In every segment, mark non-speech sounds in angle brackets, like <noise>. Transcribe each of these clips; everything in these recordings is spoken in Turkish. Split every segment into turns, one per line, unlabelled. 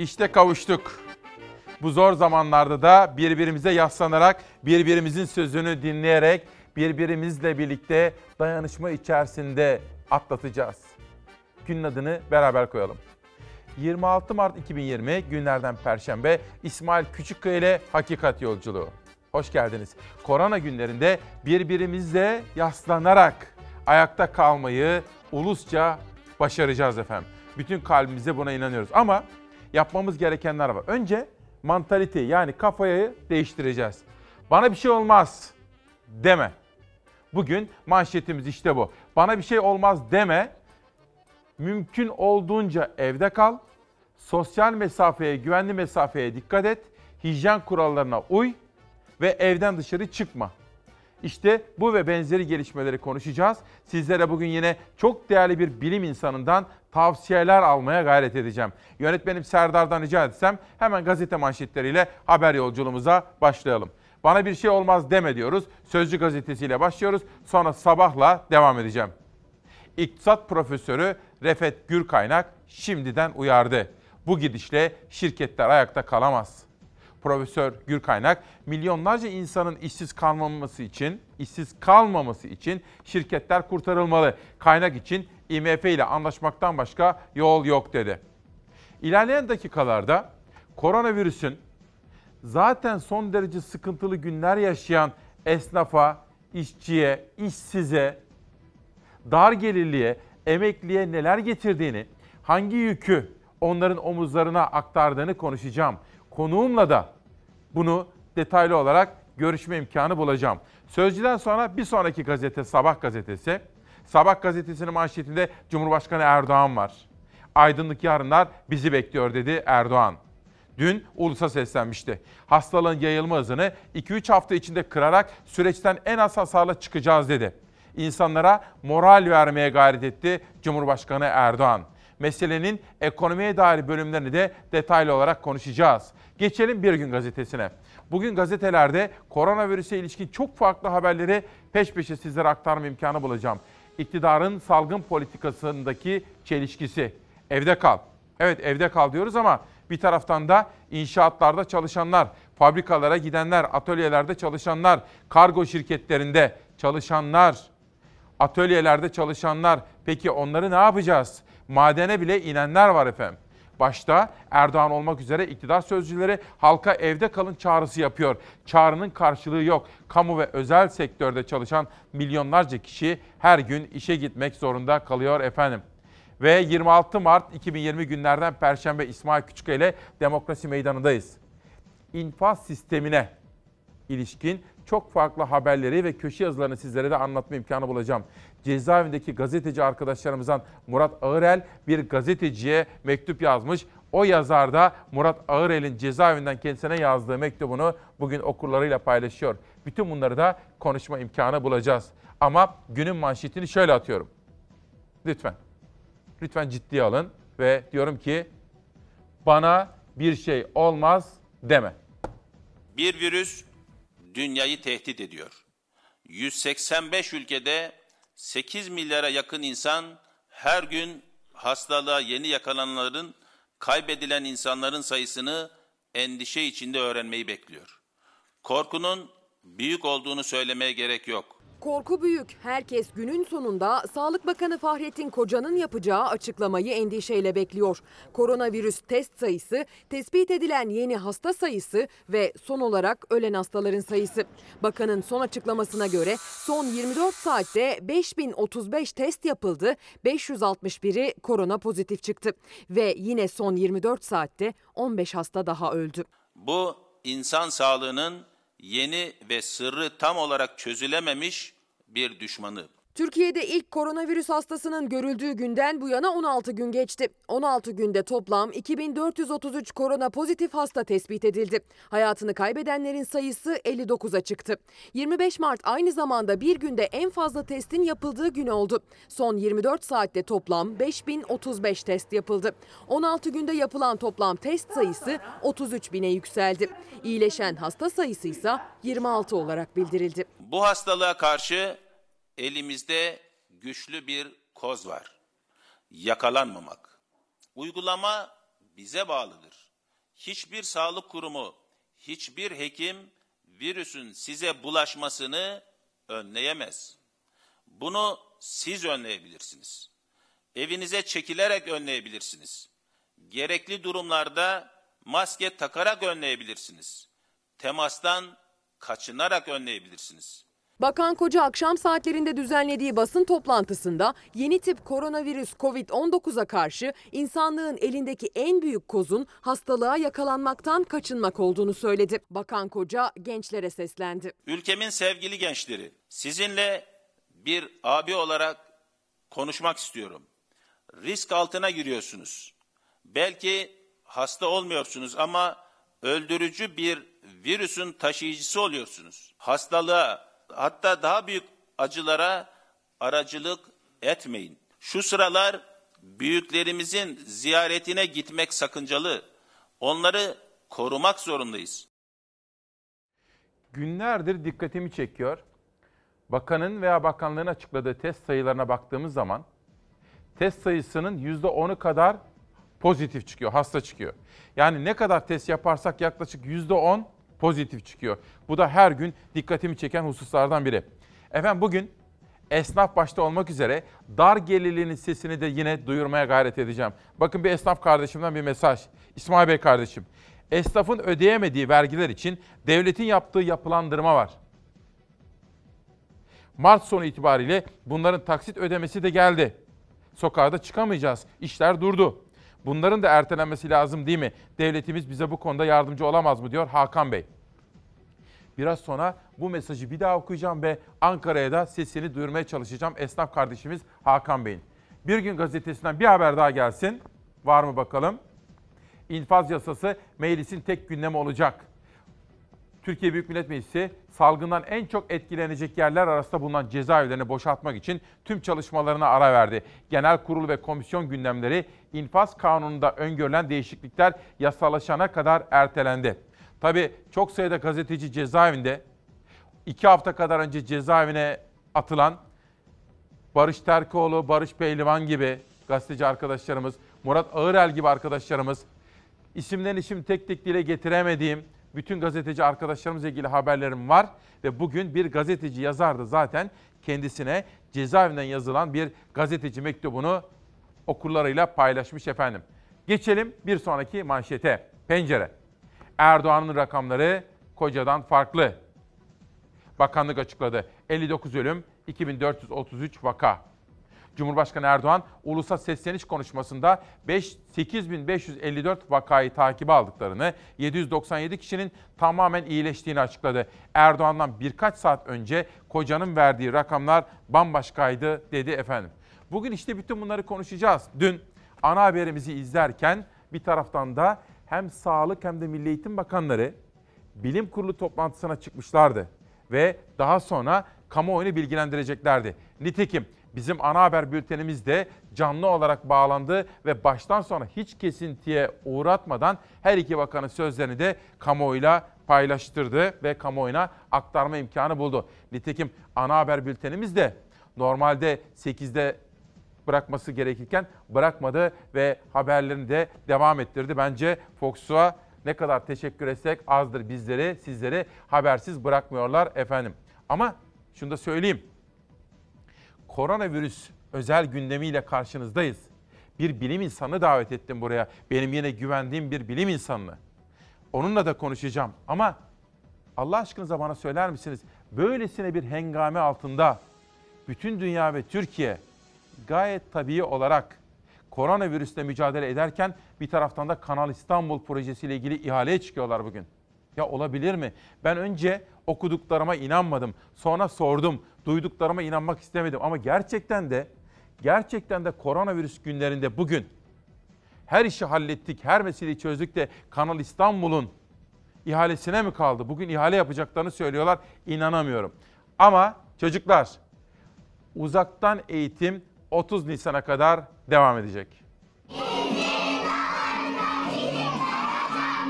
İşte kavuştuk. Bu zor zamanlarda da birbirimize yaslanarak, birbirimizin sözünü dinleyerek, birbirimizle birlikte dayanışma içerisinde atlatacağız. Günün adını beraber koyalım. 26 Mart 2020 günlerden Perşembe İsmail Küçükkaya ile Hakikat Yolculuğu. Hoş geldiniz. Korona günlerinde birbirimizle yaslanarak ayakta kalmayı ulusça başaracağız efendim. Bütün kalbimize buna inanıyoruz. Ama yapmamız gerekenler var. Önce mantaliteyi yani kafayı değiştireceğiz. Bana bir şey olmaz deme. Bugün manşetimiz işte bu. Bana bir şey olmaz deme. Mümkün olduğunca evde kal. Sosyal mesafeye, güvenli mesafeye dikkat et. Hijyen kurallarına uy ve evden dışarı çıkma. İşte bu ve benzeri gelişmeleri konuşacağız. Sizlere bugün yine çok değerli bir bilim insanından tavsiyeler almaya gayret edeceğim. Yönetmenim Serdar'dan rica etsem hemen gazete manşetleriyle haber yolculuğumuza başlayalım. Bana bir şey olmaz deme diyoruz. Sözcü gazetesiyle başlıyoruz. Sonra sabahla devam edeceğim. İktisat profesörü Refet Gürkaynak şimdiden uyardı. Bu gidişle şirketler ayakta kalamaz. Profesör Gürkaynak milyonlarca insanın işsiz kalmaması için, işsiz kalmaması için şirketler kurtarılmalı. Kaynak için IMF ile anlaşmaktan başka yol yok dedi. İlerleyen dakikalarda koronavirüsün zaten son derece sıkıntılı günler yaşayan esnafa, işçiye, işsize, dar gelirliye, emekliye neler getirdiğini, hangi yükü onların omuzlarına aktardığını konuşacağım. Konuğumla da bunu detaylı olarak görüşme imkanı bulacağım. Sözcüden sonra bir sonraki gazete Sabah gazetesi. Sabah gazetesinin manşetinde Cumhurbaşkanı Erdoğan var. Aydınlık yarınlar bizi bekliyor dedi Erdoğan. Dün ulusa seslenmişti. Hastalığın yayılma hızını 2-3 hafta içinde kırarak süreçten en az hasarla çıkacağız dedi. İnsanlara moral vermeye gayret etti Cumhurbaşkanı Erdoğan. Meselenin ekonomiye dair bölümlerini de detaylı olarak konuşacağız. Geçelim Bir Gün Gazetesi'ne. Bugün gazetelerde koronavirüse ilişkin çok farklı haberleri peş peşe sizlere aktarma imkanı bulacağım. İktidarın salgın politikasındaki çelişkisi. Evde kal. Evet evde kal diyoruz ama bir taraftan da inşaatlarda çalışanlar, fabrikalara gidenler, atölyelerde çalışanlar, kargo şirketlerinde çalışanlar, atölyelerde çalışanlar. Peki onları ne yapacağız? Madene bile inenler var efendim. Başta Erdoğan olmak üzere iktidar sözcüleri halka evde kalın çağrısı yapıyor. Çağrının karşılığı yok. Kamu ve özel sektörde çalışan milyonlarca kişi her gün işe gitmek zorunda kalıyor efendim. Ve 26 Mart 2020 günlerden Perşembe İsmail Küçüköy ile Demokrasi Meydanı'ndayız. İnfaz sistemine ilişkin çok farklı haberleri ve köşe yazılarını sizlere de anlatma imkanı bulacağım. Cezaevindeki gazeteci arkadaşlarımızdan Murat Ağırel bir gazeteciye mektup yazmış. O yazar da Murat Ağırel'in cezaevinden kendisine yazdığı mektubunu bugün okurlarıyla paylaşıyor. Bütün bunları da konuşma imkanı bulacağız. Ama günün manşetini şöyle atıyorum. Lütfen. Lütfen ciddiye alın ve diyorum ki bana bir şey olmaz deme.
Bir virüs dünyayı tehdit ediyor. 185 ülkede 8 milyara yakın insan her gün hastalığa yeni yakalananların, kaybedilen insanların sayısını endişe içinde öğrenmeyi bekliyor. Korkunun büyük olduğunu söylemeye gerek yok.
Korku büyük. Herkes günün sonunda Sağlık Bakanı Fahrettin Koca'nın yapacağı açıklamayı endişeyle bekliyor. Koronavirüs test sayısı, tespit edilen yeni hasta sayısı ve son olarak ölen hastaların sayısı. Bakanın son açıklamasına göre son 24 saatte 5035 test yapıldı, 561'i korona pozitif çıktı ve yine son 24 saatte 15 hasta daha öldü.
Bu insan sağlığının yeni ve sırrı tam olarak çözülememiş bir düşmanı.
Türkiye'de ilk koronavirüs hastasının görüldüğü günden bu yana 16 gün geçti. 16 günde toplam 2433 korona pozitif hasta tespit edildi. Hayatını kaybedenlerin sayısı 59'a çıktı. 25 Mart aynı zamanda bir günde en fazla testin yapıldığı gün oldu. Son 24 saatte toplam 5035 test yapıldı. 16 günde yapılan toplam test sayısı 33 bine yükseldi. İyileşen hasta sayısı ise 26 olarak bildirildi.
Bu hastalığa karşı elimizde güçlü bir koz var. Yakalanmamak. Uygulama bize bağlıdır. hiçbir sağlık kurumu, hiçbir hekim virüsün size bulaşmasını önleyemez. Bunu siz önleyebilirsiniz. Evinize çekilerek önleyebilirsiniz. Gerekli durumlarda maske takarak önleyebilirsiniz. Temastan kaçınarak önleyebilirsiniz.
Bakan Koca akşam saatlerinde düzenlediği basın toplantısında yeni tip koronavirüs COVID-19'a karşı insanlığın elindeki en büyük kozun hastalığa yakalanmaktan kaçınmak olduğunu söyledi. Bakan Koca gençlere seslendi.
Ülkemin sevgili gençleri, sizinle bir abi olarak konuşmak istiyorum. Risk altına giriyorsunuz. Belki hasta olmuyorsunuz ama öldürücü bir virüsün taşıyıcısı oluyorsunuz. Hastalığa hatta daha büyük acılara aracılık etmeyin. Şu sıralar büyüklerimizin ziyaretine gitmek sakıncalı. Onları korumak zorundayız.
Günlerdir dikkatimi çekiyor. Bakanın veya bakanlığın açıkladığı test sayılarına baktığımız zaman test sayısının %10'u kadar pozitif çıkıyor, hasta çıkıyor. Yani ne kadar test yaparsak yaklaşık %10 pozitif çıkıyor. Bu da her gün dikkatimi çeken hususlardan biri. Efendim bugün esnaf başta olmak üzere dar gelirlinin sesini de yine duyurmaya gayret edeceğim. Bakın bir esnaf kardeşimden bir mesaj. İsmail Bey kardeşim. Esnafın ödeyemediği vergiler için devletin yaptığı yapılandırma var. Mart sonu itibariyle bunların taksit ödemesi de geldi. Sokağa da çıkamayacağız. İşler durdu. Bunların da ertelenmesi lazım değil mi? Devletimiz bize bu konuda yardımcı olamaz mı diyor Hakan Bey. Biraz sonra bu mesajı bir daha okuyacağım ve Ankara'ya da sesini duyurmaya çalışacağım esnaf kardeşimiz Hakan Bey'in. Bir gün gazetesinden bir haber daha gelsin. Var mı bakalım? İnfaz yasası meclisin tek gündemi olacak. Türkiye Büyük Millet Meclisi salgından en çok etkilenecek yerler arasında bulunan cezaevlerini boşaltmak için tüm çalışmalarına ara verdi. Genel kurul ve komisyon gündemleri infaz kanununda öngörülen değişiklikler yasalaşana kadar ertelendi. Tabii çok sayıda gazeteci cezaevinde iki hafta kadar önce cezaevine atılan Barış Terkoğlu, Barış Pehlivan gibi gazeteci arkadaşlarımız, Murat Ağırel gibi arkadaşlarımız, isimlerini şimdi tek tek dile getiremediğim bütün gazeteci arkadaşlarımızla ilgili haberlerim var. Ve bugün bir gazeteci yazardı zaten kendisine cezaevinden yazılan bir gazeteci mektubunu okurlarıyla paylaşmış efendim. Geçelim bir sonraki manşete. Pencere. Erdoğan'ın rakamları kocadan farklı. Bakanlık açıkladı. 59 ölüm, 2433 vaka. Cumhurbaşkanı Erdoğan ulusa sesleniş konuşmasında 5 8554 vakayı takibe aldıklarını, 797 kişinin tamamen iyileştiğini açıkladı. Erdoğan'dan birkaç saat önce kocanın verdiği rakamlar bambaşkaydı dedi efendim. Bugün işte bütün bunları konuşacağız. Dün ana haberimizi izlerken bir taraftan da hem Sağlık hem de Milli Eğitim Bakanları bilim kurulu toplantısına çıkmışlardı ve daha sonra kamuoyunu bilgilendireceklerdi. Nitekim bizim ana haber bültenimiz de canlı olarak bağlandı ve baştan sona hiç kesintiye uğratmadan her iki bakanın sözlerini de kamuoyuyla paylaştırdı ve kamuoyuna aktarma imkanı buldu. Nitekim ana haber bültenimiz de normalde 8'de bırakması gerekirken bırakmadı ve haberlerini de devam ettirdi. Bence Fox'a ne kadar teşekkür etsek azdır bizleri, sizleri habersiz bırakmıyorlar efendim. Ama şunu da söyleyeyim. Koronavirüs özel gündemiyle karşınızdayız. Bir bilim insanı davet ettim buraya. Benim yine güvendiğim bir bilim insanını. Onunla da konuşacağım ama Allah aşkınıza bana söyler misiniz? Böylesine bir hengame altında bütün dünya ve Türkiye gayet tabii olarak koronavirüsle mücadele ederken bir taraftan da Kanal İstanbul projesiyle ilgili ihaleye çıkıyorlar bugün. Ya olabilir mi? Ben önce okuduklarıma inanmadım. Sonra sordum. Duyduklarıma inanmak istemedim ama gerçekten de gerçekten de koronavirüs günlerinde bugün her işi hallettik, her meseleyi çözdük de Kanal İstanbul'un ihalesine mi kaldı? Bugün ihale yapacaklarını söylüyorlar. İnanamıyorum. Ama çocuklar uzaktan eğitim 30 Nisan'a kadar devam edecek.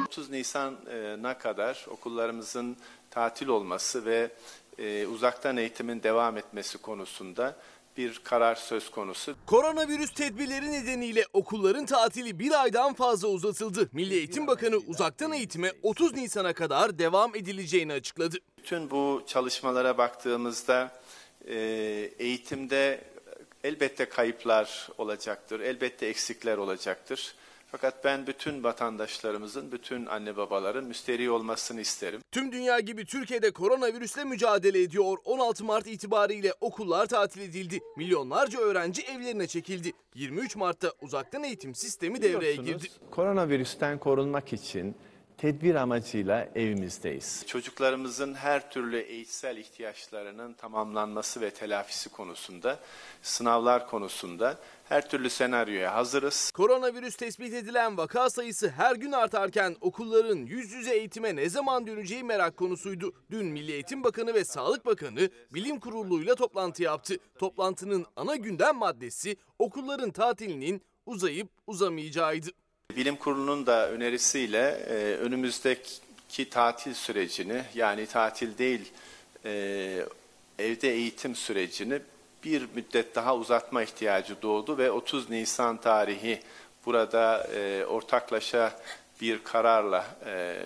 30 Nisan'a kadar okullarımızın tatil olması ve e, uzaktan eğitimin devam etmesi konusunda bir karar söz konusu.
Koronavirüs tedbirleri nedeniyle okulların tatili bir aydan fazla uzatıldı. Milli Eğitim Bakanı uzaktan eğitime 30 Nisan'a kadar devam edileceğini açıkladı.
Bütün bu çalışmalara baktığımızda e, eğitimde elbette kayıplar olacaktır, elbette eksikler olacaktır. Fakat ben bütün vatandaşlarımızın, bütün anne babaların müsterih olmasını isterim.
Tüm dünya gibi Türkiye'de koronavirüsle mücadele ediyor. 16 Mart itibariyle okullar tatil edildi. Milyonlarca öğrenci evlerine çekildi. 23 Mart'ta uzaktan eğitim sistemi devreye girdi.
Koronavirüsten korunmak için tedbir amacıyla evimizdeyiz. Çocuklarımızın her türlü eğitsel ihtiyaçlarının tamamlanması ve telafisi konusunda, sınavlar konusunda her türlü senaryoya hazırız.
Koronavirüs tespit edilen vaka sayısı her gün artarken okulların yüz yüze eğitime ne zaman döneceği merak konusuydu. Dün Milli Eğitim Bakanı ve Sağlık Bakanı bilim kuruluyla toplantı yaptı. Toplantının ana gündem maddesi okulların tatilinin uzayıp uzamayacağıydı.
Bilim Kurulu'nun da önerisiyle e, önümüzdeki tatil sürecini yani tatil değil e, evde eğitim sürecini bir müddet daha uzatma ihtiyacı doğdu ve 30 Nisan tarihi burada e, ortaklaşa bir kararla e,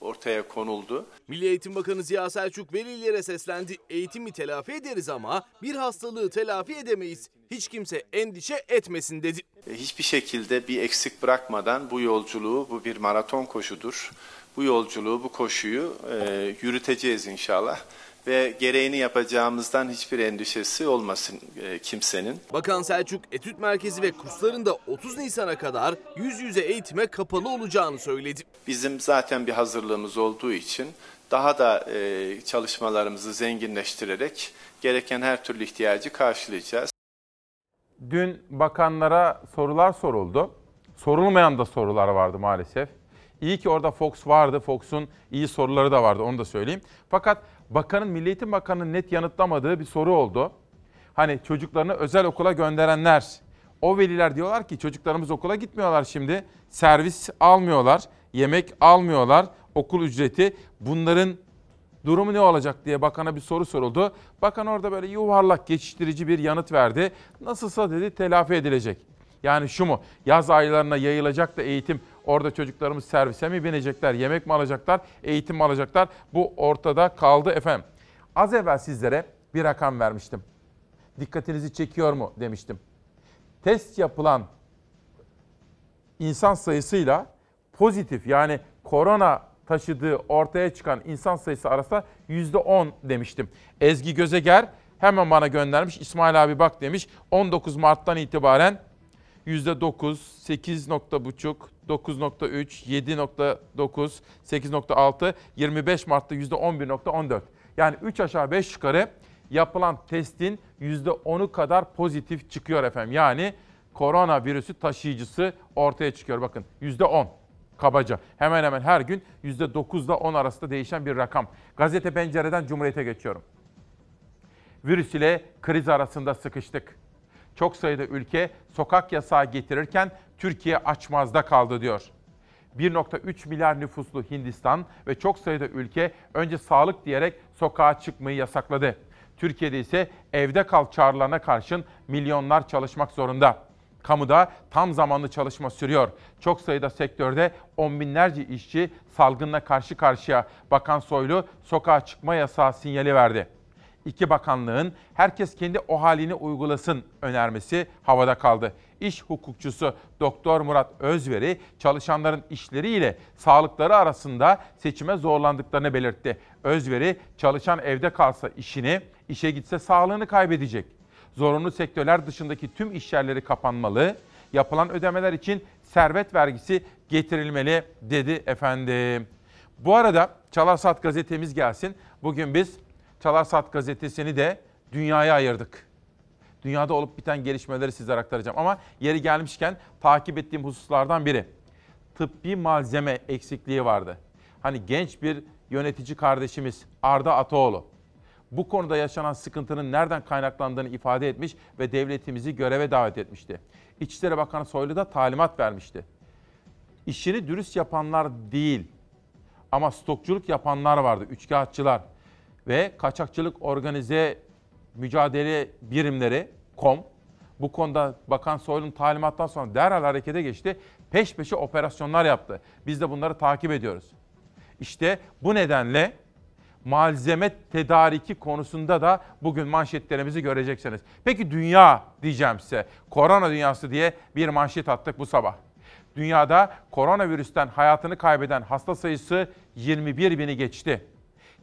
ortaya konuldu.
Milli Eğitim Bakanı Ziya Selçuk velilere seslendi. Eğitimi telafi ederiz ama bir hastalığı telafi edemeyiz. Hiç kimse endişe etmesin dedi.
E, Hiçbir şekilde bir eksik bırakmadan bu yolculuğu, bu bir maraton koşudur. Bu yolculuğu, bu koşuyu e, yürüteceğiz inşallah. Ve gereğini yapacağımızdan hiçbir endişesi olmasın e, kimsenin.
Bakan Selçuk etüt merkezi ve kurslarında 30 Nisan'a kadar yüz yüze eğitime kapalı olacağını söyledi.
Bizim zaten bir hazırlığımız olduğu için daha da e, çalışmalarımızı zenginleştirerek gereken her türlü ihtiyacı karşılayacağız.
Dün bakanlara sorular soruldu. Sorulmayan da sorular vardı maalesef. İyi ki orada Fox vardı. Fox'un iyi soruları da vardı onu da söyleyeyim. Fakat bakanın, Milli Eğitim Bakanı'nın net yanıtlamadığı bir soru oldu. Hani çocuklarını özel okula gönderenler, o veliler diyorlar ki çocuklarımız okula gitmiyorlar şimdi. Servis almıyorlar, yemek almıyorlar, okul ücreti. Bunların durumu ne olacak diye bakana bir soru soruldu. Bakan orada böyle yuvarlak geçiştirici bir yanıt verdi. Nasılsa dedi telafi edilecek. Yani şu mu? Yaz aylarına yayılacak da eğitim orada çocuklarımız servise mi binecekler, yemek mi alacaklar, eğitim mi alacaklar? Bu ortada kaldı efendim. Az evvel sizlere bir rakam vermiştim. Dikkatinizi çekiyor mu demiştim. Test yapılan insan sayısıyla pozitif yani korona taşıdığı ortaya çıkan insan sayısı arasında %10 demiştim. Ezgi Gözeger hemen bana göndermiş. İsmail abi bak demiş. 19 Mart'tan itibaren %9, 8.5, 9.3, 7.9, 8.6, 25 Mart'ta %11.14. Yani 3 aşağı 5 yukarı yapılan testin %10'u kadar pozitif çıkıyor efendim. Yani koronavirüsü taşıyıcısı ortaya çıkıyor. Bakın %10 kabaca. Hemen hemen her gün %9 ile 10 arasında değişen bir rakam. Gazete Pencere'den Cumhuriyet'e geçiyorum. Virüs ile kriz arasında sıkıştık. Çok sayıda ülke sokak yasağı getirirken Türkiye açmazda kaldı diyor. 1.3 milyar nüfuslu Hindistan ve çok sayıda ülke önce sağlık diyerek sokağa çıkmayı yasakladı. Türkiye'de ise evde kal çağrılarına karşın milyonlar çalışmak zorunda. Kamuda tam zamanlı çalışma sürüyor. Çok sayıda sektörde on binlerce işçi salgınla karşı karşıya. Bakan Soylu sokağa çıkma yasağı sinyali verdi. İki bakanlığın herkes kendi o halini uygulasın önermesi havada kaldı. İş hukukçusu Doktor Murat Özveri çalışanların işleriyle sağlıkları arasında seçime zorlandıklarını belirtti. Özveri çalışan evde kalsa işini, işe gitse sağlığını kaybedecek. Zorunlu sektörler dışındaki tüm iş yerleri kapanmalı. Yapılan ödemeler için servet vergisi getirilmeli dedi efendim. Bu arada Çalar Saat gazetemiz gelsin. Bugün biz Çalar Saat gazetesini de dünyaya ayırdık. Dünyada olup biten gelişmeleri sizlere aktaracağım. Ama yeri gelmişken takip ettiğim hususlardan biri. Tıbbi malzeme eksikliği vardı. Hani genç bir yönetici kardeşimiz Arda Ataoğlu bu konuda yaşanan sıkıntının nereden kaynaklandığını ifade etmiş ve devletimizi göreve davet etmişti. İçişleri Bakanı Soylu da talimat vermişti. İşini dürüst yapanlar değil ama stokçuluk yapanlar vardı, üçkağıtçılar ve kaçakçılık organize mücadele birimleri KOM bu konuda Bakan Soylu'nun talimattan sonra derhal harekete geçti. Peş peşe operasyonlar yaptı. Biz de bunları takip ediyoruz. İşte bu nedenle malzeme tedariki konusunda da bugün manşetlerimizi göreceksiniz. Peki dünya diyeceğim size. Korona dünyası diye bir manşet attık bu sabah. Dünyada koronavirüsten hayatını kaybeden hasta sayısı 21 bini geçti.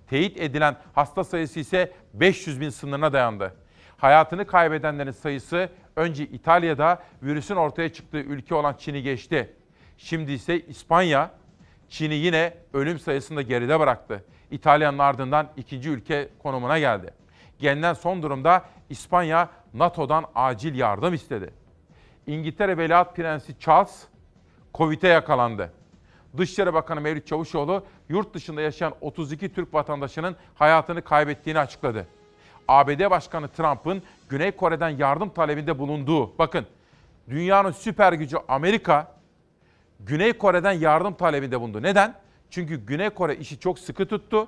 Teyit edilen hasta sayısı ise 500 bin sınırına dayandı. Hayatını kaybedenlerin sayısı önce İtalya'da virüsün ortaya çıktığı ülke olan Çin'i geçti. Şimdi ise İspanya, Çin'i yine ölüm sayısında geride bıraktı. İtalya'nın ardından ikinci ülke konumuna geldi. Gelinen son durumda İspanya NATO'dan acil yardım istedi. İngiltere Veliaht Prensi Charles Covid'e yakalandı. Dışişleri Bakanı Mevlüt Çavuşoğlu yurt dışında yaşayan 32 Türk vatandaşının hayatını kaybettiğini açıkladı. ABD Başkanı Trump'ın Güney Kore'den yardım talebinde bulunduğu, bakın dünyanın süper gücü Amerika Güney Kore'den yardım talebinde bulundu. Neden? Çünkü Güney Kore işi çok sıkı tuttu.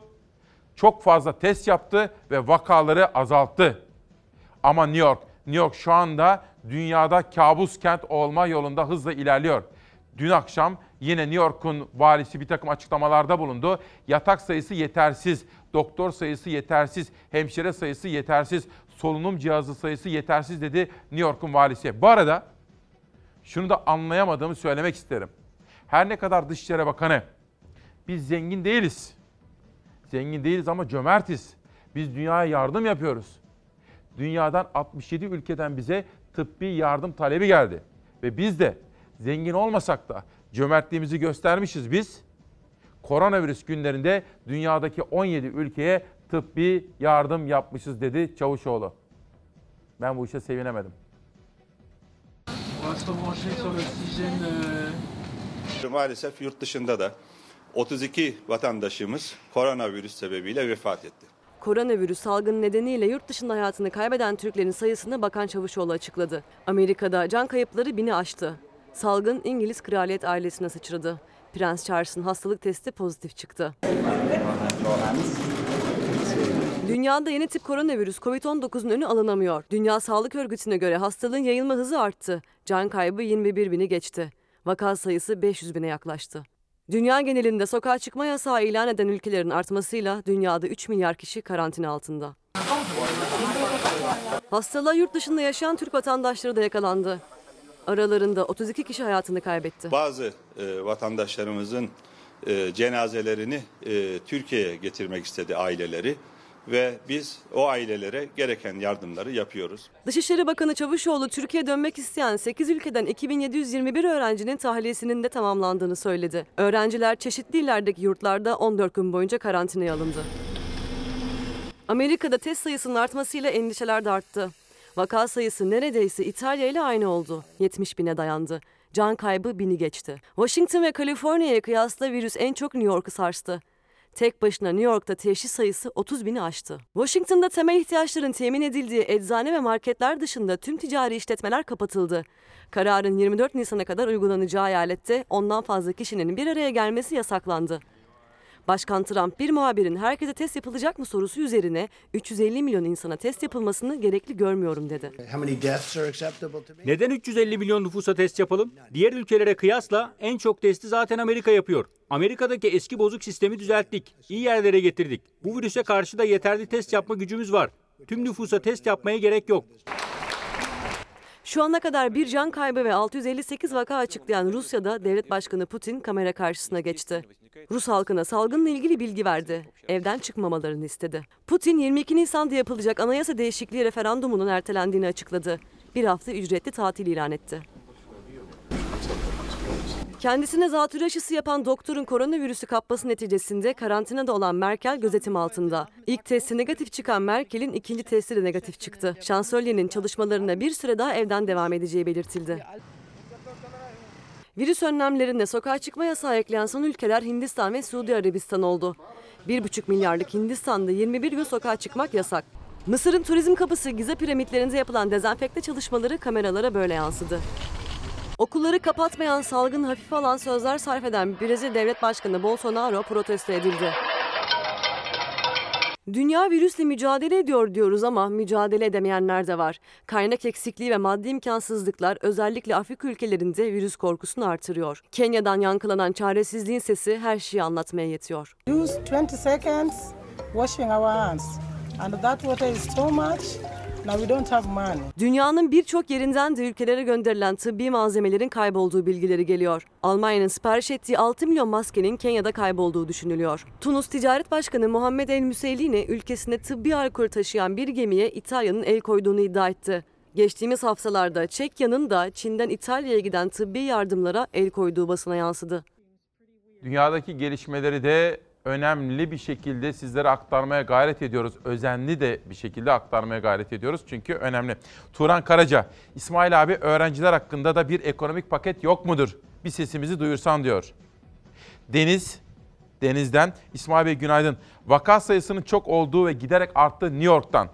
Çok fazla test yaptı ve vakaları azalttı. Ama New York, New York şu anda dünyada kabus kent olma yolunda hızla ilerliyor. Dün akşam yine New York'un valisi bir takım açıklamalarda bulundu. Yatak sayısı yetersiz, doktor sayısı yetersiz, hemşire sayısı yetersiz, solunum cihazı sayısı yetersiz dedi New York'un valisi. Bu arada şunu da anlayamadığımı söylemek isterim. Her ne kadar Dışişleri Bakanı biz zengin değiliz. Zengin değiliz ama cömertiz. Biz dünyaya yardım yapıyoruz. Dünyadan 67 ülkeden bize tıbbi yardım talebi geldi. Ve biz de zengin olmasak da cömertliğimizi göstermişiz biz. Koronavirüs günlerinde dünyadaki 17 ülkeye tıbbi yardım yapmışız dedi Çavuşoğlu. Ben bu işe sevinemedim.
L'oxygène. euh,
Maalesef yurt dışında da 32 vatandaşımız koronavirüs sebebiyle vefat etti.
Koronavirüs salgını nedeniyle yurt dışında hayatını kaybeden Türklerin sayısını Bakan Çavuşoğlu açıkladı. Amerika'da can kayıpları bini aştı. Salgın İngiliz kraliyet ailesine sıçradı. Prens Charles'ın hastalık testi pozitif çıktı. Dünyada yeni tip koronavirüs COVID-19'un önü alınamıyor. Dünya Sağlık Örgütü'ne göre hastalığın yayılma hızı arttı. Can kaybı 21 bini geçti. Vaka sayısı 500 bine yaklaştı. Dünya genelinde sokağa çıkma yasağı ilan eden ülkelerin artmasıyla dünyada 3 milyar kişi karantina altında. Hastalığa yurt dışında yaşayan Türk vatandaşları da yakalandı. Aralarında 32 kişi hayatını kaybetti.
Bazı e, vatandaşlarımızın e, cenazelerini e, Türkiye'ye getirmek istedi aileleri ve biz o ailelere gereken yardımları yapıyoruz.
Dışişleri Bakanı Çavuşoğlu Türkiye'ye dönmek isteyen 8 ülkeden 2721 öğrencinin tahliyesinin de tamamlandığını söyledi. Öğrenciler çeşitli illerdeki yurtlarda 14 gün boyunca karantinaya alındı. Amerika'da test sayısının artmasıyla endişeler de arttı. Vaka sayısı neredeyse İtalya ile aynı oldu. 70 bine dayandı. Can kaybı bini geçti. Washington ve Kaliforniya'ya kıyasla virüs en çok New York'u sarstı. Tek başına New York'ta teşhis sayısı 30 bini aştı. Washington'da temel ihtiyaçların temin edildiği eczane ve marketler dışında tüm ticari işletmeler kapatıldı. Kararın 24 Nisan'a kadar uygulanacağı eyalette ondan fazla kişinin bir araya gelmesi yasaklandı. Başkan Trump bir muhabirin herkese test yapılacak mı sorusu üzerine 350 milyon insana test yapılmasını gerekli görmüyorum dedi.
How many deaths are acceptable to me?
Neden 350 milyon nüfusa test yapalım? Diğer ülkelere kıyasla en çok testi zaten Amerika yapıyor. Amerika'daki eski bozuk sistemi düzelttik. İyi yerlere getirdik. Bu virüse karşı da yeterli test yapma gücümüz var. Tüm nüfusa test yapmaya gerek yok.
Şu ana kadar bir can kaybı ve 658 vaka açıklayan Rusya'da devlet başkanı Putin kamera karşısına geçti. Rus halkına salgınla ilgili bilgi verdi. Evden çıkmamalarını istedi. Putin 22 Nisan'da yapılacak anayasa değişikliği referandumunun ertelendiğini açıkladı. Bir hafta ücretli tatil ilan etti. Kendisine zatürre aşısı yapan doktorun koronavirüsü kapması neticesinde karantinada olan Merkel gözetim altında. İlk testi negatif çıkan Merkel'in ikinci testi de negatif çıktı. Şansölyenin çalışmalarına bir süre daha evden devam edeceği belirtildi. Virüs önlemlerinde sokağa çıkma yasağı ekleyen son ülkeler Hindistan ve Suudi Arabistan oldu. 1,5 milyarlık Hindistan'da 21 gün sokağa çıkmak yasak. Mısır'ın turizm kapısı Gize piramitlerinde yapılan dezenfekte çalışmaları kameralara böyle yansıdı. Okulları kapatmayan salgın hafife alan sözler sarf eden Brezilya Devlet Başkanı Bolsonaro protesto edildi. Dünya virüsle mücadele ediyor diyoruz ama mücadele edemeyenler de var. Kaynak eksikliği ve maddi imkansızlıklar özellikle Afrika ülkelerinde virüs korkusunu artırıyor. Kenya'dan yankılanan çaresizliğin sesi her şeyi anlatmaya yetiyor.
Use 20 seconds washing our hands. And that water is too much. Now we don't have money.
Dünyanın birçok yerinden de ülkelere gönderilen tıbbi malzemelerin kaybolduğu bilgileri geliyor. Almanya'nın sipariş ettiği 6 milyon maskenin Kenya'da kaybolduğu düşünülüyor. Tunus Ticaret Başkanı Muhammed El Müseyline ülkesinde tıbbi alkol taşıyan bir gemiye İtalya'nın el koyduğunu iddia etti. Geçtiğimiz haftalarda Çekya'nın da Çin'den İtalya'ya giden tıbbi yardımlara el koyduğu basına yansıdı.
Dünyadaki gelişmeleri de önemli bir şekilde sizlere aktarmaya gayret ediyoruz. Özenli de bir şekilde aktarmaya gayret ediyoruz çünkü önemli. Turan Karaca, İsmail abi öğrenciler hakkında da bir ekonomik paket yok mudur? Bir sesimizi duyursan diyor. Deniz, Deniz'den İsmail Bey günaydın. Vaka sayısının çok olduğu ve giderek arttığı New York'tan.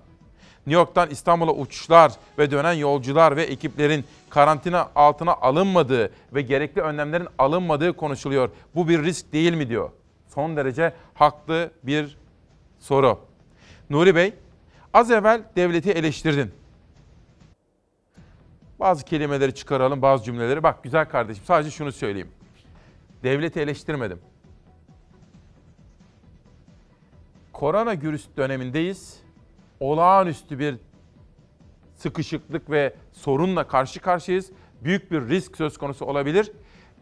New York'tan İstanbul'a uçuşlar ve dönen yolcular ve ekiplerin karantina altına alınmadığı ve gerekli önlemlerin alınmadığı konuşuluyor. Bu bir risk değil mi diyor. Son derece haklı bir soru. Nuri Bey, az evvel devleti eleştirdin. Bazı kelimeleri çıkaralım, bazı cümleleri. Bak güzel kardeşim sadece şunu söyleyeyim. Devleti eleştirmedim. Koronavirüs dönemindeyiz. Olağanüstü bir sıkışıklık ve sorunla karşı karşıyayız. Büyük bir risk söz konusu olabilir.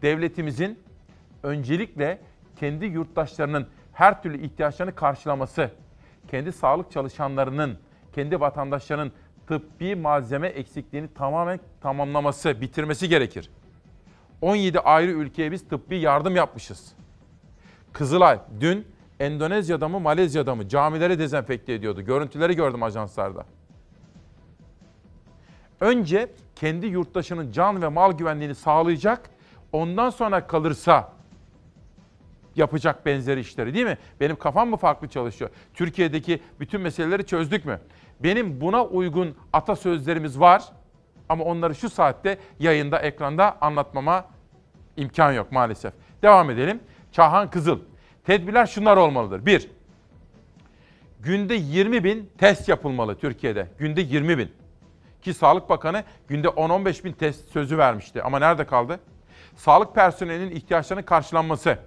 Devletimizin öncelikle kendi yurttaşlarının her türlü ihtiyaçlarını karşılaması, kendi sağlık çalışanlarının, kendi vatandaşlarının tıbbi malzeme eksikliğini tamamen tamamlaması, bitirmesi gerekir. 17 ayrı ülkeye biz tıbbi yardım yapmışız. Kızılay dün Endonezya'da mı Malezya'da mı camileri dezenfekte ediyordu. Görüntüleri gördüm ajanslarda. Önce kendi yurttaşının can ve mal güvenliğini sağlayacak. Ondan sonra kalırsa yapacak benzeri işleri değil mi? Benim kafam mı farklı çalışıyor? Türkiye'deki bütün meseleleri çözdük mü? Benim buna uygun atasözlerimiz var ama onları şu saatte yayında, ekranda anlatmama imkan yok maalesef. Devam edelim. Çahan Kızıl. Tedbirler şunlar olmalıdır. Bir, günde 20 bin test yapılmalı Türkiye'de. Günde 20 bin. Ki Sağlık Bakanı günde 10-15 bin test sözü vermişti. Ama nerede kaldı? Sağlık personelinin ihtiyaçlarının karşılanması,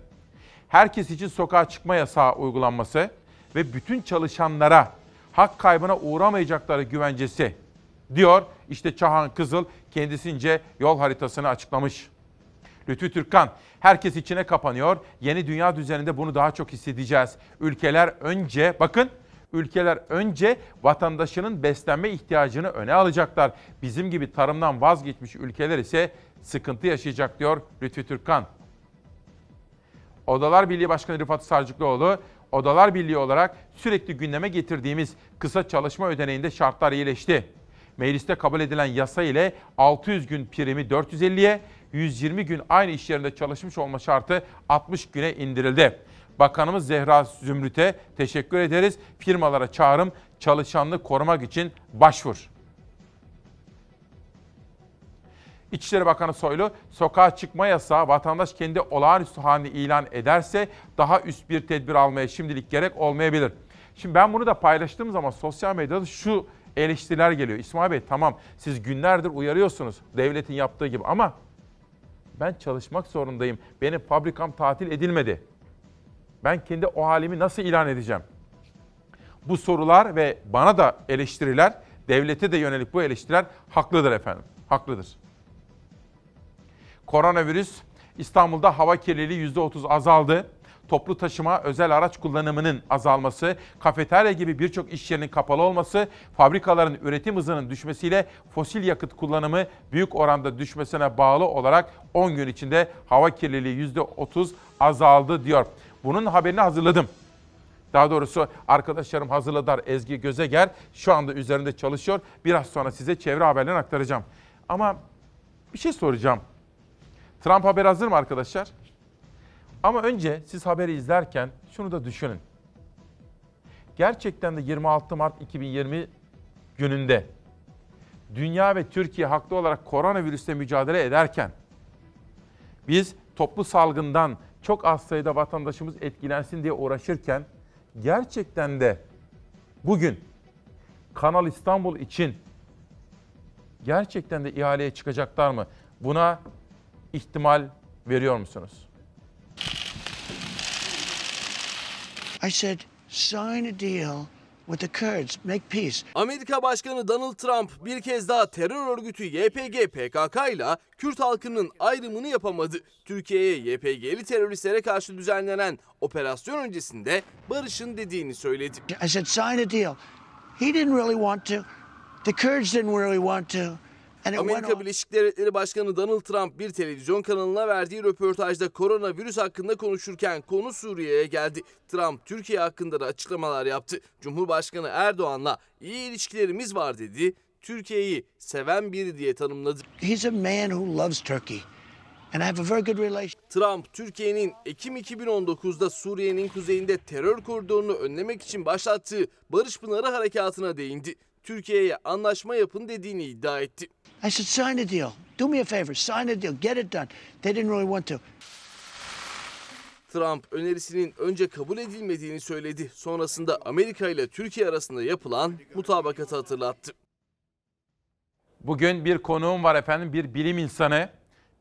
herkes için sokağa çıkma yasağı uygulanması ve bütün çalışanlara hak kaybına uğramayacakları güvencesi diyor. İşte Çahan Kızıl kendisince yol haritasını açıklamış. Lütfü Türkkan, herkes içine kapanıyor. Yeni dünya düzeninde bunu daha çok hissedeceğiz. Ülkeler önce, bakın ülkeler önce vatandaşının beslenme ihtiyacını öne alacaklar. Bizim gibi tarımdan vazgeçmiş ülkeler ise sıkıntı yaşayacak diyor Lütfü Türkkan. Odalar Birliği Başkanı Rıfat Sarcıklıoğlu, Odalar Birliği olarak sürekli gündeme getirdiğimiz kısa çalışma ödeneğinde şartlar iyileşti. Mecliste kabul edilen yasa ile 600 gün primi 450'ye, 120 gün aynı iş yerinde çalışmış olma şartı 60 güne indirildi. Bakanımız Zehra Zümrüt'e teşekkür ederiz. Firmalara çağrım çalışanlık korumak için başvur. İçişleri Bakanı Soylu, sokağa çıkma yasağı vatandaş kendi olağanüstü halini ilan ederse daha üst bir tedbir almaya şimdilik gerek olmayabilir. Şimdi ben bunu da paylaştığım zaman sosyal medyada şu eleştiriler geliyor. İsmail Bey tamam siz günlerdir uyarıyorsunuz devletin yaptığı gibi ama ben çalışmak zorundayım. Benim fabrikam tatil edilmedi. Ben kendi o halimi nasıl ilan edeceğim? Bu sorular ve bana da eleştiriler, devlete de yönelik bu eleştiriler haklıdır efendim. Haklıdır. Koronavirüs İstanbul'da hava kirliliği %30 azaldı. Toplu taşıma, özel araç kullanımının azalması, kafeterya gibi birçok iş yerinin kapalı olması, fabrikaların üretim hızının düşmesiyle fosil yakıt kullanımı büyük oranda düşmesine bağlı olarak 10 gün içinde hava kirliliği %30 azaldı diyor. Bunun haberini hazırladım. Daha doğrusu arkadaşlarım hazırladılar Ezgi Gözeger. Şu anda üzerinde çalışıyor. Biraz sonra size çevre haberlerini aktaracağım. Ama bir şey soracağım. Trump haber hazır mı arkadaşlar? Ama önce siz haberi izlerken şunu da düşünün. Gerçekten de 26 Mart 2020 gününde dünya ve Türkiye haklı olarak koronavirüsle mücadele ederken biz toplu salgından çok az sayıda vatandaşımız etkilensin diye uğraşırken gerçekten de bugün Kanal İstanbul için gerçekten de ihaleye çıkacaklar mı? Buna ihtimal veriyor musunuz?
I said, sign a deal with the Kurds, make peace.
Amerika Başkanı Donald Trump bir kez daha terör örgütü YPG PKK ile Kürt halkının ayrımını yapamadı. Türkiye'ye YPG'li teröristlere karşı düzenlenen operasyon öncesinde barışın dediğini söyledi.
I said, sign a deal. He didn't really want to. The Kurds didn't really want to. Went
Amerika. Birleşik Devletleri Başkanı Donald Trump bir televizyon kanalına verdiği röportajda koronavirüs hakkında konuşurken konu Suriye'ye geldi. Trump Türkiye hakkında da açıklamalar yaptı. Cumhurbaşkanı Erdoğan'la iyi ilişkilerimiz var dedi. Türkiye'yi seven biri diye tanımladı.
He's a man who loves Turkey. And I have a very good relation.
Trump, Türkiye'nin Ekim 2019'da Suriye'nin kuzeyinde terör koridorunu önlemek için başlattığı Barış Pınarı Harekatı'na değindi. Türkiye'ye anlaşma yapın dediğini iddia etti.
I said, sign a deal. Do me a favor, sign a deal, get it done. They didn't really want to.
Trump önerisinin önce kabul edilmediğini söyledi. Sonrasında Amerika ile Türkiye arasında yapılan mutabakatı hatırlattı.
Bugün bir konuğum var efendim, bir bilim insanı.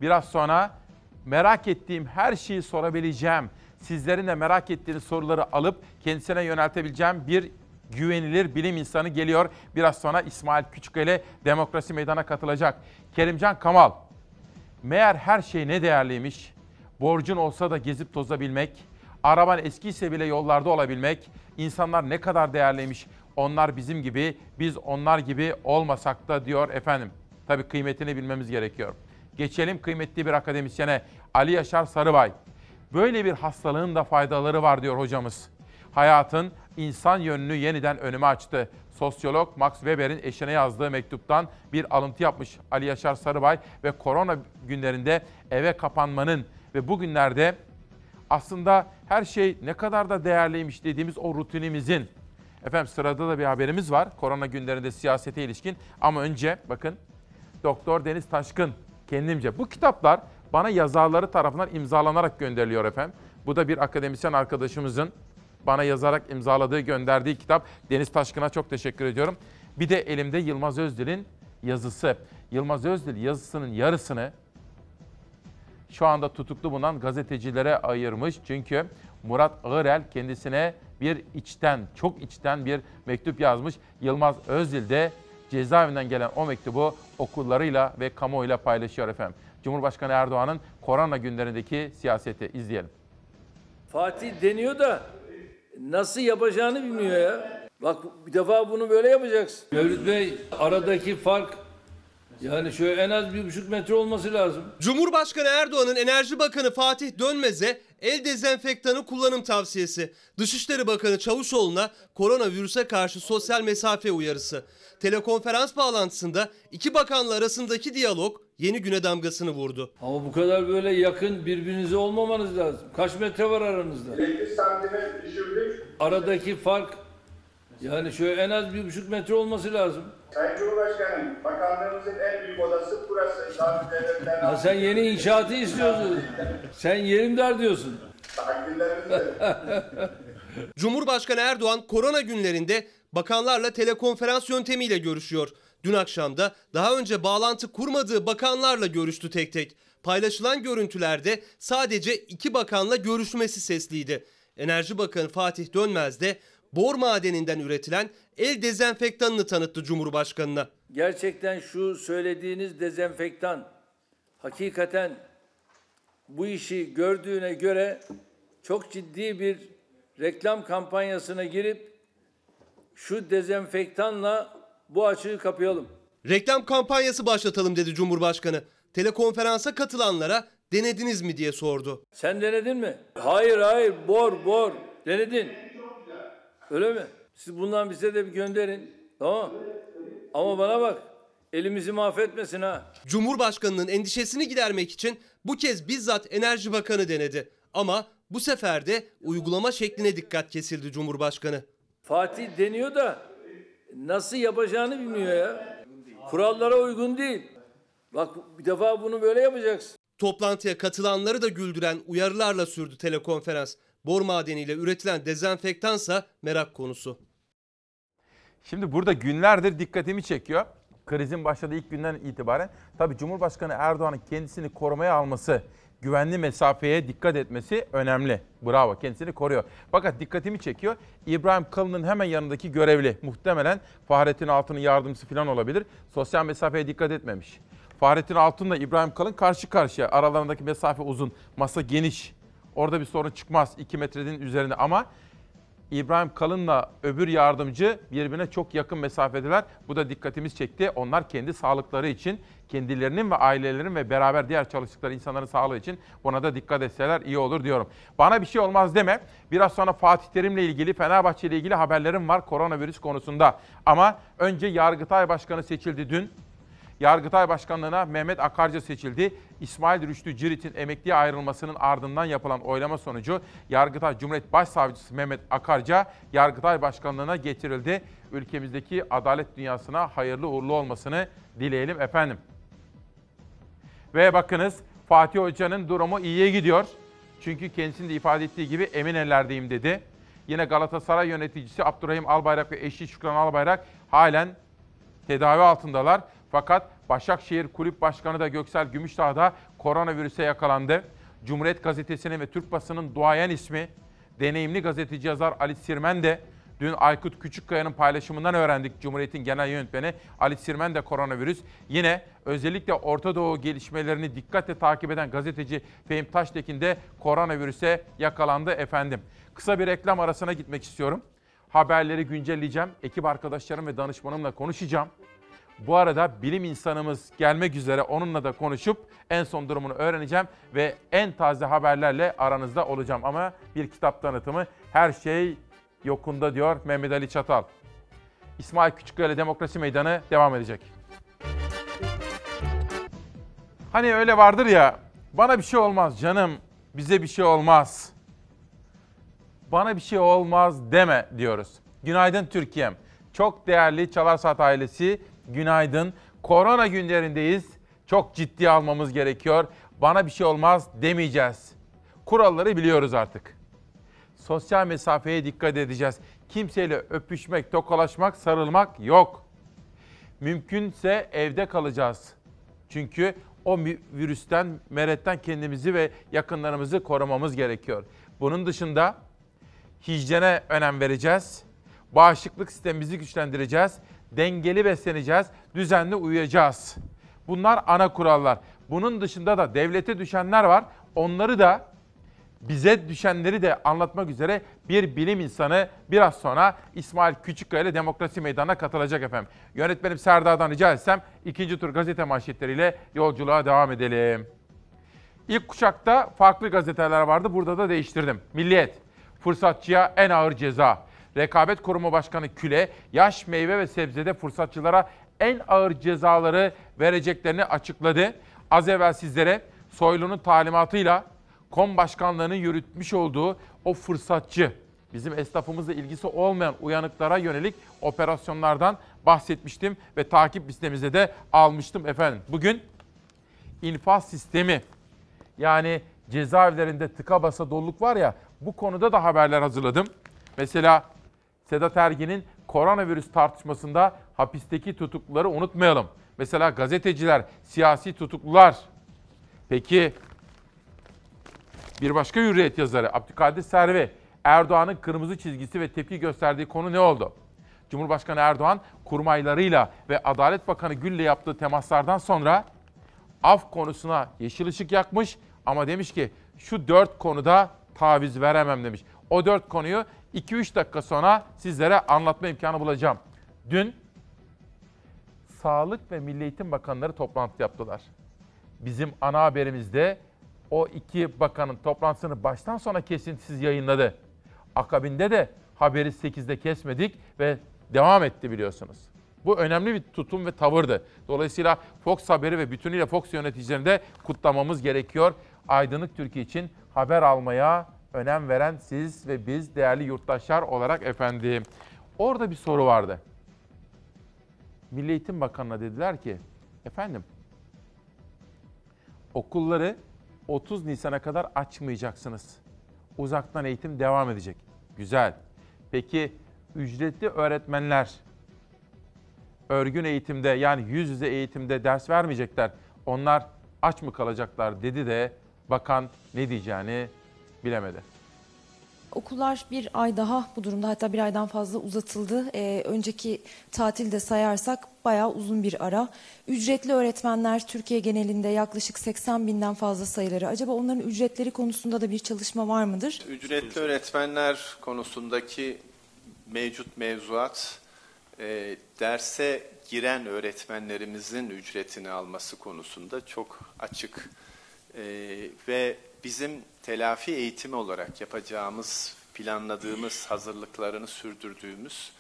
Biraz sonra merak ettiğim her şeyi sorabileceğim. Sizlerin de merak ettiğiniz soruları alıp kendisine yöneltebileceğim bir güvenilir bilim insanı geliyor. Biraz sonra İsmail Küçükkale Demokrasi Meydan'a katılacak. Kerimcan Kamal, meğer her şey ne değerliymiş. Borcun olsa da gezip tozabilmek, araban eskiyse bile yollarda olabilmek, insanlar ne kadar değerliymiş. Onlar bizim gibi, biz onlar gibi olmasak da diyor efendim. Tabii kıymetini bilmemiz gerekiyor. Geçelim kıymetli bir akademisyene Ali Yaşar Sarıbay. Böyle bir hastalığın da faydaları var diyor hocamız. Hayatın insan yönünü yeniden önüme açtı. Sosyolog Max Weber'in eşine yazdığı mektuptan bir alıntı yapmış Ali Yaşar Sarıbay ve korona günlerinde eve kapanmanın ve bugünlerde aslında her şey ne kadar da değerliymiş dediğimiz o rutinimizin. Efendim sırada da bir haberimiz var korona günlerinde siyasete ilişkin ama önce bakın Doktor Deniz Taşkın kendimce. Bu kitaplar bana yazarları tarafından imzalanarak gönderiliyor efendim. Bu da bir akademisyen arkadaşımızın bana yazarak imzaladığı, gönderdiği kitap. Deniz Taşkın'a çok teşekkür ediyorum. Bir de elimde Yılmaz Özdil'in yazısı. Yılmaz Özdil yazısının yarısını şu anda tutuklu bulunan gazetecilere ayırmış. Çünkü Murat Ağırel kendisine bir içten, çok içten bir mektup yazmış. Yılmaz Özdil de cezaevinden gelen o mektubu okullarıyla ve kamuoyuyla paylaşıyor efendim. Cumhurbaşkanı Erdoğan'ın korona günlerindeki siyaseti izleyelim.
Fatih deniyor da nasıl yapacağını bilmiyor ya. Bak bir defa bunu böyle yapacaksın. Mevlüt Bey aradaki fark yani şöyle en az bir buçuk metre olması lazım.
Cumhurbaşkanı Erdoğan'ın Enerji Bakanı Fatih Dönmez'e el dezenfektanı kullanım tavsiyesi. Dışişleri Bakanı Çavuşoğlu'na koronavirüse karşı sosyal mesafe uyarısı. Telekonferans bağlantısında iki bakanla arasındaki diyalog yeni güne damgasını vurdu.
Ama bu kadar böyle yakın birbirinize olmamanız lazım. Kaç metre var aranızda? Aradaki fark yani şöyle en az bir buçuk metre olması lazım.
Sayın Cumhurbaşkanım, bakanlığımızın en büyük odası burası.
Ya sen yeni inşaatı istiyorsun. Sen yerim dar diyorsun. <laughs>
Cumhurbaşkanı Erdoğan korona günlerinde bakanlarla telekonferans yöntemiyle görüşüyor. Dün akşam da daha önce bağlantı kurmadığı bakanlarla görüştü tek tek. Paylaşılan görüntülerde sadece iki bakanla görüşmesi sesliydi. Enerji Bakanı Fatih Dönmez de bor madeninden üretilen el dezenfektanını tanıttı Cumhurbaşkanı'na.
Gerçekten şu söylediğiniz dezenfektan hakikaten bu işi gördüğüne göre çok ciddi bir reklam kampanyasına girip şu dezenfektanla bu açığı kapayalım.
Reklam kampanyası başlatalım dedi Cumhurbaşkanı. Telekonferansa katılanlara denediniz mi diye sordu.
Sen denedin mi? Hayır hayır bor bor denedin. Öyle mi? Siz bundan bize de bir gönderin. Tamam. Ama bana bak elimizi mahvetmesin ha.
Cumhurbaşkanının endişesini gidermek için bu kez bizzat Enerji Bakanı denedi. Ama bu sefer de uygulama şekline dikkat kesildi Cumhurbaşkanı.
Fatih deniyor da nasıl yapacağını bilmiyor ya. Kurallara uygun değil. Bak bir defa bunu böyle yapacaksın.
Toplantıya katılanları da güldüren uyarılarla sürdü telekonferans. Bor madeniyle üretilen dezenfektansa merak konusu.
Şimdi burada günlerdir dikkatimi çekiyor. Krizin başladığı ilk günden itibaren tabii Cumhurbaşkanı Erdoğan'ın kendisini korumaya alması, güvenli mesafeye dikkat etmesi önemli. Bravo kendisini koruyor. Fakat dikkatimi çekiyor. İbrahim Kalın'ın hemen yanındaki görevli muhtemelen Fahrettin Altun'un yardımcısı falan olabilir. Sosyal mesafeye dikkat etmemiş. Fahrettin Altun'la İbrahim Kalın karşı karşıya. Aralarındaki mesafe uzun, masa geniş. Orada bir sorun çıkmaz 2 metrenin üzerinde ama İbrahim Kalın'la öbür yardımcı birbirine çok yakın mesafedeler. Bu da dikkatimiz çekti. Onlar kendi sağlıkları için, kendilerinin ve ailelerinin ve beraber diğer çalıştıkları insanların sağlığı için buna da dikkat etseler iyi olur diyorum. Bana bir şey olmaz deme. Biraz sonra Fatih Terim'le ilgili, Fenerbahçe ile ilgili haberlerim var koronavirüs konusunda. Ama önce Yargıtay Başkanı seçildi dün. Yargıtay Başkanlığı'na Mehmet Akarca seçildi. İsmail Rüştü Cirit'in emekliye ayrılmasının ardından yapılan oylama sonucu Yargıtay Cumhuriyet Başsavcısı Mehmet Akarca Yargıtay Başkanlığı'na getirildi. Ülkemizdeki adalet dünyasına hayırlı uğurlu olmasını dileyelim efendim. Ve bakınız Fatih Hoca'nın durumu iyiye gidiyor. Çünkü kendisinin de ifade ettiği gibi emin ellerdeyim dedi. Yine Galatasaray yöneticisi Abdurrahim Albayrak ve eşi Şükran Albayrak halen tedavi altındalar. Fakat Başakşehir Kulüp Başkanı da Göksel Gümüşdağ da koronavirüse yakalandı. Cumhuriyet Gazetesi'nin ve Türk basının duayen ismi deneyimli gazeteci yazar Ali Sirmen de dün Aykut Küçükkaya'nın paylaşımından öğrendik Cumhuriyet'in genel yönetmeni Ali Sirmen de koronavirüs. Yine özellikle Orta Doğu gelişmelerini dikkatle takip eden gazeteci Fehim Taştekin de koronavirüse yakalandı efendim. Kısa bir reklam arasına gitmek istiyorum. Haberleri güncelleyeceğim. Ekip arkadaşlarım ve danışmanımla konuşacağım. Bu arada bilim insanımız gelmek üzere onunla da konuşup en son durumunu öğreneceğim ve en taze haberlerle aranızda olacağım. Ama bir kitap tanıtımı her şey yokunda diyor Mehmet Ali Çatal. İsmail Küçükkaya ile Demokrasi Meydanı devam edecek. Hani öyle vardır ya bana bir şey olmaz canım bize bir şey olmaz. Bana bir şey olmaz deme diyoruz. Günaydın Türkiye'm. Çok değerli Çalar Saat ailesi günaydın. Korona günlerindeyiz. Çok ciddi almamız gerekiyor. Bana bir şey olmaz demeyeceğiz. Kuralları biliyoruz artık. Sosyal mesafeye dikkat edeceğiz. Kimseyle öpüşmek, tokalaşmak, sarılmak yok. Mümkünse evde kalacağız. Çünkü o virüsten, meretten kendimizi ve yakınlarımızı korumamız gerekiyor. Bunun dışında hijyene önem vereceğiz. Bağışıklık sistemimizi güçlendireceğiz dengeli besleneceğiz, düzenli uyuyacağız. Bunlar ana kurallar. Bunun dışında da devlete düşenler var. Onları da bize düşenleri de anlatmak üzere bir bilim insanı biraz sonra İsmail Küçükkaya ile Demokrasi Meydanı'na katılacak efendim. Yönetmenim Serdar'dan rica etsem ikinci tur gazete manşetleriyle yolculuğa devam edelim. İlk kuşakta farklı gazeteler vardı. Burada da değiştirdim. Milliyet. Fırsatçıya en ağır ceza. Rekabet Kurumu Başkanı Küle, yaş meyve ve sebzede fırsatçılara en ağır cezaları vereceklerini açıkladı. Az evvel sizlere Soylu'nun talimatıyla KOM başkanlığının yürütmüş olduğu o fırsatçı, bizim esnafımızla ilgisi olmayan uyanıklara yönelik operasyonlardan bahsetmiştim ve takip listemizde de almıştım efendim. Bugün infaz sistemi yani cezaevlerinde tıka basa doluluk var ya bu konuda da haberler hazırladım. Mesela Sedat Ergin'in koronavirüs tartışmasında hapisteki tutukluları unutmayalım. Mesela gazeteciler, siyasi tutuklular. Peki bir başka hürriyet yazarı Abdülkadir Servi, Erdoğan'ın kırmızı çizgisi ve tepki gösterdiği konu ne oldu? Cumhurbaşkanı Erdoğan kurmaylarıyla ve Adalet Bakanı Gül'le yaptığı temaslardan sonra af konusuna yeşil ışık yakmış ama demiş ki şu dört konuda taviz veremem demiş. O dört konuyu 2-3 dakika sonra sizlere anlatma imkanı bulacağım. Dün Sağlık ve Milli Eğitim Bakanları toplantı yaptılar. Bizim ana haberimizde o iki bakanın toplantısını baştan sona kesintisiz yayınladı. Akabinde de haberi 8'de kesmedik ve devam etti biliyorsunuz. Bu önemli bir tutum ve tavırdı. Dolayısıyla Fox haberi ve bütünüyle Fox yöneticilerini de kutlamamız gerekiyor. Aydınlık Türkiye için haber almaya önem veren siz ve biz değerli yurttaşlar olarak efendim. Orada bir soru vardı. Milli Eğitim Bakanı'na dediler ki, efendim okulları 30 Nisan'a kadar açmayacaksınız. Uzaktan eğitim devam edecek. Güzel. Peki ücretli öğretmenler örgün eğitimde yani yüz yüze eğitimde ders vermeyecekler. Onlar aç mı kalacaklar dedi de bakan ne diyeceğini bilemedi.
Okullar bir ay daha bu durumda hatta bir aydan fazla uzatıldı. Ee, önceki tatilde sayarsak bayağı uzun bir ara. Ücretli öğretmenler Türkiye genelinde yaklaşık 80 binden fazla sayıları. Acaba onların ücretleri konusunda da bir çalışma var mıdır?
Ücretli öğretmenler konusundaki mevcut mevzuat e, derse giren öğretmenlerimizin ücretini alması konusunda çok açık E, ve bizim telafi eğitimi olarak yapacağımız, planladığımız, hazırlıklarını sürdürdüğümüz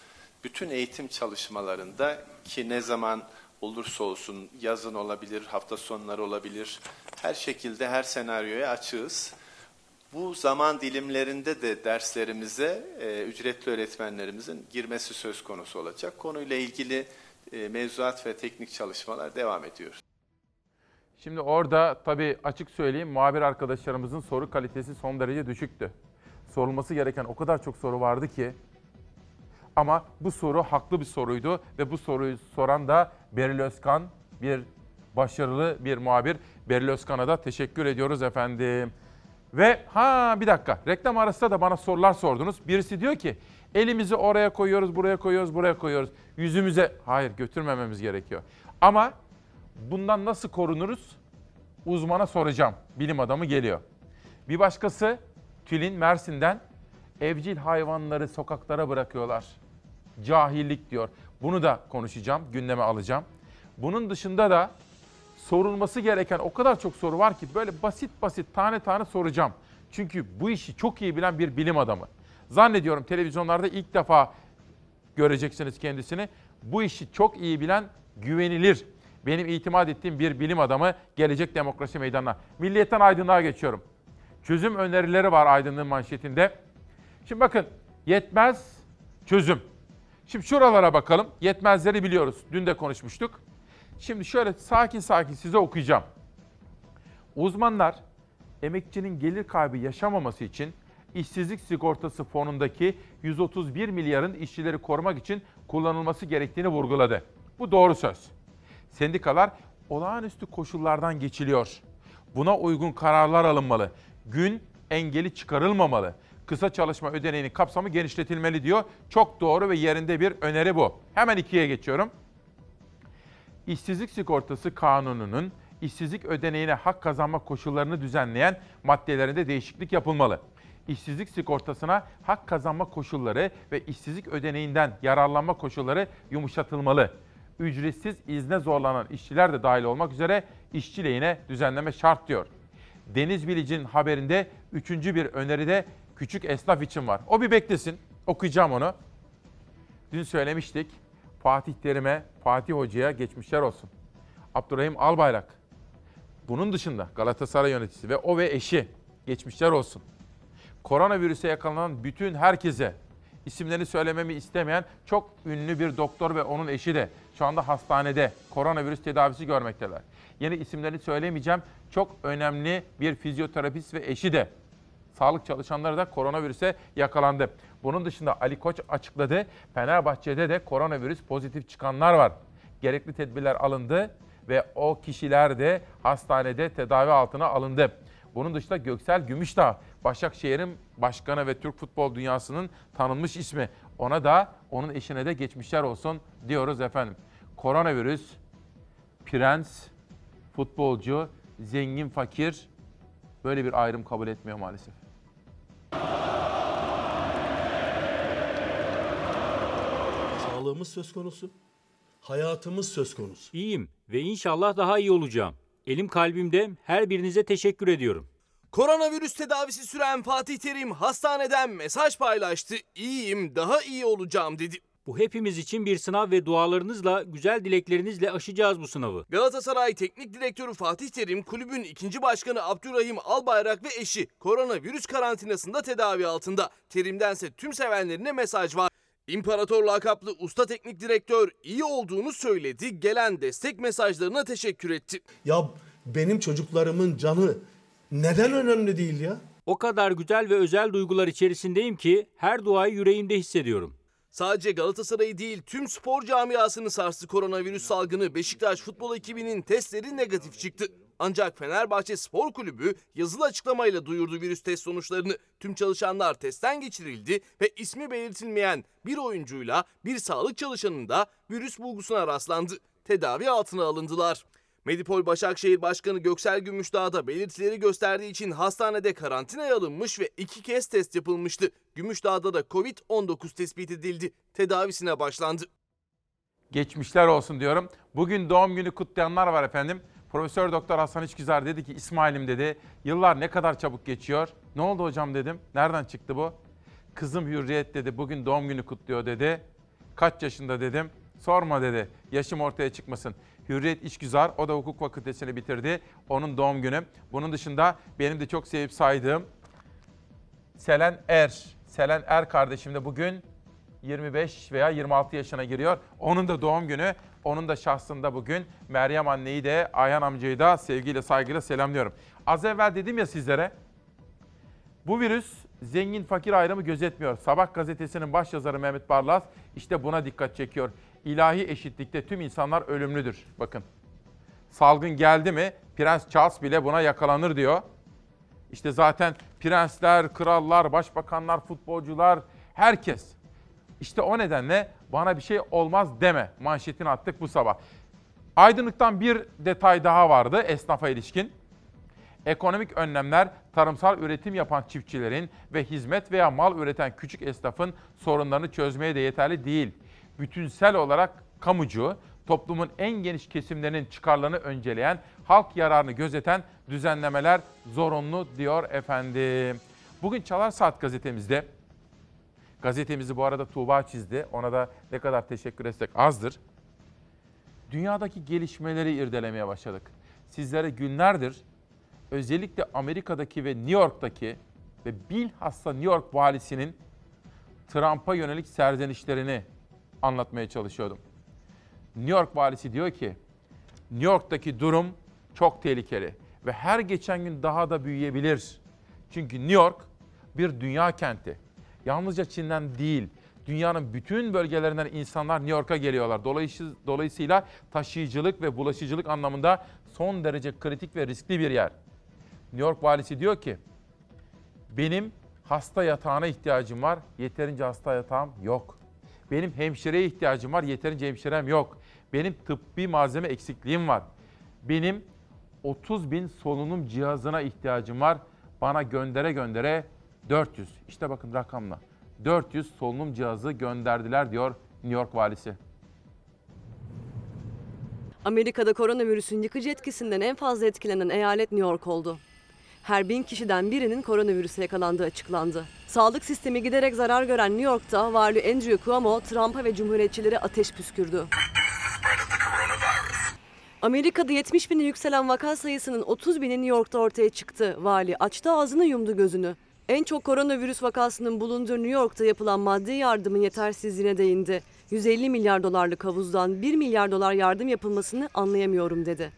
bütün eğitim çalışmalarında ki ne zaman olursa olsun yazın olabilir, hafta sonları olabilir, her şekilde her senaryoya açığız. Bu zaman dilimlerinde de derslerimize e, ücretli öğretmenlerimizin girmesi söz konusu olacak. Konuyla ilgili e, mevzuat ve teknik çalışmalar devam ediyor.
Şimdi orada tabii açık söyleyeyim muhabir arkadaşlarımızın soru kalitesi son derece düşüktü. Sorulması gereken o kadar çok soru vardı ki. Ama bu soru haklı bir soruydu ve bu soruyu soran da Beril Özkan bir başarılı bir muhabir. Beril Özkan'a da teşekkür ediyoruz efendim. Ve ha bir dakika reklam arasında da bana sorular sordunuz. Birisi diyor ki elimizi oraya koyuyoruz, buraya koyuyoruz, buraya koyuyoruz. Yüzümüze hayır götürmememiz gerekiyor. Ama bundan nasıl korunuruz? Uzmana soracağım. Bilim adamı geliyor. Bir başkası Tülin Mersin'den evcil hayvanları sokaklara bırakıyorlar. Cahillik diyor. Bunu da konuşacağım, gündeme alacağım. Bunun dışında da sorulması gereken o kadar çok soru var ki böyle basit basit tane tane soracağım. Çünkü bu işi çok iyi bilen bir bilim adamı. Zannediyorum televizyonlarda ilk defa göreceksiniz kendisini. Bu işi çok iyi bilen, güvenilir, benim itimat ettiğim bir bilim adamı gelecek demokrasi meydanına. Milliyetten aydınlığa geçiyorum. Çözüm önerileri var aydınlığın manşetinde. Şimdi bakın yetmez çözüm. Şimdi şuralara bakalım. Yetmezleri biliyoruz. Dün de konuşmuştuk. Şimdi şöyle sakin sakin size okuyacağım. Uzmanlar emekçinin gelir kaybı yaşamaması için işsizlik sigortası fonundaki 131 milyarın işçileri korumak için kullanılması gerektiğini vurguladı. Bu doğru söz. Sendikalar olağanüstü koşullardan geçiliyor. Buna uygun kararlar alınmalı. Gün engeli çıkarılmamalı. Kısa çalışma ödeneğinin kapsamı genişletilmeli diyor. Çok doğru ve yerinde bir öneri bu. Hemen ikiye geçiyorum. İşsizlik sigortası kanununun işsizlik ödeneğine hak kazanma koşullarını düzenleyen maddelerinde değişiklik yapılmalı. İşsizlik sigortasına hak kazanma koşulları ve işsizlik ödeneğinden yararlanma koşulları yumuşatılmalı. Ücretsiz izne zorlanan işçiler de dahil olmak üzere işçi lehine düzenleme şart diyor. Deniz Bilic'in haberinde üçüncü bir öneri de küçük esnaf için var. O bir beklesin. Okuyacağım onu. Dün söylemiştik. Fatih Terim'e, Fatih Hoca'ya geçmişler olsun. Abdurrahim Albayrak. Bunun dışında Galatasaray yöneticisi ve o ve eşi geçmişler olsun. Koronavirüse yakalanan bütün herkese isimlerini söylememi istemeyen çok ünlü bir doktor ve onun eşi de şu anda hastanede koronavirüs tedavisi görmekteler. Yeni isimlerini söylemeyeceğim. Çok önemli bir fizyoterapist ve eşi de sağlık çalışanları da koronavirüse yakalandı. Bunun dışında Ali Koç açıkladı. Fenerbahçe'de de koronavirüs pozitif çıkanlar var. Gerekli tedbirler alındı ve o kişiler de hastanede tedavi altına alındı. Bunun dışında Göksel Gümüşdağ, Başakşehir'in başkanı ve Türk futbol dünyasının tanınmış ismi. Ona da onun eşine de geçmişler olsun diyoruz efendim. Koronavirüs, prens, futbolcu, zengin, fakir böyle bir ayrım kabul etmiyor maalesef.
Sağlığımız söz konusu. Hayatımız söz konusu.
İyiyim ve inşallah daha iyi olacağım. Elim kalbimde her birinize teşekkür ediyorum.
Koronavirüs tedavisi süren Fatih Terim hastaneden mesaj paylaştı. İyiyim, daha iyi olacağım dedi.
Bu hepimiz için bir sınav ve dualarınızla, güzel dileklerinizle aşacağız bu sınavı.
Galatasaray Teknik Direktörü Fatih Terim, kulübün ikinci başkanı Abdurrahim Albayrak ve eşi koronavirüs karantinasında tedavi altında. Terim'dense tüm sevenlerine mesaj var. İmparator lakaplı usta teknik direktör iyi olduğunu söyledi, gelen destek mesajlarına teşekkür etti.
Ya benim çocuklarımın canı neden önemli değil ya?
O kadar güzel ve özel duygular içerisindeyim ki her duayı yüreğimde hissediyorum.
Sadece Galatasaray'ı değil tüm spor camiasını sarstı koronavirüs salgını. Beşiktaş futbol ekibinin testleri negatif çıktı. Ancak Fenerbahçe Spor Kulübü yazılı açıklamayla duyurdu virüs test sonuçlarını. Tüm çalışanlar testten geçirildi ve ismi belirtilmeyen bir oyuncuyla bir sağlık çalışanının da virüs bulgusuna rastlandı. Tedavi altına alındılar. Medipol Başakşehir Başkanı Göksel Gümüşdağ da belirtileri gösterdiği için hastanede karantinaya alınmış ve iki kez test yapılmıştı. Gümüşdağ'da da Covid-19 tespit edildi. Tedavisine başlandı.
Geçmişler olsun diyorum. Bugün doğum günü kutlayanlar var efendim. Profesör Doktor Hasan İçgüzar dedi ki İsmail'im dedi yıllar ne kadar çabuk geçiyor. Ne oldu hocam dedim. Nereden çıktı bu? Kızım Hürriyet dedi bugün doğum günü kutluyor dedi. Kaç yaşında dedim. Sorma dedi. Yaşım ortaya çıkmasın. Hürriyet İşgüzar o da hukuk fakültesini bitirdi. Onun doğum günü. Bunun dışında benim de çok sevip saydığım Selen Er. Selen Er kardeşim de bugün 25 veya 26 yaşına giriyor. Onun da doğum günü. Onun da şahsında bugün Meryem anneyi de Ayhan amcayı da sevgiyle saygıyla selamlıyorum. Az evvel dedim ya sizlere bu virüs zengin fakir ayrımı gözetmiyor. Sabah gazetesinin başyazarı Mehmet Barlas işte buna dikkat çekiyor. İlahi eşitlikte tüm insanlar ölümlüdür. Bakın salgın geldi mi Prens Charles bile buna yakalanır diyor. İşte zaten prensler, krallar, başbakanlar, futbolcular, herkes. İşte o nedenle bana bir şey olmaz deme manşetini attık bu sabah. Aydınlıktan bir detay daha vardı esnafa ilişkin. Ekonomik önlemler tarımsal üretim yapan çiftçilerin ve hizmet veya mal üreten küçük esnafın sorunlarını çözmeye de yeterli değil. Bütünsel olarak kamucu, toplumun en geniş kesimlerinin çıkarlarını önceleyen, halk yararını gözeten düzenlemeler zorunlu diyor efendim. Bugün Çalar Saat gazetemizde Gazetemizi bu arada Tuğba çizdi. Ona da ne kadar teşekkür etsek azdır. Dünyadaki gelişmeleri irdelemeye başladık. Sizlere günlerdir özellikle Amerika'daki ve New York'taki ve bilhassa New York valisinin Trump'a yönelik serzenişlerini anlatmaya çalışıyordum. New York valisi diyor ki, New York'taki durum çok tehlikeli ve her geçen gün daha da büyüyebilir. Çünkü New York bir dünya kenti. Yalnızca Çin'den değil, dünyanın bütün bölgelerinden insanlar New York'a geliyorlar. Dolayısıyla taşıyıcılık ve bulaşıcılık anlamında son derece kritik ve riskli bir yer. New York valisi diyor ki, benim hasta yatağına ihtiyacım var, yeterince hasta yatağım yok. Benim hemşireye ihtiyacım var, yeterince hemşirem yok. Benim tıbbi malzeme eksikliğim var. Benim 30 bin solunum cihazına ihtiyacım var. Bana göndere göndere 400. İşte bakın rakamla. 400 solunum cihazı gönderdiler diyor New York valisi.
Amerika'da koronavirüsün yıkıcı etkisinden en fazla etkilenen eyalet New York oldu. Her bin kişiden birinin koronavirüse yakalandığı açıklandı. Sağlık sistemi giderek zarar gören New York'ta vali Andrew Cuomo Trump'a ve Cumhuriyetçilere ateş püskürdü. Amerika'da 70 bine yükselen vaka sayısının 30 bini New York'ta ortaya çıktı. Vali açtı ağzını yumdu gözünü. En çok koronavirüs vakasının bulunduğu New York'ta yapılan maddi yardımın yetersizliğine değindi. 150 milyar dolarlık havuzdan 1 milyar dolar yardım yapılmasını anlayamıyorum dedi.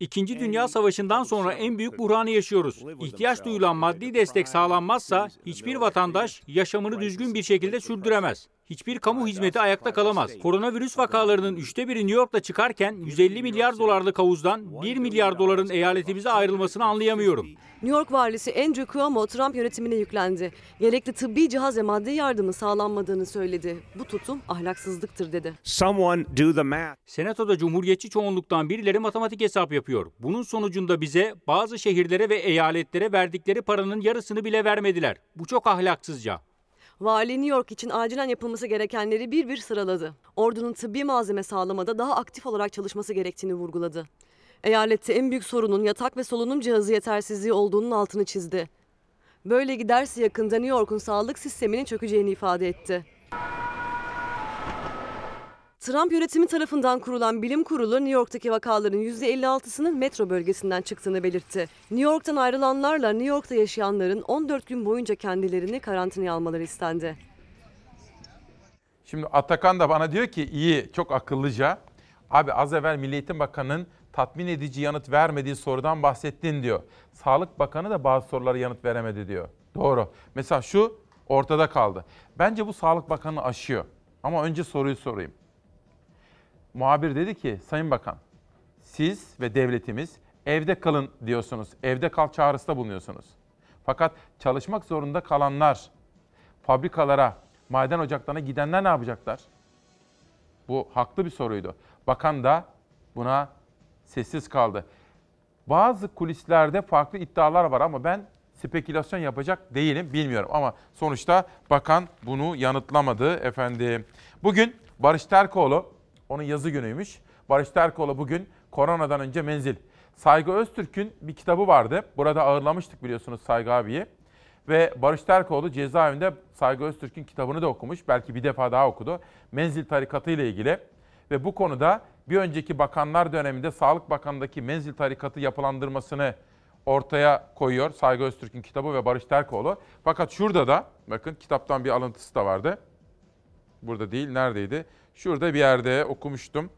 İkinci Dünya Savaşı'ndan sonra en büyük buhranı yaşıyoruz. İhtiyaç duyulan maddi destek sağlanmazsa hiçbir vatandaş yaşamını düzgün bir şekilde sürdüremez. Hiçbir kamu hizmeti ayakta kalamaz. Koronavirüs vakalarının üçte biri New York'ta çıkarken 150 milyar dolarlık havuzdan 1 milyar doların eyaletimize ayrılmasını anlayamıyorum.
New York valisi Andrew Cuomo Trump yönetimine yüklendi. Gerekli tıbbi cihaz ve maddi yardımın sağlanmadığını söyledi. Bu tutum ahlaksızlıktır dedi.
someone do the math.
Senatoda cumhuriyetçi çoğunluktan birileri matematik hesap yapıyor. Bunun sonucunda bize bazı şehirlere ve eyaletlere verdikleri paranın yarısını bile vermediler. Bu çok ahlaksızca.
Vali New York için acilen yapılması gerekenleri bir bir sıraladı. Ordunun tıbbi malzeme sağlamada daha aktif olarak çalışması gerektiğini vurguladı. Eyalette en büyük sorunun yatak ve solunum cihazı yetersizliği olduğunun altını çizdi. Böyle giderse yakında New York'un sağlık sisteminin çökeceğini ifade etti. Trump yönetimi tarafından kurulan bilim kurulu New York'taki vakaların %56'sının metro bölgesinden çıktığını belirtti. New York'tan ayrılanlarla New York'ta yaşayanların 14 gün boyunca kendilerini karantinaya almaları istendi.
Şimdi Atakan da bana diyor ki iyi, çok akıllıca. Abi az evvel Milli Eğitim Bakanı'nın tatmin edici yanıt vermediği sorudan bahsettin diyor. Sağlık Bakanı da bazı sorulara yanıt veremedi diyor. Doğru. Mesela şu ortada kaldı. Bence bu Sağlık Bakanı aşıyor. Ama önce soruyu sorayım. Muhabir dedi ki Sayın Bakan siz ve devletimiz evde kalın diyorsunuz. Evde kal çağrısında bulunuyorsunuz. Fakat çalışmak zorunda kalanlar fabrikalara, maden ocaklarına gidenler ne yapacaklar? Bu haklı bir soruydu. Bakan da buna sessiz kaldı. Bazı kulislerde farklı iddialar var ama ben spekülasyon yapacak değilim bilmiyorum ama sonuçta bakan bunu yanıtlamadı efendim. Bugün Barış Terkoğlu onun yazı günüymüş. Barış Terkoğlu bugün koronadan önce menzil. Saygı Öztürk'ün bir kitabı vardı. Burada ağırlamıştık biliyorsunuz Saygı abiyi. Ve Barış Terkoğlu cezaevinde Saygı Öztürk'ün kitabını da okumuş. Belki bir defa daha okudu. Menzil tarikatı ile ilgili. Ve bu konuda bir önceki bakanlar döneminde Sağlık Bakanı'ndaki menzil tarikatı yapılandırmasını ortaya koyuyor. Saygı Öztürk'ün kitabı ve Barış Terkoğlu. Fakat şurada da bakın kitaptan bir alıntısı da vardı. Burada değil neredeydi? Şurada bir yerde okumuştum.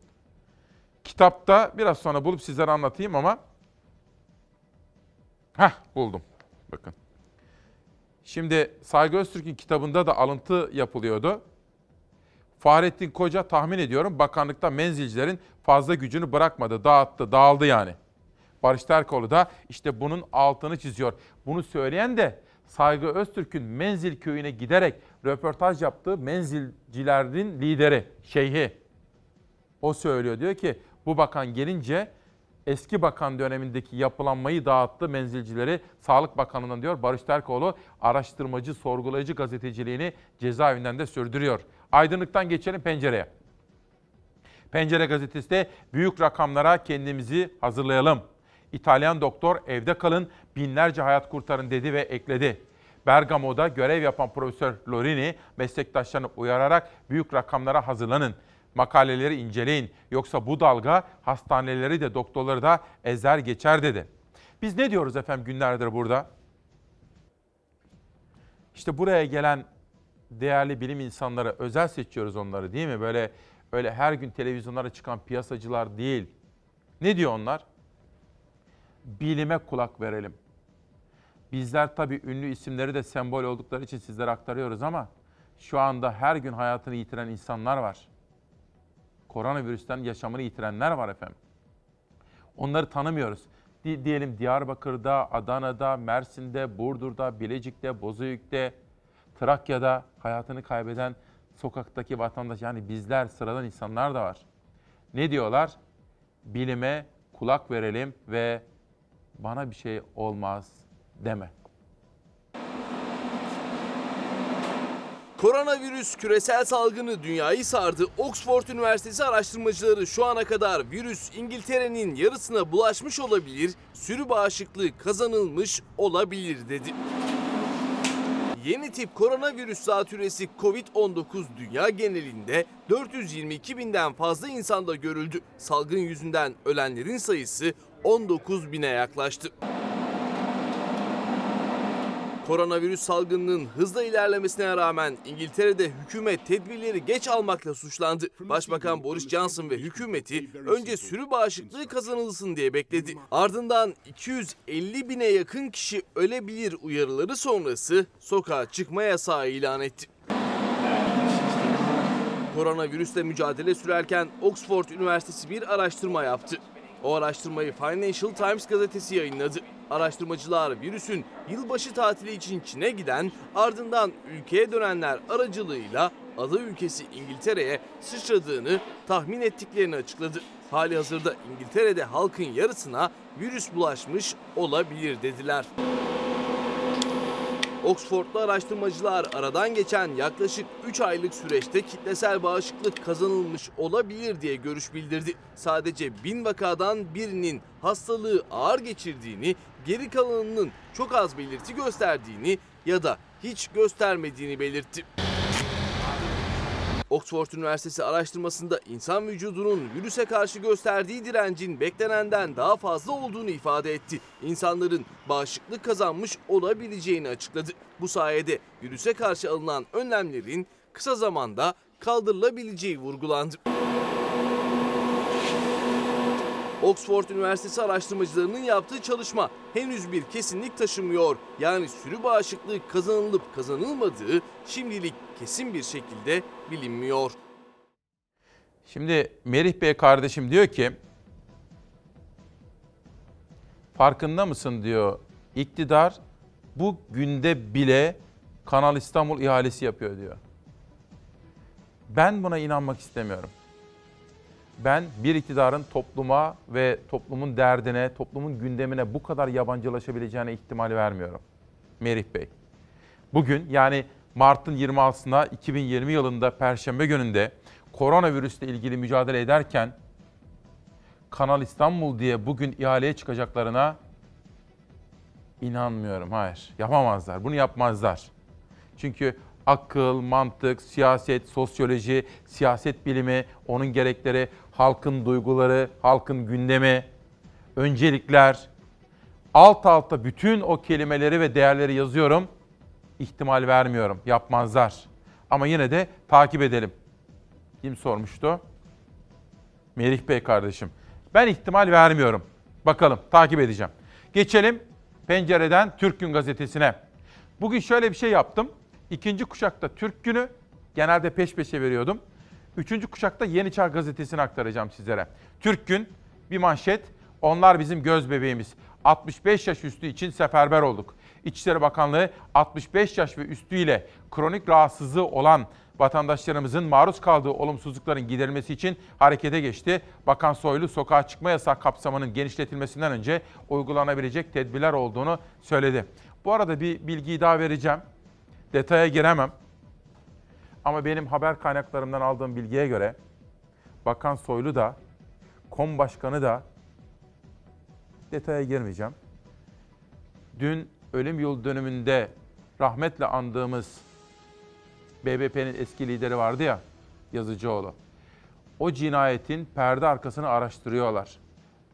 Kitapta biraz sonra bulup sizlere anlatayım ama Heh buldum. Bakın. Şimdi Saygı Öztürk'ün kitabında da alıntı yapılıyordu. Fahrettin Koca tahmin ediyorum bakanlıkta menzilcilerin fazla gücünü bırakmadı, dağıttı, dağıldı yani. Barış Terkoğlu da işte bunun altını çiziyor. Bunu söyleyen de Saygı Öztürk'ün Menzil köyüne giderek röportaj yaptığı menzilcilerin lideri, şeyhi. O söylüyor diyor ki bu bakan gelince eski bakan dönemindeki yapılanmayı dağıttı menzilcileri Sağlık Bakanlığı'ndan diyor Barış Terkoğlu araştırmacı, sorgulayıcı gazeteciliğini cezaevinden de sürdürüyor. Aydınlıktan geçelim pencereye. Pencere gazetesi de büyük rakamlara kendimizi hazırlayalım. İtalyan doktor evde kalın binlerce hayat kurtarın dedi ve ekledi. Bergamo'da görev yapan Profesör Lorini meslektaşlarını uyararak büyük rakamlara hazırlanın. Makaleleri inceleyin. Yoksa bu dalga hastaneleri de doktorları da ezer geçer dedi. Biz ne diyoruz efendim günlerdir burada? İşte buraya gelen değerli bilim insanları özel seçiyoruz onları değil mi? Böyle öyle her gün televizyonlara çıkan piyasacılar değil. Ne diyor onlar? Bilime kulak verelim. Bizler tabii ünlü isimleri de sembol oldukları için sizlere aktarıyoruz ama şu anda her gün hayatını yitiren insanlar var. Koronavirüsten yaşamını yitirenler var efendim. Onları tanımıyoruz. Di- diyelim Diyarbakır'da, Adana'da, Mersin'de, Burdur'da, Bilecik'te, Bozüyük'te, Trakya'da hayatını kaybeden sokaktaki vatandaş yani bizler sıradan insanlar da var. Ne diyorlar? Bilime kulak verelim ve bana bir şey olmaz deme.
Koronavirüs küresel salgını dünyayı sardı. Oxford Üniversitesi araştırmacıları şu ana kadar virüs İngiltere'nin yarısına bulaşmış olabilir, sürü bağışıklığı kazanılmış olabilir dedi. Yeni tip koronavirüs zatürresi Covid-19 dünya genelinde 422 binden fazla insanda görüldü. Salgın yüzünden ölenlerin sayısı 19 bine yaklaştı. Koronavirüs salgınının hızla ilerlemesine rağmen İngiltere'de hükümet tedbirleri geç almakla suçlandı. Başbakan Boris Johnson ve hükümeti önce sürü bağışıklığı kazanılsın diye bekledi. Ardından 250 bine yakın kişi ölebilir uyarıları sonrası sokağa çıkma yasağı ilan etti. Koronavirüsle mücadele sürerken Oxford Üniversitesi bir araştırma yaptı. O araştırmayı Financial Times gazetesi yayınladı. Araştırmacılar virüsün yılbaşı tatili için Çin'e giden ardından ülkeye dönenler aracılığıyla ada ülkesi İngiltere'ye sıçradığını tahmin ettiklerini açıkladı. Hali hazırda İngiltere'de halkın yarısına virüs bulaşmış olabilir dediler. Oxford'lu araştırmacılar aradan geçen yaklaşık 3 aylık süreçte kitlesel bağışıklık kazanılmış olabilir diye görüş bildirdi. Sadece bin vakadan birinin hastalığı ağır geçirdiğini, geri kalanının çok az belirti gösterdiğini ya da hiç göstermediğini belirtti. Oxford Üniversitesi araştırmasında insan vücudunun virüse karşı gösterdiği direncin beklenenden daha fazla olduğunu ifade etti. İnsanların bağışıklık kazanmış olabileceğini açıkladı. Bu sayede virüse karşı alınan önlemlerin kısa zamanda kaldırılabileceği vurgulandı. Oxford Üniversitesi araştırmacılarının yaptığı çalışma henüz bir kesinlik taşımıyor. Yani sürü bağışıklığı kazanılıp kazanılmadığı şimdilik kesin bir şekilde bilinmiyor.
Şimdi Merih Bey kardeşim diyor ki farkında mısın diyor iktidar bu günde bile Kanal İstanbul ihalesi yapıyor diyor. Ben buna inanmak istemiyorum. Ben bir iktidarın topluma ve toplumun derdine, toplumun gündemine bu kadar yabancılaşabileceğine ihtimal vermiyorum. Merih Bey. Bugün yani Mart'ın 26'sında 2020 yılında Perşembe gününde koronavirüsle ilgili mücadele ederken Kanal İstanbul diye bugün ihaleye çıkacaklarına inanmıyorum. Hayır, yapamazlar. Bunu yapmazlar. Çünkü akıl, mantık, siyaset, sosyoloji, siyaset bilimi, onun gerekleri, halkın duyguları, halkın gündemi, öncelikler, alt alta bütün o kelimeleri ve değerleri yazıyorum. İhtimal vermiyorum. Yapmazlar. Ama yine de takip edelim. Kim sormuştu? Merih Bey kardeşim. Ben ihtimal vermiyorum. Bakalım takip edeceğim. Geçelim pencereden Türk Gün Gazetesi'ne. Bugün şöyle bir şey yaptım. İkinci kuşakta Türk Günü genelde peş peşe veriyordum. Üçüncü kuşakta Yeni Çağ Gazetesi'ni aktaracağım sizlere. Türk Gün bir manşet. Onlar bizim göz bebeğimiz. 65 yaş üstü için seferber olduk. İçişleri Bakanlığı 65 yaş ve üstüyle kronik rahatsızlığı olan vatandaşlarımızın maruz kaldığı olumsuzlukların giderilmesi için harekete geçti. Bakan Soylu sokağa çıkma yasak kapsamının genişletilmesinden önce uygulanabilecek tedbirler olduğunu söyledi. Bu arada bir bilgiyi daha vereceğim. Detaya giremem. Ama benim haber kaynaklarımdan aldığım bilgiye göre Bakan Soylu da KOM Başkanı da detaya girmeyeceğim. Dün ölüm yıl dönümünde rahmetle andığımız BBP'nin eski lideri vardı ya Yazıcıoğlu. O cinayetin perde arkasını araştırıyorlar.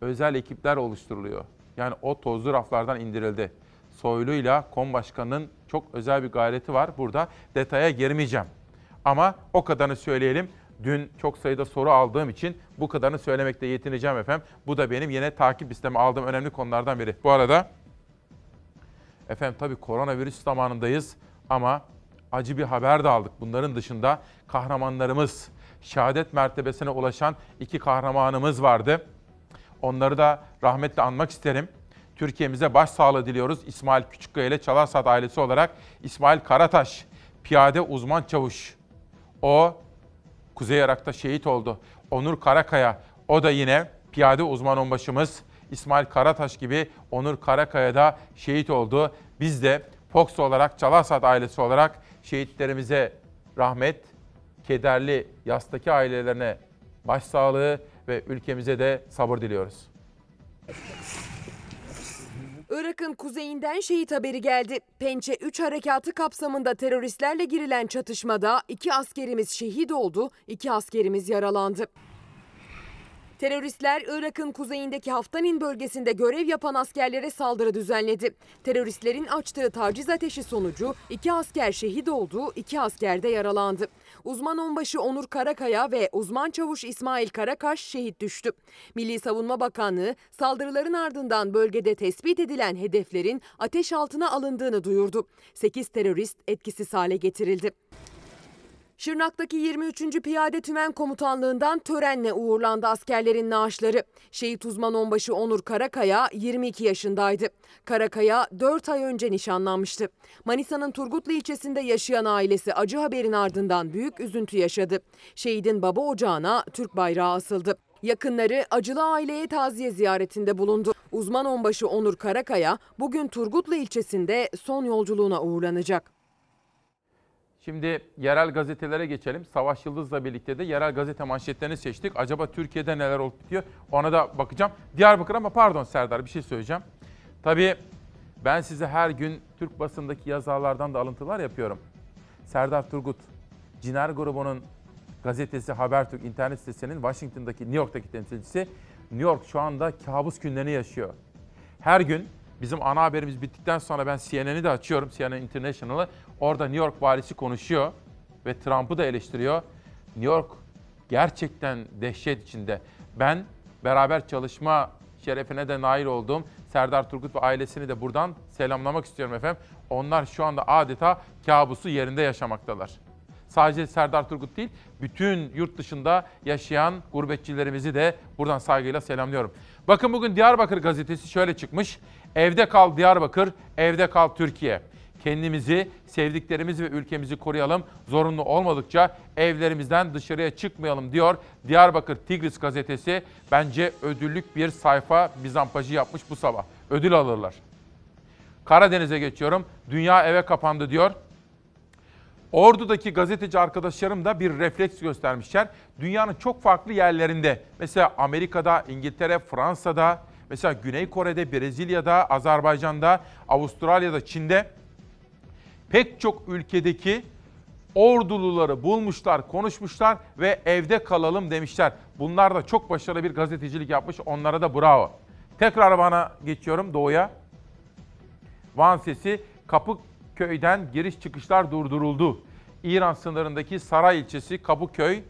Özel ekipler oluşturuluyor. Yani o tozlu raflardan indirildi. Soylu'yla KOM Başkanı'nın çok özel bir gayreti var. Burada detaya girmeyeceğim. Ama o kadarını söyleyelim. Dün çok sayıda soru aldığım için bu kadarını söylemekte yetineceğim efendim. Bu da benim yine takip listeme aldığım önemli konulardan biri. Bu arada efendim tabii koronavirüs zamanındayız ama acı bir haber de aldık. Bunların dışında kahramanlarımız, şehadet mertebesine ulaşan iki kahramanımız vardı. Onları da rahmetle anmak isterim. Türkiye'mize başsağlığı diliyoruz. İsmail Küçükkaya ile Çalarsat ailesi olarak İsmail Karataş, piyade uzman çavuş. O Kuzey Irak'ta şehit oldu. Onur Karakaya, o da yine piyade uzman onbaşımız. İsmail Karataş gibi Onur Karakaya da şehit oldu. Biz de Fox olarak, Çalarsat ailesi olarak şehitlerimize rahmet, kederli yastaki ailelerine başsağlığı ve ülkemize de sabır diliyoruz.
Irak'ın kuzeyinden şehit haberi geldi. Pençe 3 harekatı kapsamında teröristlerle girilen çatışmada iki askerimiz şehit oldu, iki askerimiz yaralandı. Teröristler Irak'ın kuzeyindeki Haftanin bölgesinde görev yapan askerlere saldırı düzenledi. Teröristlerin açtığı taciz ateşi sonucu iki asker şehit oldu, iki asker de yaralandı. Uzman onbaşı Onur Karakaya ve uzman çavuş İsmail Karakaş şehit düştü. Milli Savunma Bakanlığı saldırıların ardından bölgede tespit edilen hedeflerin ateş altına alındığını duyurdu. 8 terörist etkisiz hale getirildi. Şırnak'taki 23. Piyade Tümen Komutanlığından törenle uğurlandı askerlerin naaşları. Şehit uzman onbaşı Onur Karakaya 22 yaşındaydı. Karakaya 4 ay önce nişanlanmıştı. Manisa'nın Turgutlu ilçesinde yaşayan ailesi acı haberin ardından büyük üzüntü yaşadı. Şehidin baba ocağına Türk bayrağı asıldı. Yakınları acılı aileye taziye ziyaretinde bulundu. Uzman onbaşı Onur Karakaya bugün Turgutlu ilçesinde son yolculuğuna uğurlanacak.
Şimdi yerel gazetelere geçelim. Savaş Yıldız'la birlikte de yerel gazete manşetlerini seçtik. Acaba Türkiye'de neler olup bitiyor ona da bakacağım. Diyarbakır ama pardon Serdar bir şey söyleyeceğim. Tabii ben size her gün Türk basındaki yazarlardan da alıntılar yapıyorum. Serdar Turgut, Ciner grubunun gazetesi Habertürk internet sitesinin Washington'daki, New York'taki temsilcisi New York şu anda kabus günlerini yaşıyor. Her gün bizim ana haberimiz bittikten sonra ben CNN'i de açıyorum, CNN International'ı. Orada New York valisi konuşuyor ve Trump'ı da eleştiriyor. New York gerçekten dehşet içinde. Ben beraber çalışma şerefine de nail olduğum Serdar Turgut ve ailesini de buradan selamlamak istiyorum efendim. Onlar şu anda adeta kabusu yerinde yaşamaktalar. Sadece Serdar Turgut değil, bütün yurt dışında yaşayan gurbetçilerimizi de buradan saygıyla selamlıyorum. Bakın bugün Diyarbakır gazetesi şöyle çıkmış. Evde kal Diyarbakır, evde kal Türkiye. Kendimizi, sevdiklerimizi ve ülkemizi koruyalım. Zorunlu olmadıkça evlerimizden dışarıya çıkmayalım diyor Diyarbakır Tigris gazetesi. Bence ödüllük bir sayfa bizampajı yapmış bu sabah. Ödül alırlar. Karadeniz'e geçiyorum. Dünya eve kapandı diyor. Ordu'daki gazeteci arkadaşlarım da bir refleks göstermişler. Dünyanın çok farklı yerlerinde, mesela Amerika'da, İngiltere, Fransa'da, mesela Güney Kore'de, Brezilya'da, Azerbaycan'da, Avustralya'da, Çin'de pek çok ülkedeki orduluları bulmuşlar, konuşmuşlar ve evde kalalım demişler. Bunlar da çok başarılı bir gazetecilik yapmış. Onlara da bravo. Tekrar bana geçiyorum doğuya. Van Sesi Kapıköy'den giriş çıkışlar durduruldu. İran sınırındaki Saray ilçesi Kapıköy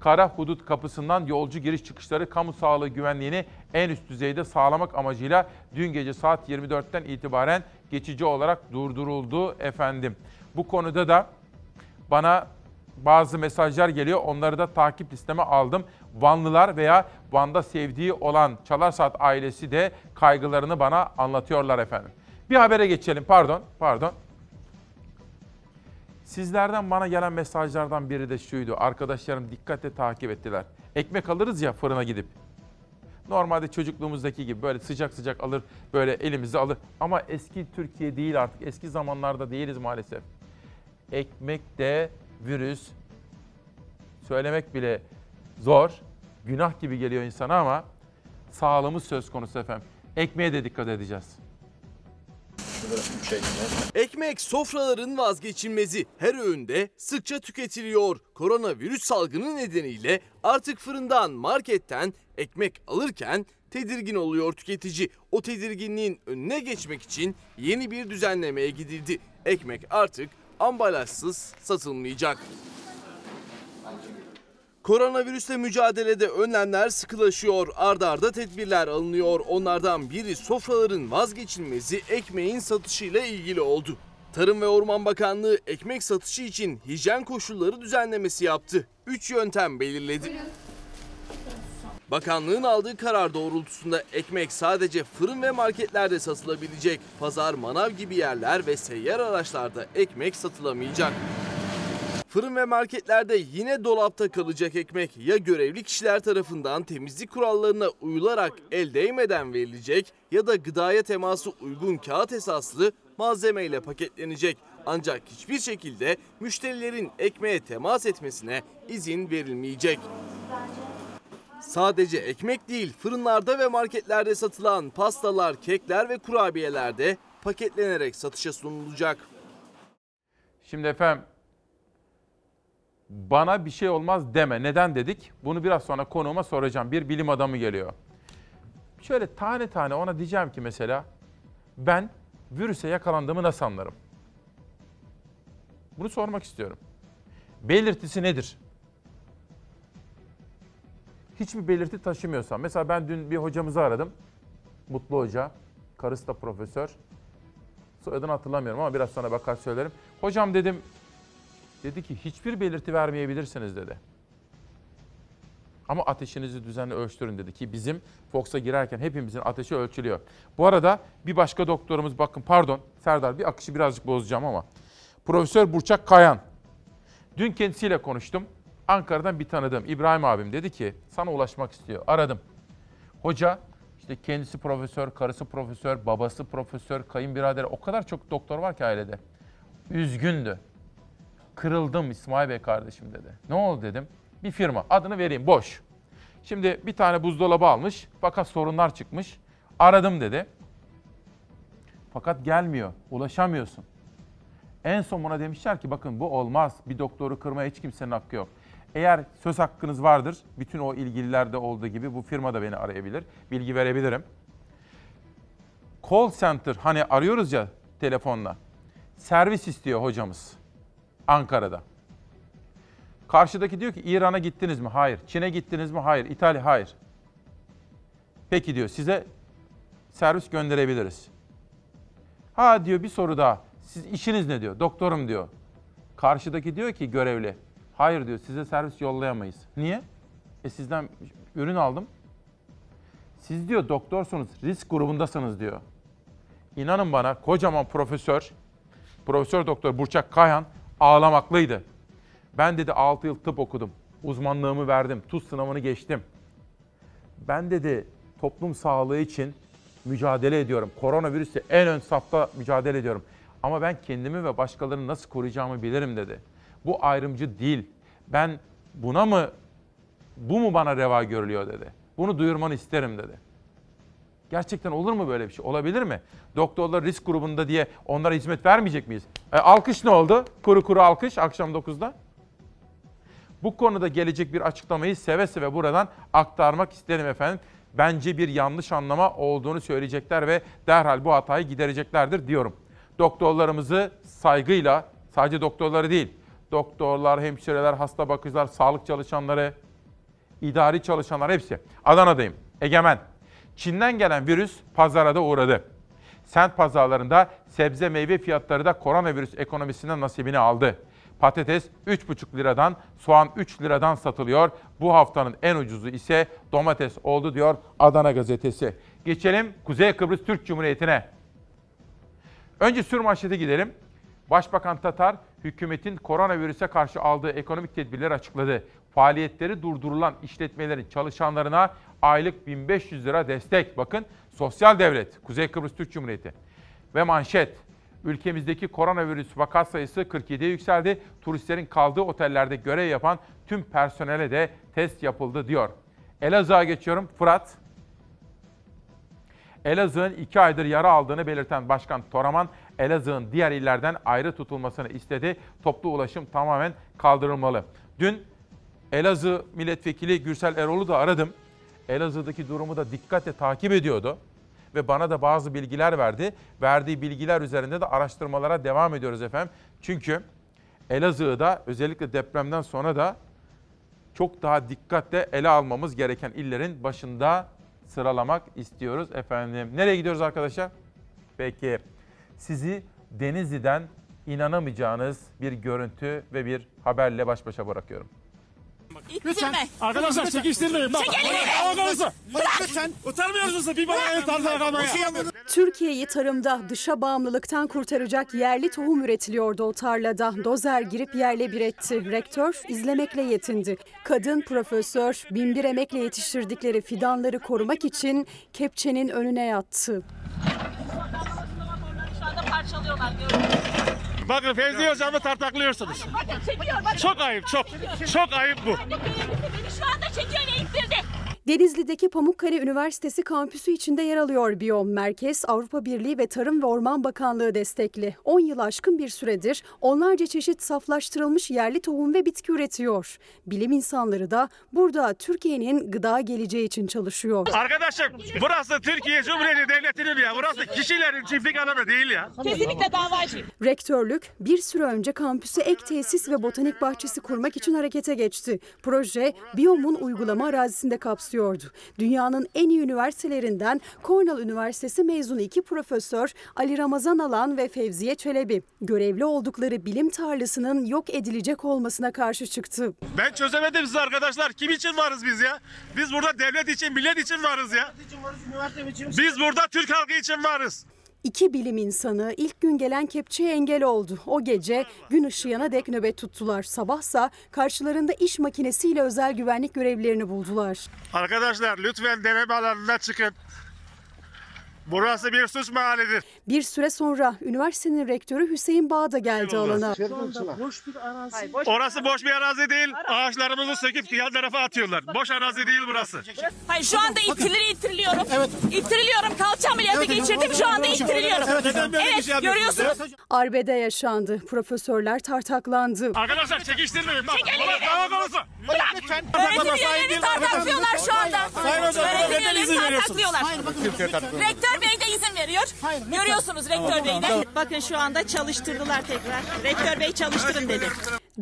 kara hudut kapısından yolcu giriş çıkışları kamu sağlığı güvenliğini en üst düzeyde sağlamak amacıyla dün gece saat 24'ten itibaren geçici olarak durduruldu efendim. Bu konuda da bana bazı mesajlar geliyor. Onları da takip listeme aldım. Vanlılar veya Van'da sevdiği olan Çalarsat ailesi de kaygılarını bana anlatıyorlar efendim. Bir habere geçelim. Pardon, pardon. Sizlerden bana gelen mesajlardan biri de şuydu. Arkadaşlarım dikkatle takip ettiler. Ekmek alırız ya fırına gidip. Normalde çocukluğumuzdaki gibi böyle sıcak sıcak alır, böyle elimize alır. Ama eski Türkiye değil artık. Eski zamanlarda değiliz maalesef. Ekmekte virüs söylemek bile zor. Günah gibi geliyor insana ama sağlığımız söz konusu efendim. Ekmeğe de dikkat edeceğiz.
Ekmek sofraların vazgeçilmezi. Her öğünde sıkça tüketiliyor. Koronavirüs salgını nedeniyle artık fırından, marketten ekmek alırken tedirgin oluyor tüketici. O tedirginliğin önüne geçmek için yeni bir düzenlemeye gidildi. Ekmek artık ambalajsız satılmayacak. Koronavirüsle mücadelede önlemler sıkılaşıyor. Ardarda arda tedbirler alınıyor. Onlardan biri sofraların vazgeçilmezi ekmeğin satışıyla ilgili oldu. Tarım ve Orman Bakanlığı ekmek satışı için hijyen koşulları düzenlemesi yaptı. 3 yöntem belirledi. Bakanlığın aldığı karar doğrultusunda ekmek sadece fırın ve marketlerde satılabilecek. Pazar, manav gibi yerler ve seyyar araçlarda ekmek satılamayacak. Fırın ve marketlerde yine dolapta kalacak ekmek ya görevli kişiler tarafından temizlik kurallarına uyularak el değmeden verilecek ya da gıdaya teması uygun kağıt esaslı malzemeyle paketlenecek. Ancak hiçbir şekilde müşterilerin ekmeğe temas etmesine izin verilmeyecek. Sadece ekmek değil, fırınlarda ve marketlerde satılan pastalar, kekler ve kurabiyeler de paketlenerek satışa sunulacak.
Şimdi efendim bana bir şey olmaz deme. Neden dedik? Bunu biraz sonra konuğuma soracağım. Bir bilim adamı geliyor. Şöyle tane tane ona diyeceğim ki mesela ben virüse yakalandığımı nasıl anlarım? Bunu sormak istiyorum. Belirtisi nedir? Hiçbir belirti taşımıyorsam. Mesela ben dün bir hocamızı aradım. Mutlu Hoca. Karısı da profesör. Soyadını hatırlamıyorum ama biraz sonra bakar söylerim. Hocam dedim Dedi ki hiçbir belirti vermeyebilirsiniz dedi. Ama ateşinizi düzenli ölçtürün dedi ki bizim Fox'a girerken hepimizin ateşi ölçülüyor. Bu arada bir başka doktorumuz bakın pardon Serdar bir akışı birazcık bozacağım ama. Profesör Burçak Kayan. Dün kendisiyle konuştum. Ankara'dan bir tanıdığım İbrahim abim dedi ki sana ulaşmak istiyor. Aradım. Hoca işte kendisi profesör, karısı profesör, babası profesör, kayınbiraderi o kadar çok doktor var ki ailede. Üzgündü. Kırıldım İsmail Bey kardeşim dedi. Ne oldu dedim. Bir firma adını vereyim boş. Şimdi bir tane buzdolabı almış fakat sorunlar çıkmış. Aradım dedi. Fakat gelmiyor. Ulaşamıyorsun. En son buna demişler ki bakın bu olmaz. Bir doktoru kırmaya hiç kimsenin hakkı yok. Eğer söz hakkınız vardır, bütün o ilgililerde olduğu gibi bu firma da beni arayabilir, bilgi verebilirim. Call center hani arıyoruz ya telefonla. Servis istiyor hocamız. Ankara'da. Karşıdaki diyor ki İran'a gittiniz mi? Hayır. Çin'e gittiniz mi? Hayır. İtalya? Hayır. Peki diyor size servis gönderebiliriz. Ha diyor bir soru daha. Siz işiniz ne diyor? Doktorum diyor. Karşıdaki diyor ki görevli. Hayır diyor size servis yollayamayız. Niye? E sizden ürün aldım. Siz diyor doktorsunuz, risk grubundasınız diyor. İnanın bana kocaman profesör, Profesör Doktor Burçak Kayhan ağlamaklıydı. Ben dedi 6 yıl tıp okudum. Uzmanlığımı verdim. TUS sınavını geçtim. Ben dedi toplum sağlığı için mücadele ediyorum. Koronavirüsle en ön safta mücadele ediyorum. Ama ben kendimi ve başkalarını nasıl koruyacağımı bilirim dedi. Bu ayrımcı değil. Ben buna mı, bu mu bana reva görülüyor dedi. Bunu duyurmanı isterim dedi. Gerçekten olur mu böyle bir şey? Olabilir mi? Doktorlar risk grubunda diye onlara hizmet vermeyecek miyiz? E, alkış ne oldu? Kuru kuru alkış akşam 9'da. Bu konuda gelecek bir açıklamayı seve seve buradan aktarmak isterim efendim. Bence bir yanlış anlama olduğunu söyleyecekler ve derhal bu hatayı gidereceklerdir diyorum. Doktorlarımızı saygıyla, sadece doktorları değil, doktorlar, hemşireler, hasta bakıcılar, sağlık çalışanları, idari çalışanlar hepsi. Adana'dayım. Egemen. Çin'den gelen virüs pazara da uğradı. Sent pazarlarında sebze meyve fiyatları da koronavirüs ekonomisinden nasibini aldı. Patates 3,5 liradan, soğan 3 liradan satılıyor. Bu haftanın en ucuzu ise domates oldu diyor Adana gazetesi. Geçelim Kuzey Kıbrıs Türk Cumhuriyeti'ne. Önce sür manşete gidelim. Başbakan Tatar, hükümetin koronavirüse karşı aldığı ekonomik tedbirleri açıkladı. Faaliyetleri durdurulan işletmelerin çalışanlarına aylık 1500 lira destek. Bakın sosyal devlet, Kuzey Kıbrıs Türk Cumhuriyeti. Ve manşet, ülkemizdeki koronavirüs vaka sayısı 47'ye yükseldi. Turistlerin kaldığı otellerde görev yapan tüm personele de test yapıldı diyor. Elazığ'a geçiyorum. Fırat, Elazığ'ın iki aydır yara aldığını belirten Başkan Toraman, Elazığ'ın diğer illerden ayrı tutulmasını istedi. Toplu ulaşım tamamen kaldırılmalı. Dün Elazığ Milletvekili Gürsel Erol'u da aradım. Elazığ'daki durumu da dikkatle takip ediyordu ve bana da bazı bilgiler verdi. Verdiği bilgiler üzerinde de araştırmalara devam ediyoruz efendim. Çünkü Elazığ'da özellikle depremden sonra da çok daha dikkatle ele almamız gereken illerin başında sıralamak istiyoruz efendim. Nereye gidiyoruz arkadaşlar? Peki sizi Denizli'den inanamayacağınız bir görüntü ve bir haberle baş başa bırakıyorum.
Lütfen.
Arkadaşlar çekiştirmeyin. Bak. Ağzınızı.
Bırak.
Lütfen. Utanmıyor musunuz? Bir bana el kalmaya.
Türkiye'yi tarımda dışa bağımlılıktan kurtaracak yerli tohum üretiliyordu o tarlada. Dozer girip yerle bir etti. Rektör izlemekle yetindi. Kadın profesör binbir emekle yetiştirdikleri fidanları korumak için kepçenin önüne yattı.
Şu anda parçalıyorlar.
Bakın Fevzi Hocam'ı tartaklıyorsunuz.
Bakın çekiyor. Bakın.
Çok ayıp, çok. Çok ayıp bu.
Beni şu anda çekiyor ve ittirdi.
Denizli'deki Pamukkale Üniversitesi kampüsü içinde yer alıyor Biyom Merkez, Avrupa Birliği ve Tarım ve Orman Bakanlığı destekli. 10 yıl aşkın bir süredir onlarca çeşit saflaştırılmış yerli tohum ve bitki üretiyor. Bilim insanları da burada Türkiye'nin gıda geleceği için çalışıyor.
Arkadaşım burası Türkiye Cumhuriyeti Devleti'nin ya. Burası kişilerin çiftlik alanı değil ya.
Kesinlikle davacıyım.
Rektörlük bir süre önce kampüse ek tesis ve botanik bahçesi kurmak için harekete geçti. Proje Biyom'un uygulama arazisinde kapsıyordu. Dünyanın en iyi üniversitelerinden Cornell Üniversitesi mezunu iki profesör Ali Ramazan Alan ve Fevziye Çelebi görevli oldukları bilim tarlasının yok edilecek olmasına karşı çıktı.
Ben çözemedim siz arkadaşlar. Kim için varız biz ya? Biz burada devlet için, millet için varız ya. Biz burada Türk halkı için varız.
İki bilim insanı ilk gün gelen kepçeye engel oldu. O gece gün ışıyana dek nöbet tuttular. Sabahsa karşılarında iş makinesiyle özel güvenlik görevlilerini buldular.
Arkadaşlar lütfen deneme alanına çıkın. Burası bir suç mahallidir.
Bir süre sonra üniversitenin rektörü Hüseyin Bağ da geldi alana.
Boş bir arazi.
Orası boş bir arazi değil. Ağaçlarımızı söküp yan tarafa atıyorlar. Boş arazi değil burası.
Hayır şu anda ittirili ittiriliyorum. Evet. İttiriliyorum. Kalça ameliyatı geçirdim. Şu anda ittiriliyorum.
Evet, böyle bir şey
görüyorsunuz.
Arbede yaşandı. Profesörler tartaklandı.
Arkadaşlar çekiştirmeyin. Bak, dava konusu. Lütfen.
Öğretim üyelerini tartaklıyorlar şu anda.
Sayın hocam,
Öğretim üyelerini
izin veriyorsunuz?
tartaklıyorlar. Rektör Bey de izin veriyor. Görüyorsunuz Rektör Bey de. Bakın şu anda çalıştırdılar tekrar. Rektör Bey çalıştırın dedi.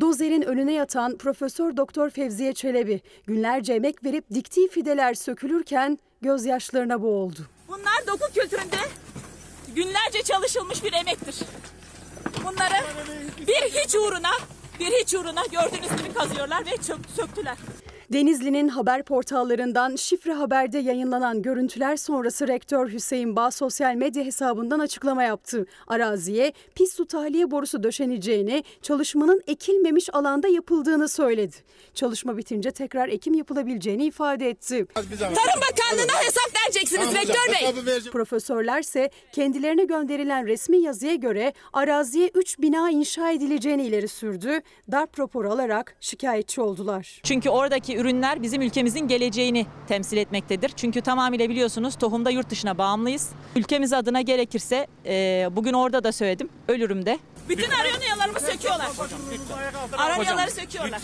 Dozerin önüne yatan Profesör Doktor Fevziye Çelebi günlerce emek verip diktiği fideler sökülürken gözyaşlarına boğuldu.
Bunlar doku kültüründe günlerce çalışılmış bir emektir. Bunları bir hiç uğruna, bir hiç uğruna gördüğünüz gibi kazıyorlar ve söktüler.
Denizli'nin haber portallarından Şifre Haber'de yayınlanan görüntüler sonrası rektör Hüseyin Bağ sosyal medya hesabından açıklama yaptı. Araziye pis su tahliye borusu döşeneceğini, çalışmanın ekilmemiş alanda yapıldığını söyledi. Çalışma bitince tekrar ekim yapılabileceğini ifade etti.
Tarım Bakanlığı'na hesap vereceksiniz rektör bey.
Profesörlerse kendilerine gönderilen resmi yazıya göre araziye 3 bina inşa edileceğini ileri sürdü. Darp raporu alarak şikayetçi oldular.
Çünkü oradaki ürünler bizim ülkemizin geleceğini temsil etmektedir. Çünkü tamamıyla biliyorsunuz tohumda yurt dışına bağımlıyız. Ülkemiz adına gerekirse e, bugün orada da söyledim ölürüm de.
Bütün aranyalarımı söküyorlar. Aranyaları söküyorlar.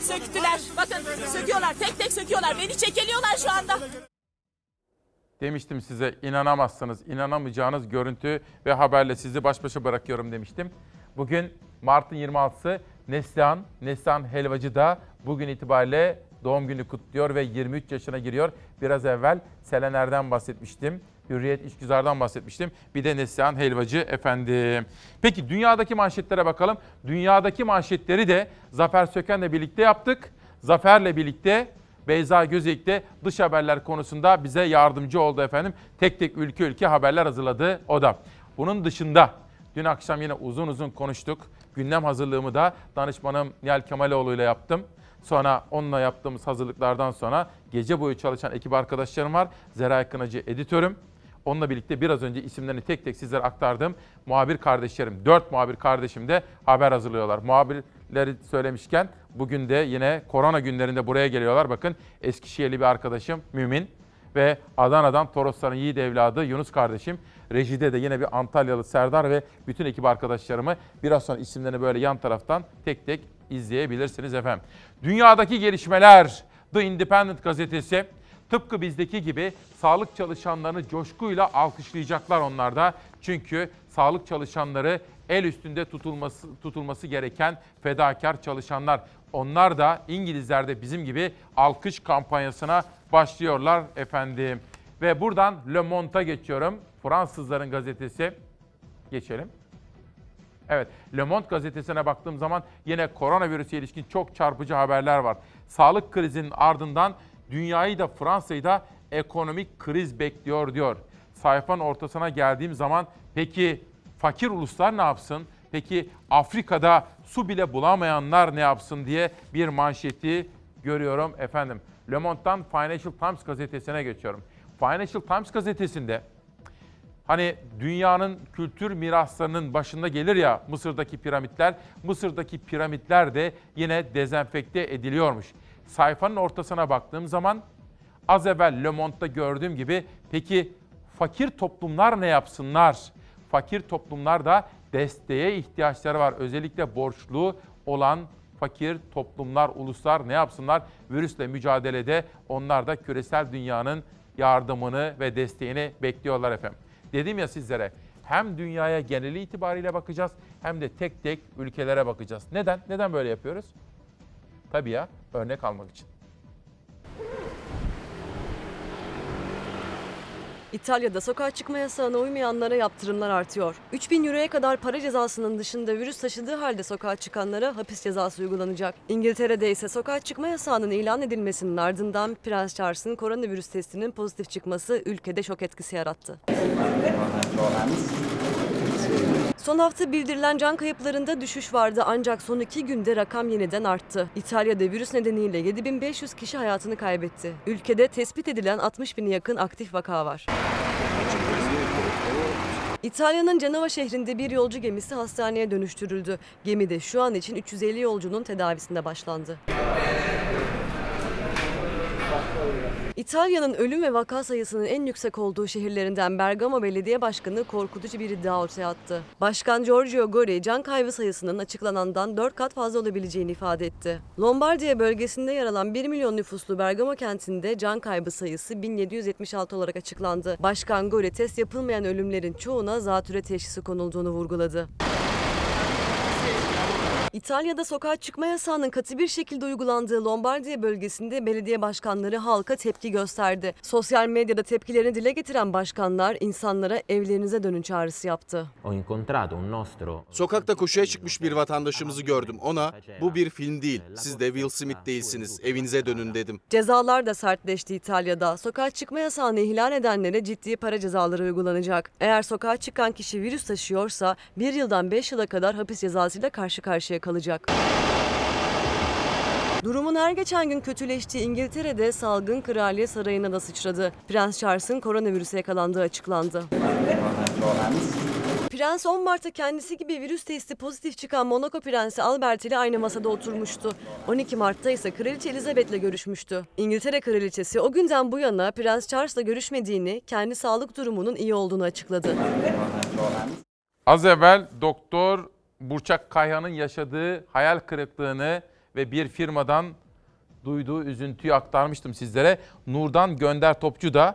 Söktüler. Bakın söküyorlar. Tek tek söküyorlar. Beni çekeliyorlar şu anda.
Demiştim size inanamazsınız, inanamayacağınız görüntü ve haberle sizi baş başa bırakıyorum demiştim. Bugün Mart'ın 26'sı Neslihan, Neslihan Helvacı da bugün itibariyle doğum günü kutluyor ve 23 yaşına giriyor. Biraz evvel Selener'den bahsetmiştim. Hürriyet İşgüzar'dan bahsetmiştim. Bir de Neslihan Helvacı efendim. Peki dünyadaki manşetlere bakalım. Dünyadaki manşetleri de Zafer Söken'le birlikte yaptık. Zafer'le birlikte Beyza Gözeyik de dış haberler konusunda bize yardımcı oldu efendim. Tek tek ülke ülke haberler hazırladı o da. Bunun dışında dün akşam yine uzun uzun konuştuk. Gündem hazırlığımı da danışmanım Nihal Kemaloğlu ile yaptım. Sonra onunla yaptığımız hazırlıklardan sonra gece boyu çalışan ekip arkadaşlarım var. Zeray Kınacı editörüm. Onunla birlikte biraz önce isimlerini tek tek sizlere aktardım. Muhabir kardeşlerim, dört muhabir kardeşim de haber hazırlıyorlar. Muhabirleri söylemişken bugün de yine korona günlerinde buraya geliyorlar. Bakın Eskişehirli bir arkadaşım Mümin ve Adana'dan Torosların yiğit evladı Yunus kardeşim. Rejide de yine bir Antalyalı Serdar ve bütün ekip arkadaşlarımı biraz sonra isimlerini böyle yan taraftan tek tek izleyebilirsiniz efendim. Dünyadaki gelişmeler The Independent gazetesi tıpkı bizdeki gibi sağlık çalışanlarını coşkuyla alkışlayacaklar onlar da. Çünkü sağlık çalışanları el üstünde tutulması tutulması gereken fedakar çalışanlar. Onlar da İngilizler de bizim gibi alkış kampanyasına başlıyorlar efendim. Ve buradan Le Monde'a geçiyorum. Fransızların gazetesi. Geçelim. Evet, Le Monde gazetesine baktığım zaman yine koronavirüse ilişkin çok çarpıcı haberler var. Sağlık krizinin ardından dünyayı da Fransa'yı da ekonomik kriz bekliyor diyor. Sayfanın ortasına geldiğim zaman peki fakir uluslar ne yapsın? Peki Afrika'da su bile bulamayanlar ne yapsın diye bir manşeti görüyorum efendim. Le Monde'dan Financial Times gazetesine geçiyorum. Financial Times gazetesinde Hani dünyanın kültür miraslarının başında gelir ya Mısır'daki piramitler. Mısır'daki piramitler de yine dezenfekte ediliyormuş. Sayfanın ortasına baktığım zaman az evvel Le Monde'da gördüğüm gibi peki fakir toplumlar ne yapsınlar? Fakir toplumlar da desteğe ihtiyaçları var. Özellikle borçlu olan fakir toplumlar, uluslar ne yapsınlar? Virüsle mücadelede onlar da küresel dünyanın yardımını ve desteğini bekliyorlar efendim. Dedim ya sizlere hem dünyaya geneli itibariyle bakacağız hem de tek tek ülkelere bakacağız. Neden? Neden böyle yapıyoruz? Tabii ya örnek almak için.
İtalya'da sokağa çıkma yasağına uymayanlara yaptırımlar artıyor. 3000 euroya kadar para cezasının dışında virüs taşıdığı halde sokağa çıkanlara hapis cezası uygulanacak. İngiltere'de ise sokağa çıkma yasağının ilan edilmesinin ardından Prens Charles'ın koronavirüs testinin pozitif çıkması ülkede şok etkisi yarattı. Son hafta bildirilen can kayıplarında düşüş vardı ancak son iki günde rakam yeniden arttı. İtalya'da virüs nedeniyle 7500 kişi hayatını kaybetti. Ülkede tespit edilen 60 bine yakın aktif vaka var. İtalya'nın Cenova şehrinde bir yolcu gemisi hastaneye dönüştürüldü. Gemide şu an için 350 yolcunun tedavisinde başlandı. İtalya'nın ölüm ve vaka sayısının en yüksek olduğu şehirlerinden Bergamo Belediye Başkanı korkutucu bir iddia ortaya attı. Başkan Giorgio Gori can kaybı sayısının açıklanandan 4 kat fazla olabileceğini ifade etti. Lombardiya bölgesinde yer alan 1 milyon nüfuslu Bergamo kentinde can kaybı sayısı 1776 olarak açıklandı. Başkan Gori test yapılmayan ölümlerin çoğuna zatüre teşhisi konulduğunu vurguladı. İtalya'da sokağa çıkma yasağının katı bir şekilde uygulandığı Lombardiya bölgesinde belediye başkanları halka tepki gösterdi. Sosyal medyada tepkilerini dile getiren başkanlar insanlara evlerinize dönün çağrısı yaptı.
Ho incontrato un nostro
Sokakta koşuya çıkmış bir vatandaşımızı gördüm. Ona bu bir film değil. Siz de Will Smith değilsiniz. Evinize dönün dedim.
Cezalar da sertleşti İtalya'da. Sokağa çıkma yasağını ihlal edenlere ciddi para cezaları uygulanacak. Eğer sokağa çıkan kişi virüs taşıyorsa bir yıldan 5 yıla kadar hapis cezasıyla karşı karşıya kalacak. Durumun her geçen gün kötüleştiği İngiltere'de salgın Kraliyet Sarayı'na da sıçradı. Prens Charles'ın koronavirüse yakalandığı açıklandı. Prens 10 Mart'ta kendisi gibi virüs testi pozitif çıkan Monaco Prensi Albert ile aynı masada oturmuştu. 12 Mart'ta ise Kraliçe Elizabeth'le görüşmüştü. İngiltere Kraliçesi o günden bu yana Prens Charles'la görüşmediğini, kendi sağlık durumunun iyi olduğunu açıkladı.
Az evvel Doktor Burçak Kayhan'ın yaşadığı hayal kırıklığını ve bir firmadan duyduğu üzüntüyü aktarmıştım sizlere. Nurdan Gönder Topçu da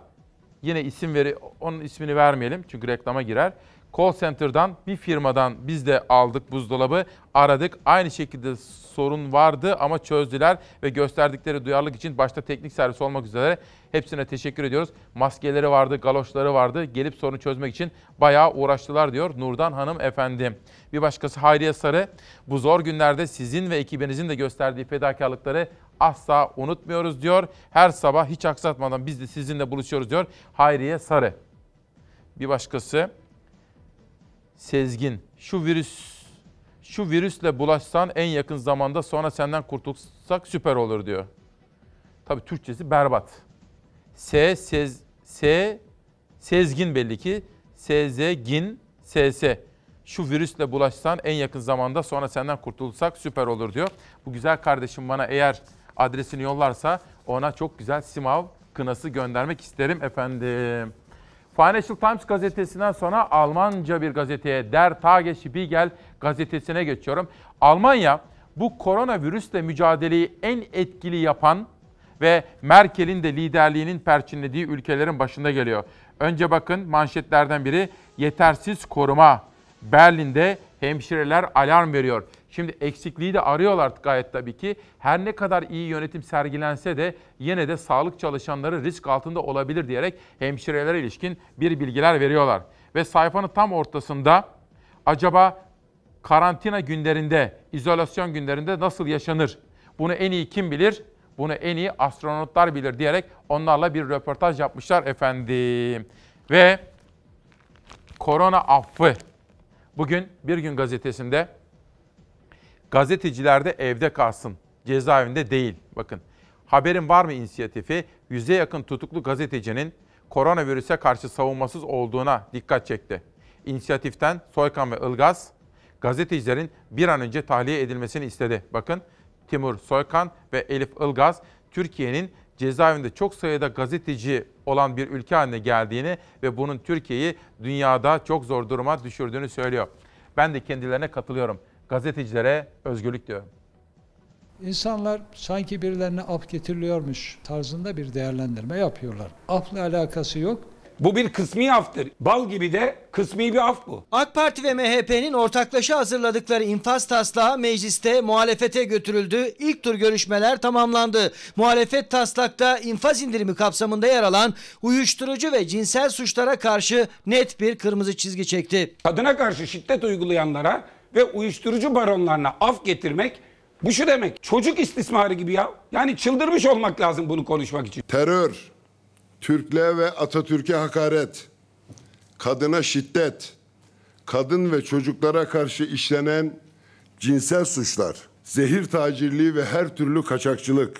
yine isim veri onun ismini vermeyelim çünkü reklama girer. Call Center'dan bir firmadan biz de aldık buzdolabı, aradık. Aynı şekilde sorun vardı ama çözdüler ve gösterdikleri duyarlılık için başta teknik servis olmak üzere hepsine teşekkür ediyoruz. Maskeleri vardı, galoşları vardı. Gelip sorunu çözmek için bayağı uğraştılar diyor Nurdan Hanım efendim. Bir başkası Hayriye Sarı. Bu zor günlerde sizin ve ekibinizin de gösterdiği fedakarlıkları asla unutmuyoruz diyor. Her sabah hiç aksatmadan biz de sizinle buluşuyoruz diyor Hayriye Sarı. Bir başkası Sezgin. Şu virüs şu virüsle bulaşsan en yakın zamanda sonra senden kurtulsak süper olur diyor. Tabii Türkçesi berbat. S sez S Sezgin belli ki. Sezgin SS. Şu virüsle bulaşsan en yakın zamanda sonra senden kurtulsak süper olur diyor. Bu güzel kardeşim bana eğer adresini yollarsa ona çok güzel simav kınası göndermek isterim efendim. Financial Times gazetesinden sonra Almanca bir gazeteye Der Tagesspiegel gazetesine geçiyorum. Almanya bu koronavirüsle mücadeleyi en etkili yapan ve Merkel'in de liderliğinin perçinlediği ülkelerin başında geliyor. Önce bakın manşetlerden biri yetersiz koruma. Berlin'de hemşireler alarm veriyor. Şimdi eksikliği de arıyorlar gayet tabii ki. Her ne kadar iyi yönetim sergilense de yine de sağlık çalışanları risk altında olabilir diyerek hemşirelere ilişkin bir bilgiler veriyorlar. Ve sayfanın tam ortasında acaba karantina günlerinde, izolasyon günlerinde nasıl yaşanır? Bunu en iyi kim bilir? Bunu en iyi astronotlar bilir diyerek onlarla bir röportaj yapmışlar efendim. Ve korona affı. Bugün Bir Gün Gazetesi'nde gazeteciler de evde kalsın, cezaevinde değil. Bakın haberin var mı inisiyatifi? Yüze yakın tutuklu gazetecinin koronavirüse karşı savunmasız olduğuna dikkat çekti. İnisiyatiften Soykan ve Ilgaz gazetecilerin bir an önce tahliye edilmesini istedi. Bakın Timur Soykan ve Elif Ilgaz Türkiye'nin cezaevinde çok sayıda gazeteci olan bir ülke haline geldiğini ve bunun Türkiye'yi dünyada çok zor duruma düşürdüğünü söylüyor. Ben de kendilerine katılıyorum. Gazetecilere özgürlük diyorum.
İnsanlar sanki birilerine af getiriliyormuş tarzında bir değerlendirme yapıyorlar. Afla alakası yok.
Bu bir kısmi aftır. Bal gibi de kısmi bir af bu.
AK Parti ve MHP'nin ortaklaşa hazırladıkları infaz taslağı mecliste muhalefete götürüldü. İlk tur görüşmeler tamamlandı. Muhalefet taslakta infaz indirimi kapsamında yer alan uyuşturucu ve cinsel suçlara karşı net bir kırmızı çizgi çekti.
Kadına karşı şiddet uygulayanlara ve uyuşturucu baronlarına af getirmek bu şu demek. Çocuk istismarı gibi ya. Yani çıldırmış olmak lazım bunu konuşmak için.
Terör, Türklüğe ve Atatürk'e hakaret, kadına şiddet, kadın ve çocuklara karşı işlenen cinsel suçlar, zehir tacirliği ve her türlü kaçakçılık,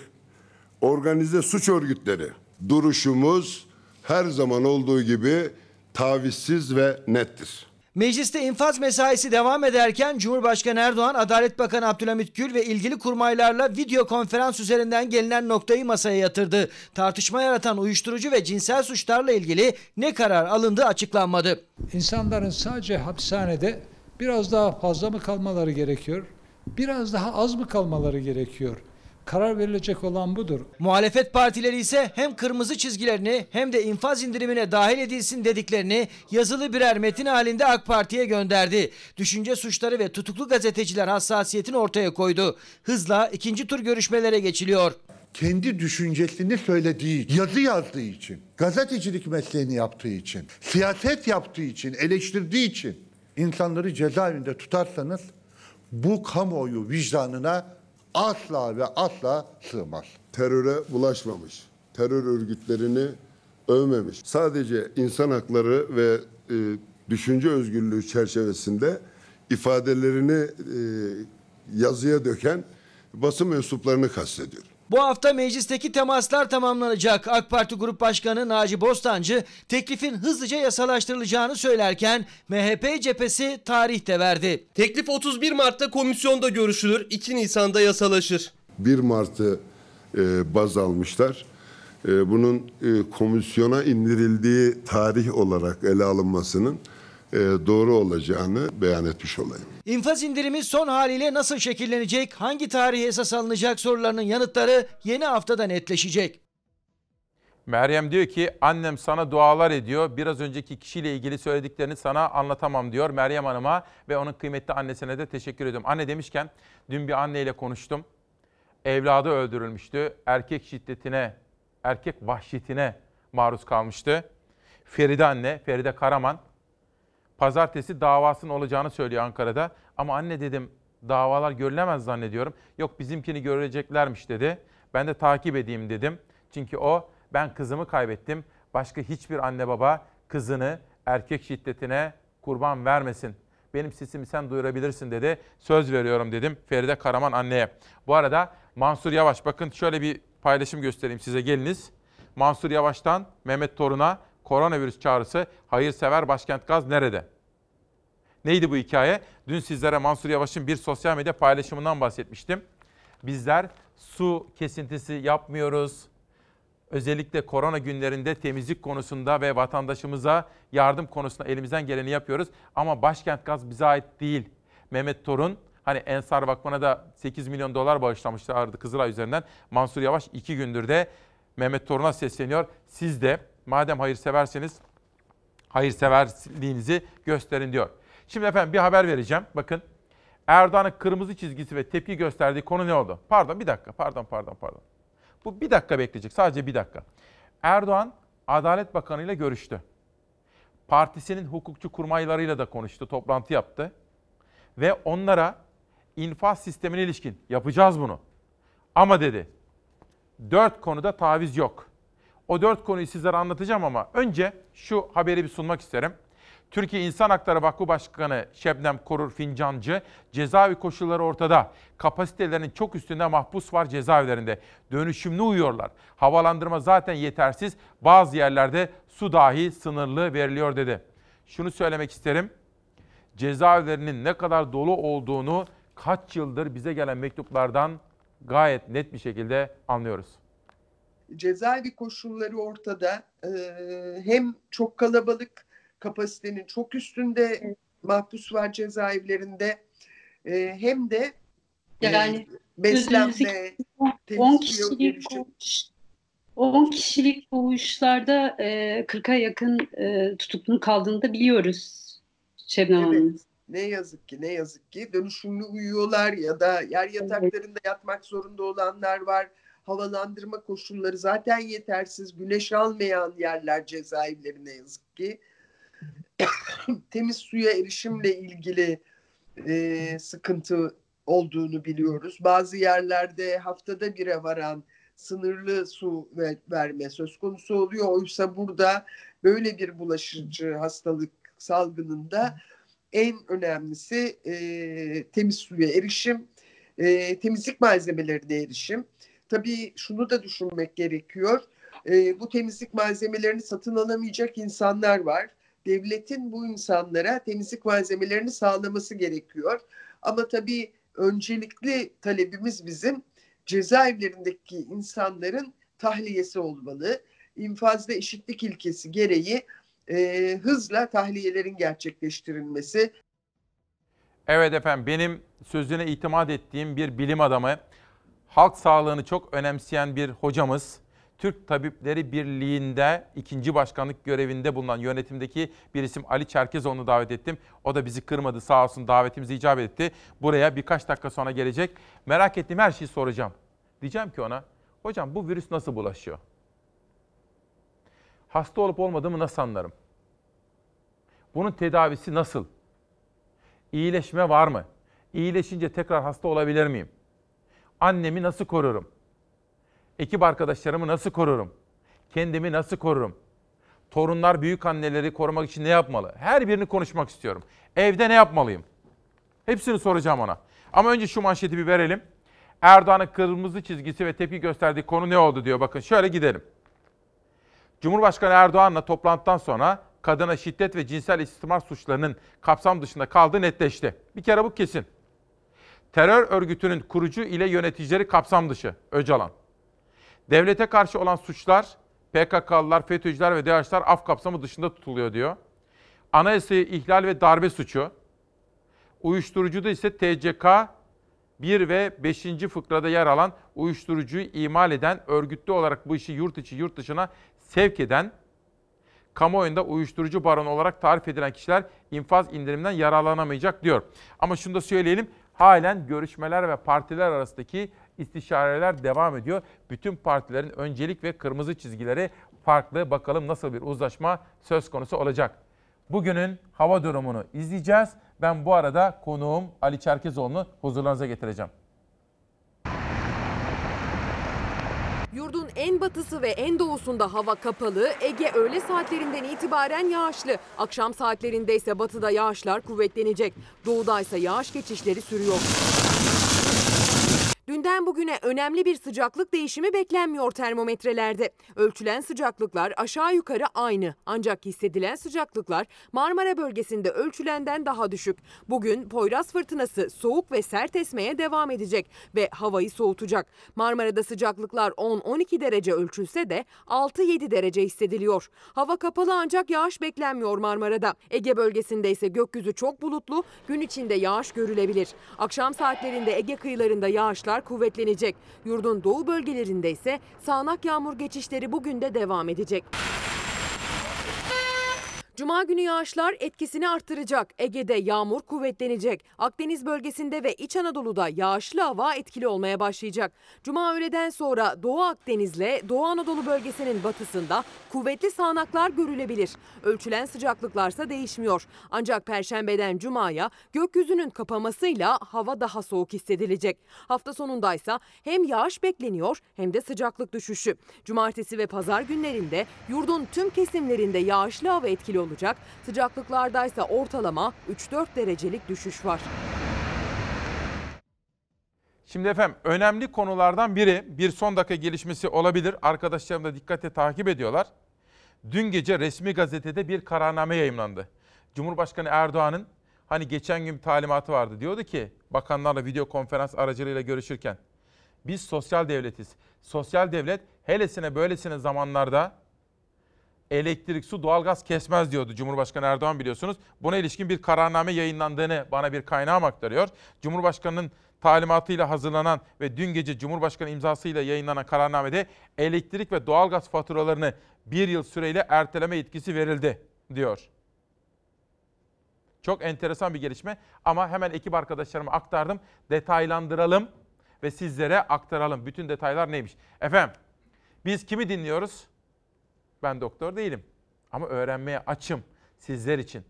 organize suç örgütleri. Duruşumuz her zaman olduğu gibi tavizsiz ve nettir.
Mecliste infaz mesaisi devam ederken Cumhurbaşkanı Erdoğan, Adalet Bakanı Abdülhamit Gül ve ilgili kurmaylarla video konferans üzerinden gelinen noktayı masaya yatırdı. Tartışma yaratan uyuşturucu ve cinsel suçlarla ilgili ne karar alındığı açıklanmadı.
İnsanların sadece hapishanede biraz daha fazla mı kalmaları gerekiyor? Biraz daha az mı kalmaları gerekiyor? Karar verilecek olan budur.
Muhalefet partileri ise hem kırmızı çizgilerini hem de infaz indirimine dahil edilsin dediklerini yazılı birer metin halinde AK Parti'ye gönderdi. Düşünce suçları ve tutuklu gazeteciler hassasiyetini ortaya koydu. Hızla ikinci tur görüşmelere geçiliyor.
kendi düşüncesini söylediği, yazı yazdığı için, gazetecilik mesleğini yaptığı için, siyaset yaptığı için, eleştirdiği için insanları cezaevinde tutarsanız bu kamuoyu vicdanına asla ve asla sığmaz.
teröre bulaşmamış, terör örgütlerini övmemiş. Sadece insan hakları ve e, düşünce özgürlüğü çerçevesinde ifadelerini e, yazıya döken basın mensuplarını kastediyor.
Bu hafta meclisteki temaslar tamamlanacak. AK Parti Grup Başkanı Naci Bostancı teklifin hızlıca yasalaştırılacağını söylerken MHP cephesi tarih de verdi.
Teklif 31 Mart'ta komisyonda görüşülür, 2 Nisan'da yasalaşır.
1 Mart'ı e, baz almışlar. E, bunun e, komisyona indirildiği tarih olarak ele alınmasının e, doğru olacağını beyan etmiş olayım.
İnfaz indirimi son haliyle nasıl şekillenecek, hangi tarihe esas alınacak sorularının yanıtları yeni haftada netleşecek.
Meryem diyor ki annem sana dualar ediyor. Biraz önceki kişiyle ilgili söylediklerini sana anlatamam diyor Meryem Hanım'a ve onun kıymetli annesine de teşekkür ediyorum. Anne demişken dün bir anneyle konuştum. Evladı öldürülmüştü. Erkek şiddetine, erkek vahşetine maruz kalmıştı. Feride anne, Feride Karaman pazartesi davasının olacağını söylüyor Ankara'da. Ama anne dedim davalar görülemez zannediyorum. Yok bizimkini göreceklermiş dedi. Ben de takip edeyim dedim. Çünkü o ben kızımı kaybettim. Başka hiçbir anne baba kızını erkek şiddetine kurban vermesin. Benim sesimi sen duyurabilirsin dedi. Söz veriyorum dedim Feride Karaman anneye. Bu arada Mansur Yavaş bakın şöyle bir paylaşım göstereyim size geliniz. Mansur Yavaş'tan Mehmet Torun'a koronavirüs çağrısı hayırsever başkent gaz nerede? Neydi bu hikaye? Dün sizlere Mansur Yavaş'ın bir sosyal medya paylaşımından bahsetmiştim. Bizler su kesintisi yapmıyoruz. Özellikle korona günlerinde temizlik konusunda ve vatandaşımıza yardım konusunda elimizden geleni yapıyoruz. Ama başkent gaz bize ait değil. Mehmet Torun hani Ensar Vakfı'na da 8 milyon dolar bağışlamışlardı Kızılay üzerinden. Mansur Yavaş iki gündür de Mehmet Torun'a sesleniyor. Siz de madem hayırseverseniz hayırseverliğinizi gösterin diyor. Şimdi efendim bir haber vereceğim. Bakın Erdoğan'ın kırmızı çizgisi ve tepki gösterdiği konu ne oldu? Pardon bir dakika pardon pardon pardon. Bu bir dakika bekleyecek sadece bir dakika. Erdoğan Adalet Bakanı ile görüştü. Partisinin hukukçu kurmaylarıyla da konuştu, toplantı yaptı. Ve onlara infaz sistemine ilişkin yapacağız bunu. Ama dedi dört konuda taviz yok. O dört konuyu sizlere anlatacağım ama önce şu haberi bir sunmak isterim. Türkiye İnsan Hakları Vakfı Başkanı Şebnem Korur Fincancı, cezaevi koşulları ortada. Kapasitelerinin çok üstünde mahpus var cezaevlerinde. Dönüşümlü uyuyorlar. Havalandırma zaten yetersiz. Bazı yerlerde su dahi sınırlı veriliyor dedi. Şunu söylemek isterim. Cezaevlerinin ne kadar dolu olduğunu kaç yıldır bize gelen mektuplardan gayet net bir şekilde anlıyoruz.
Cezaevi koşulları ortada. Ee, hem çok kalabalık, kapasitenin çok üstünde mahpus var cezaevlerinde. Ee, hem de e,
Yani
beslenme,
sözünüzü 10
temiz
kişilik koğuş 10 kişilik koğuşlarda e, 40'a yakın e, tutuklunun kaldığını da biliyoruz Şebnem Hanım.
Evet. Ne yazık ki, ne yazık ki dönüşümlü uyuyorlar ya da yer yataklarında yatmak zorunda olanlar var. Havalandırma koşulları zaten yetersiz. Güneş almayan yerler cezaevleri ne yazık ki. <coughs> Temiz suya erişimle ilgili e, sıkıntı olduğunu biliyoruz. Bazı yerlerde haftada bire varan sınırlı su ve- verme söz konusu oluyor. Oysa burada böyle bir bulaşıcı hastalık salgınında en önemlisi e, temiz suya erişim, e, temizlik malzemelerine erişim. Tabii şunu da düşünmek gerekiyor. E, bu temizlik malzemelerini satın alamayacak insanlar var. Devletin bu insanlara temizlik malzemelerini sağlaması gerekiyor. Ama tabii öncelikli talebimiz bizim cezaevlerindeki insanların tahliyesi olmalı. İnfazda eşitlik ilkesi gereği e, hızla tahliyelerin
halk sağlığını çok önemseyen bir hocamız. Türk Tabipleri Birliği'nde ikinci başkanlık görevinde bulunan yönetimdeki bir isim Ali Çerkezoğlu'nu davet ettim. O da bizi kırmadı sağ olsun davetimizi icap etti. Buraya birkaç dakika sonra gelecek. Merak ettiğim her şeyi soracağım. Diyeceğim ki ona, hocam bu virüs nasıl bulaşıyor? Hasta olup olmadığımı nasıl anlarım? Bunun tedavisi nasıl? İyileşme var mı? İyileşince tekrar hasta olabilir miyim? Annemi nasıl korurum? Ekip arkadaşlarımı nasıl korurum? Kendimi nasıl korurum? Torunlar büyük anneleri korumak için ne yapmalı? Her birini konuşmak istiyorum. Evde ne yapmalıyım? Hepsini soracağım ona. Ama önce şu manşeti bir verelim. Erdoğan'ın kırmızı çizgisi ve tepki gösterdiği konu ne oldu diyor. Bakın şöyle gidelim. Cumhurbaşkanı Erdoğan'la toplantıdan sonra kadına şiddet ve cinsel istismar suçlarının kapsam dışında kaldığı netleşti. Bir kere bu kesin. Terör örgütünün kurucu ile yöneticileri kapsam dışı. Öcalan. Devlete karşı olan suçlar PKK'lılar, FETÖ'cüler ve DAEŞ'ler af kapsamı dışında tutuluyor diyor. Anayasayı ihlal ve darbe suçu. Uyuşturucuda ise TCK 1 ve 5. fıkrada yer alan uyuşturucuyu imal eden, örgütlü olarak bu işi yurt içi yurt dışına sevk eden, kamuoyunda uyuşturucu baronu olarak tarif edilen kişiler infaz indiriminden yararlanamayacak diyor. Ama şunu da söyleyelim, halen görüşmeler ve partiler arasındaki istişareler devam ediyor. Bütün partilerin öncelik ve kırmızı çizgileri farklı. Bakalım nasıl bir uzlaşma söz konusu olacak. Bugünün hava durumunu izleyeceğiz. Ben bu arada konuğum Ali Çerkezoğlu'nu huzurlarınıza getireceğim.
Yurdun en batısı ve en doğusunda hava kapalı, Ege öğle saatlerinden itibaren yağışlı. Akşam saatlerinde ise batıda yağışlar kuvvetlenecek. Doğuda ise yağış geçişleri sürüyor. Dünden bugüne önemli bir sıcaklık değişimi beklenmiyor termometrelerde. Ölçülen sıcaklıklar aşağı yukarı aynı. Ancak hissedilen sıcaklıklar Marmara bölgesinde ölçülenden daha düşük. Bugün Poyraz fırtınası soğuk ve sert esmeye devam edecek ve havayı soğutacak. Marmara'da sıcaklıklar 10-12 derece ölçülse de 6-7 derece hissediliyor. Hava kapalı ancak yağış beklenmiyor Marmara'da. Ege bölgesinde ise gökyüzü çok bulutlu, gün içinde yağış görülebilir. Akşam saatlerinde Ege kıyılarında yağışlar kuvvetlenecek. Yurdun doğu bölgelerinde ise sağanak yağmur geçişleri bugün de devam edecek. Cuma günü yağışlar etkisini arttıracak. Ege'de yağmur kuvvetlenecek. Akdeniz bölgesinde ve İç Anadolu'da yağışlı hava etkili olmaya başlayacak. Cuma öğleden sonra Doğu Akdeniz'le Doğu Anadolu bölgesinin batısında kuvvetli sağanaklar görülebilir. Ölçülen sıcaklıklarsa değişmiyor. Ancak Perşembeden Cuma'ya gökyüzünün kapamasıyla hava daha soğuk hissedilecek. Hafta sonundaysa hem yağış bekleniyor hem de sıcaklık düşüşü. Cumartesi ve pazar günlerinde yurdun tüm kesimlerinde yağışlı hava etkili olacak. Sıcaklıklarda ise ortalama 3-4 derecelik düşüş var.
Şimdi efendim önemli konulardan biri bir son dakika gelişmesi olabilir. Arkadaşlarım da dikkate takip ediyorlar. Dün gece resmi gazetede bir kararname yayımlandı. Cumhurbaşkanı Erdoğan'ın hani geçen gün talimatı vardı. Diyordu ki bakanlarla video konferans aracılığıyla görüşürken biz sosyal devletiz. Sosyal devlet helesine böylesine zamanlarda elektrik, su, doğalgaz kesmez diyordu Cumhurbaşkanı Erdoğan biliyorsunuz. Buna ilişkin bir kararname yayınlandığını bana bir kaynağım aktarıyor. Cumhurbaşkanının talimatıyla hazırlanan ve dün gece Cumhurbaşkanı imzasıyla yayınlanan kararnamede elektrik ve doğalgaz faturalarını bir yıl süreyle erteleme yetkisi verildi diyor. Çok enteresan bir gelişme ama hemen ekip arkadaşlarıma aktardım. Detaylandıralım ve sizlere aktaralım. Bütün detaylar neymiş? Efendim biz kimi dinliyoruz? Ben doktor değilim ama öğrenmeye açım sizler için.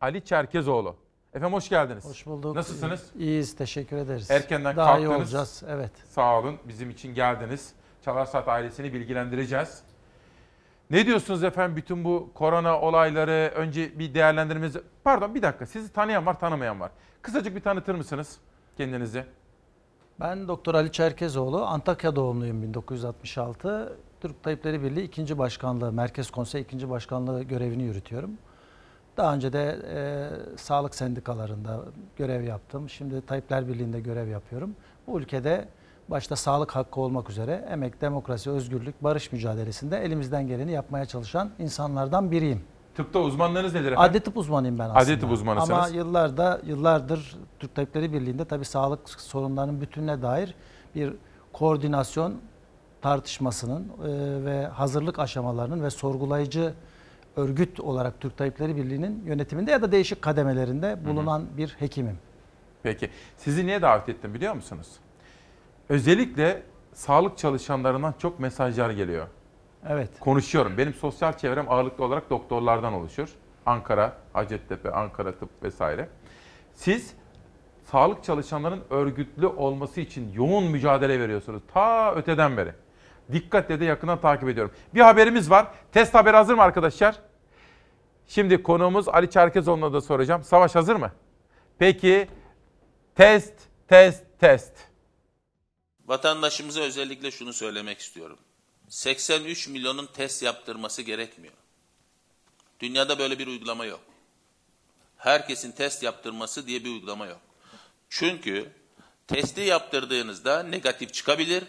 Ali Çerkezoğlu. Efendim hoş geldiniz.
Hoş bulduk.
Nasılsınız?
İyiyiz, teşekkür ederiz.
Erkenden
Daha
kalktınız.
iyi olacağız, evet.
Sağ olun, bizim için geldiniz. Çalar Saat ailesini bilgilendireceğiz. Ne diyorsunuz efendim bütün bu korona olayları? Önce bir değerlendirmenizi... Pardon bir dakika, sizi tanıyan var, tanımayan var. Kısacık bir tanıtır mısınız kendinizi?
Ben Doktor Ali Çerkezoğlu, Antakya doğumluyum 1966. Türk Tabipleri Birliği 2. Başkanlığı, Merkez Konsey 2. Başkanlığı görevini yürütüyorum. Daha önce de e, sağlık sendikalarında görev yaptım. Şimdi Tabipler Birliği'nde görev yapıyorum. Bu ülkede başta sağlık hakkı olmak üzere emek, demokrasi, özgürlük, barış mücadelesinde elimizden geleni yapmaya çalışan insanlardan biriyim.
Tıpta uzmanlığınız nedir efendim?
Adli tıp uzmanıyım ben aslında.
Adli tıp uzmanısınız.
Ama yıllarda, yıllardır Türk Tabipleri Birliği'nde tabii sağlık sorunlarının bütününe dair bir koordinasyon tartışmasının e, ve hazırlık aşamalarının ve sorgulayıcı örgüt olarak Türk Tabipleri Birliği'nin yönetiminde ya da değişik kademelerinde bulunan bir hekimim.
Peki sizi niye davet ettim biliyor musunuz? Özellikle sağlık çalışanlarından çok mesajlar geliyor.
Evet.
Konuşuyorum. Benim sosyal çevrem ağırlıklı olarak doktorlardan oluşur. Ankara, Hacettepe, Ankara Tıp vesaire. Siz sağlık çalışanların örgütlü olması için yoğun mücadele veriyorsunuz. Ta öteden beri. Dikkatle de yakından takip ediyorum. Bir haberimiz var. Test haberi hazır mı arkadaşlar? Şimdi konuğumuz Ali Çerkezoğlu'na da soracağım. Savaş hazır mı? Peki test, test, test.
Vatandaşımıza özellikle şunu söylemek istiyorum. 83 milyonun test yaptırması gerekmiyor. Dünyada böyle bir uygulama yok. Herkesin test yaptırması diye bir uygulama yok. Çünkü testi yaptırdığınızda negatif çıkabilir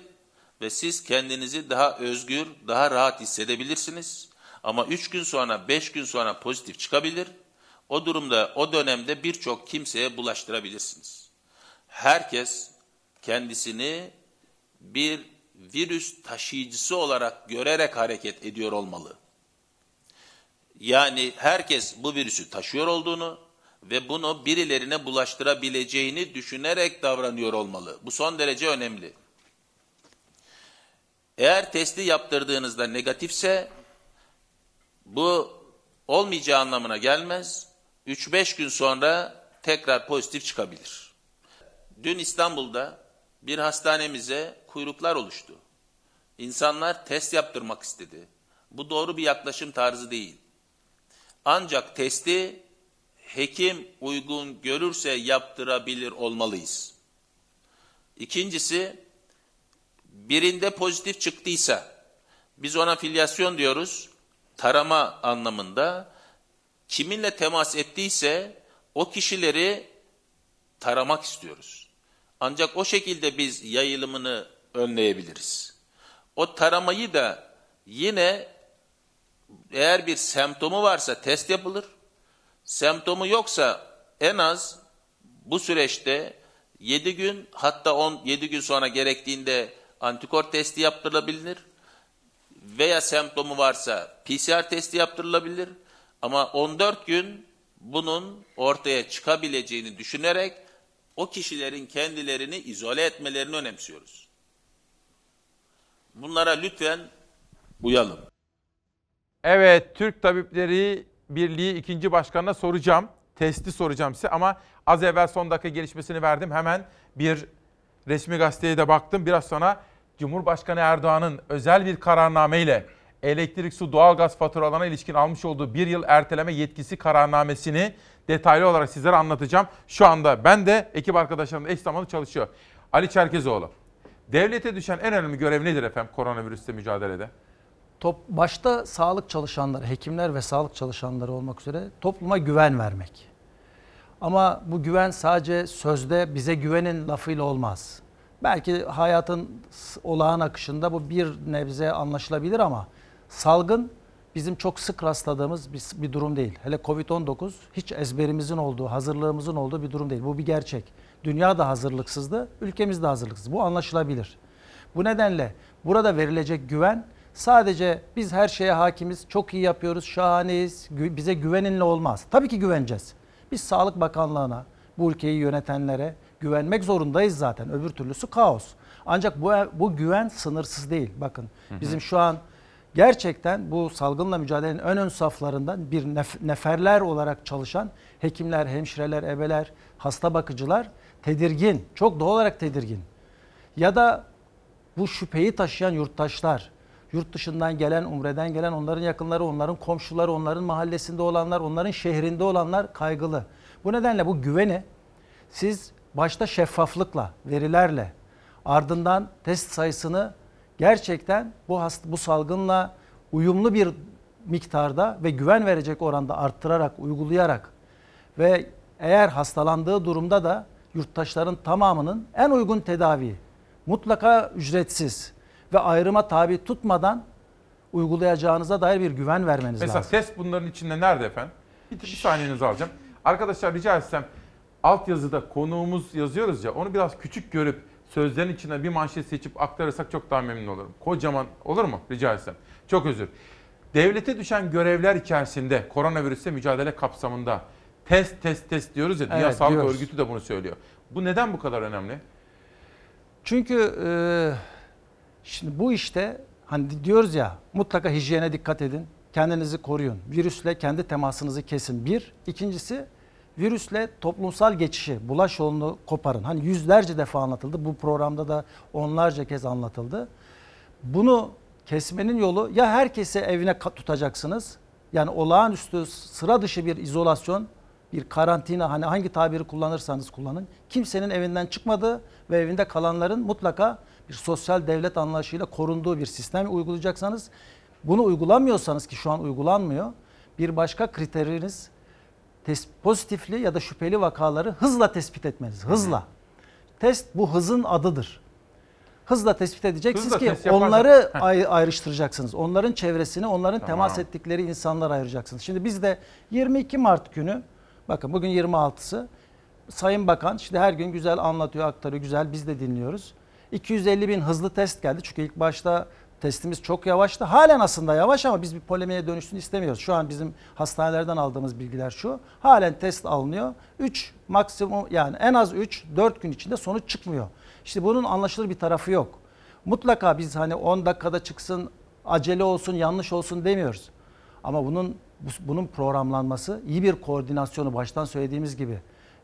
ve siz kendinizi daha özgür, daha rahat hissedebilirsiniz. Ama 3 gün sonra, 5 gün sonra pozitif çıkabilir. O durumda, o dönemde birçok kimseye bulaştırabilirsiniz. Herkes kendisini bir virüs taşıyıcısı olarak görerek hareket ediyor olmalı. Yani herkes bu virüsü taşıyor olduğunu ve bunu birilerine bulaştırabileceğini düşünerek davranıyor olmalı. Bu son derece önemli. Eğer testi yaptırdığınızda negatifse bu olmayacağı anlamına gelmez. 3-5 gün sonra tekrar pozitif çıkabilir. Dün İstanbul'da bir hastanemize kuyruklar oluştu. İnsanlar test yaptırmak istedi. Bu doğru bir yaklaşım tarzı değil. Ancak testi hekim uygun görürse yaptırabilir olmalıyız. İkincisi, birinde pozitif çıktıysa, biz ona filyasyon diyoruz, tarama anlamında, kiminle temas ettiyse o kişileri taramak istiyoruz. Ancak o şekilde biz yayılımını önleyebiliriz. O taramayı da yine eğer bir semptomu varsa test yapılır. Semptomu yoksa en az bu süreçte 7 gün hatta 17 gün sonra gerektiğinde antikor testi yaptırılabilir. Veya semptomu varsa PCR testi yaptırılabilir. Ama 14 gün bunun ortaya çıkabileceğini düşünerek o kişilerin kendilerini izole etmelerini önemsiyoruz. Bunlara lütfen uyalım.
Evet, Türk Tabipleri Birliği ikinci başkanına soracağım. Testi soracağım size ama az evvel son dakika gelişmesini verdim. Hemen bir resmi gazeteye de baktım. Biraz sonra Cumhurbaşkanı Erdoğan'ın özel bir kararnameyle elektrik, su, doğalgaz faturalarına ilişkin almış olduğu bir yıl erteleme yetkisi kararnamesini detaylı olarak sizlere anlatacağım. Şu anda ben de ekip arkadaşlarım da eş zamanlı çalışıyor. Ali Çerkezoğlu. Devlete düşen en önemli görev nedir efendim koronavirüsle mücadelede?
Top, başta sağlık çalışanları, hekimler ve sağlık çalışanları olmak üzere topluma güven vermek. Ama bu güven sadece sözde bize güvenin lafıyla olmaz. Belki hayatın olağan akışında bu bir nebze anlaşılabilir ama salgın bizim çok sık rastladığımız bir, bir durum değil. Hele Covid-19 hiç ezberimizin olduğu, hazırlığımızın olduğu bir durum değil. Bu bir gerçek. Dünya da hazırlıksızdı, ülkemiz de hazırlıksız. Bu anlaşılabilir. Bu nedenle burada verilecek güven sadece biz her şeye hakimiz, çok iyi yapıyoruz, şahaneyiz, bize güveninle olmaz. Tabii ki güveneceğiz. Biz Sağlık Bakanlığı'na, bu ülkeyi yönetenlere güvenmek zorundayız zaten. Öbür türlüsü kaos. Ancak bu, bu güven sınırsız değil. Bakın bizim şu an gerçekten bu salgınla mücadelenin ön ön saflarından bir nef- neferler olarak çalışan hekimler, hemşireler, ebeler, hasta bakıcılar tedirgin, çok doğal olarak tedirgin. Ya da bu şüpheyi taşıyan yurttaşlar, yurt dışından gelen, umreden gelen onların yakınları, onların komşuları, onların mahallesinde olanlar, onların şehrinde olanlar kaygılı. Bu nedenle bu güveni siz başta şeffaflıkla, verilerle, ardından test sayısını gerçekten bu hast bu salgınla uyumlu bir miktarda ve güven verecek oranda arttırarak, uygulayarak ve eğer hastalandığı durumda da yurttaşların tamamının en uygun tedavi, mutlaka ücretsiz ve ayrıma tabi tutmadan uygulayacağınıza dair bir güven vermeniz
Mesela
lazım.
test bunların içinde nerede efendim? Bir, bir saniyenizi alacağım. Arkadaşlar rica etsem altyazıda konuğumuz yazıyoruz ya onu biraz küçük görüp sözlerin içine bir manşet seçip aktarırsak çok daha memnun olurum. Kocaman olur mu? Rica etsem. Çok özür. Devlete düşen görevler içerisinde koronavirüsle mücadele kapsamında test test test diyoruz ya. Dünya
Evet,
Sağlık
diyoruz.
Örgütü de bunu söylüyor. Bu neden bu kadar önemli?
Çünkü e, şimdi bu işte hani diyoruz ya mutlaka hijyene dikkat edin. Kendinizi koruyun. Virüsle kendi temasınızı kesin. Bir. İkincisi virüsle toplumsal geçişi, bulaş yolunu koparın. Hani yüzlerce defa anlatıldı. Bu programda da onlarca kez anlatıldı. Bunu kesmenin yolu ya herkese evine tutacaksınız. Yani olağanüstü sıra dışı bir izolasyon, bir karantina hani hangi tabiri kullanırsanız kullanın. Kimsenin evinden çıkmadığı ve evinde kalanların mutlaka bir sosyal devlet anlayışıyla korunduğu bir sistem uygulayacaksanız bunu uygulamıyorsanız ki şu an uygulanmıyor. Bir başka kriteriniz pozitifli ya da şüpheli vakaları hızla tespit etmeniz. Hızla. Test bu hızın adıdır. Hızla tespit edeceksiniz
Hızla
ki onları ay- ayrıştıracaksınız. Onların çevresini, onların
Tamam.
temas ettikleri insanlar ayıracaksınız. Şimdi biz de 22 Mart günü, bakın bugün 26'sı, Sayın Bakan işte her gün güzel anlatıyor, aktarıyor, güzel biz de dinliyoruz. 250 bin hızlı test geldi çünkü ilk başta testimiz çok yavaştı. Halen aslında yavaş ama biz bir polemiğe dönüşsün istemiyoruz. Şu an bizim hastanelerden aldığımız bilgiler şu. Halen test alınıyor. 3 maksimum yani en az 3 4 gün içinde sonuç çıkmıyor. İşte bunun anlaşılır bir tarafı yok. Mutlaka biz hani 10 dakikada çıksın, acele olsun, yanlış olsun demiyoruz. Ama bunun bu- bunun programlanması, iyi bir koordinasyonu baştan söylediğimiz gibi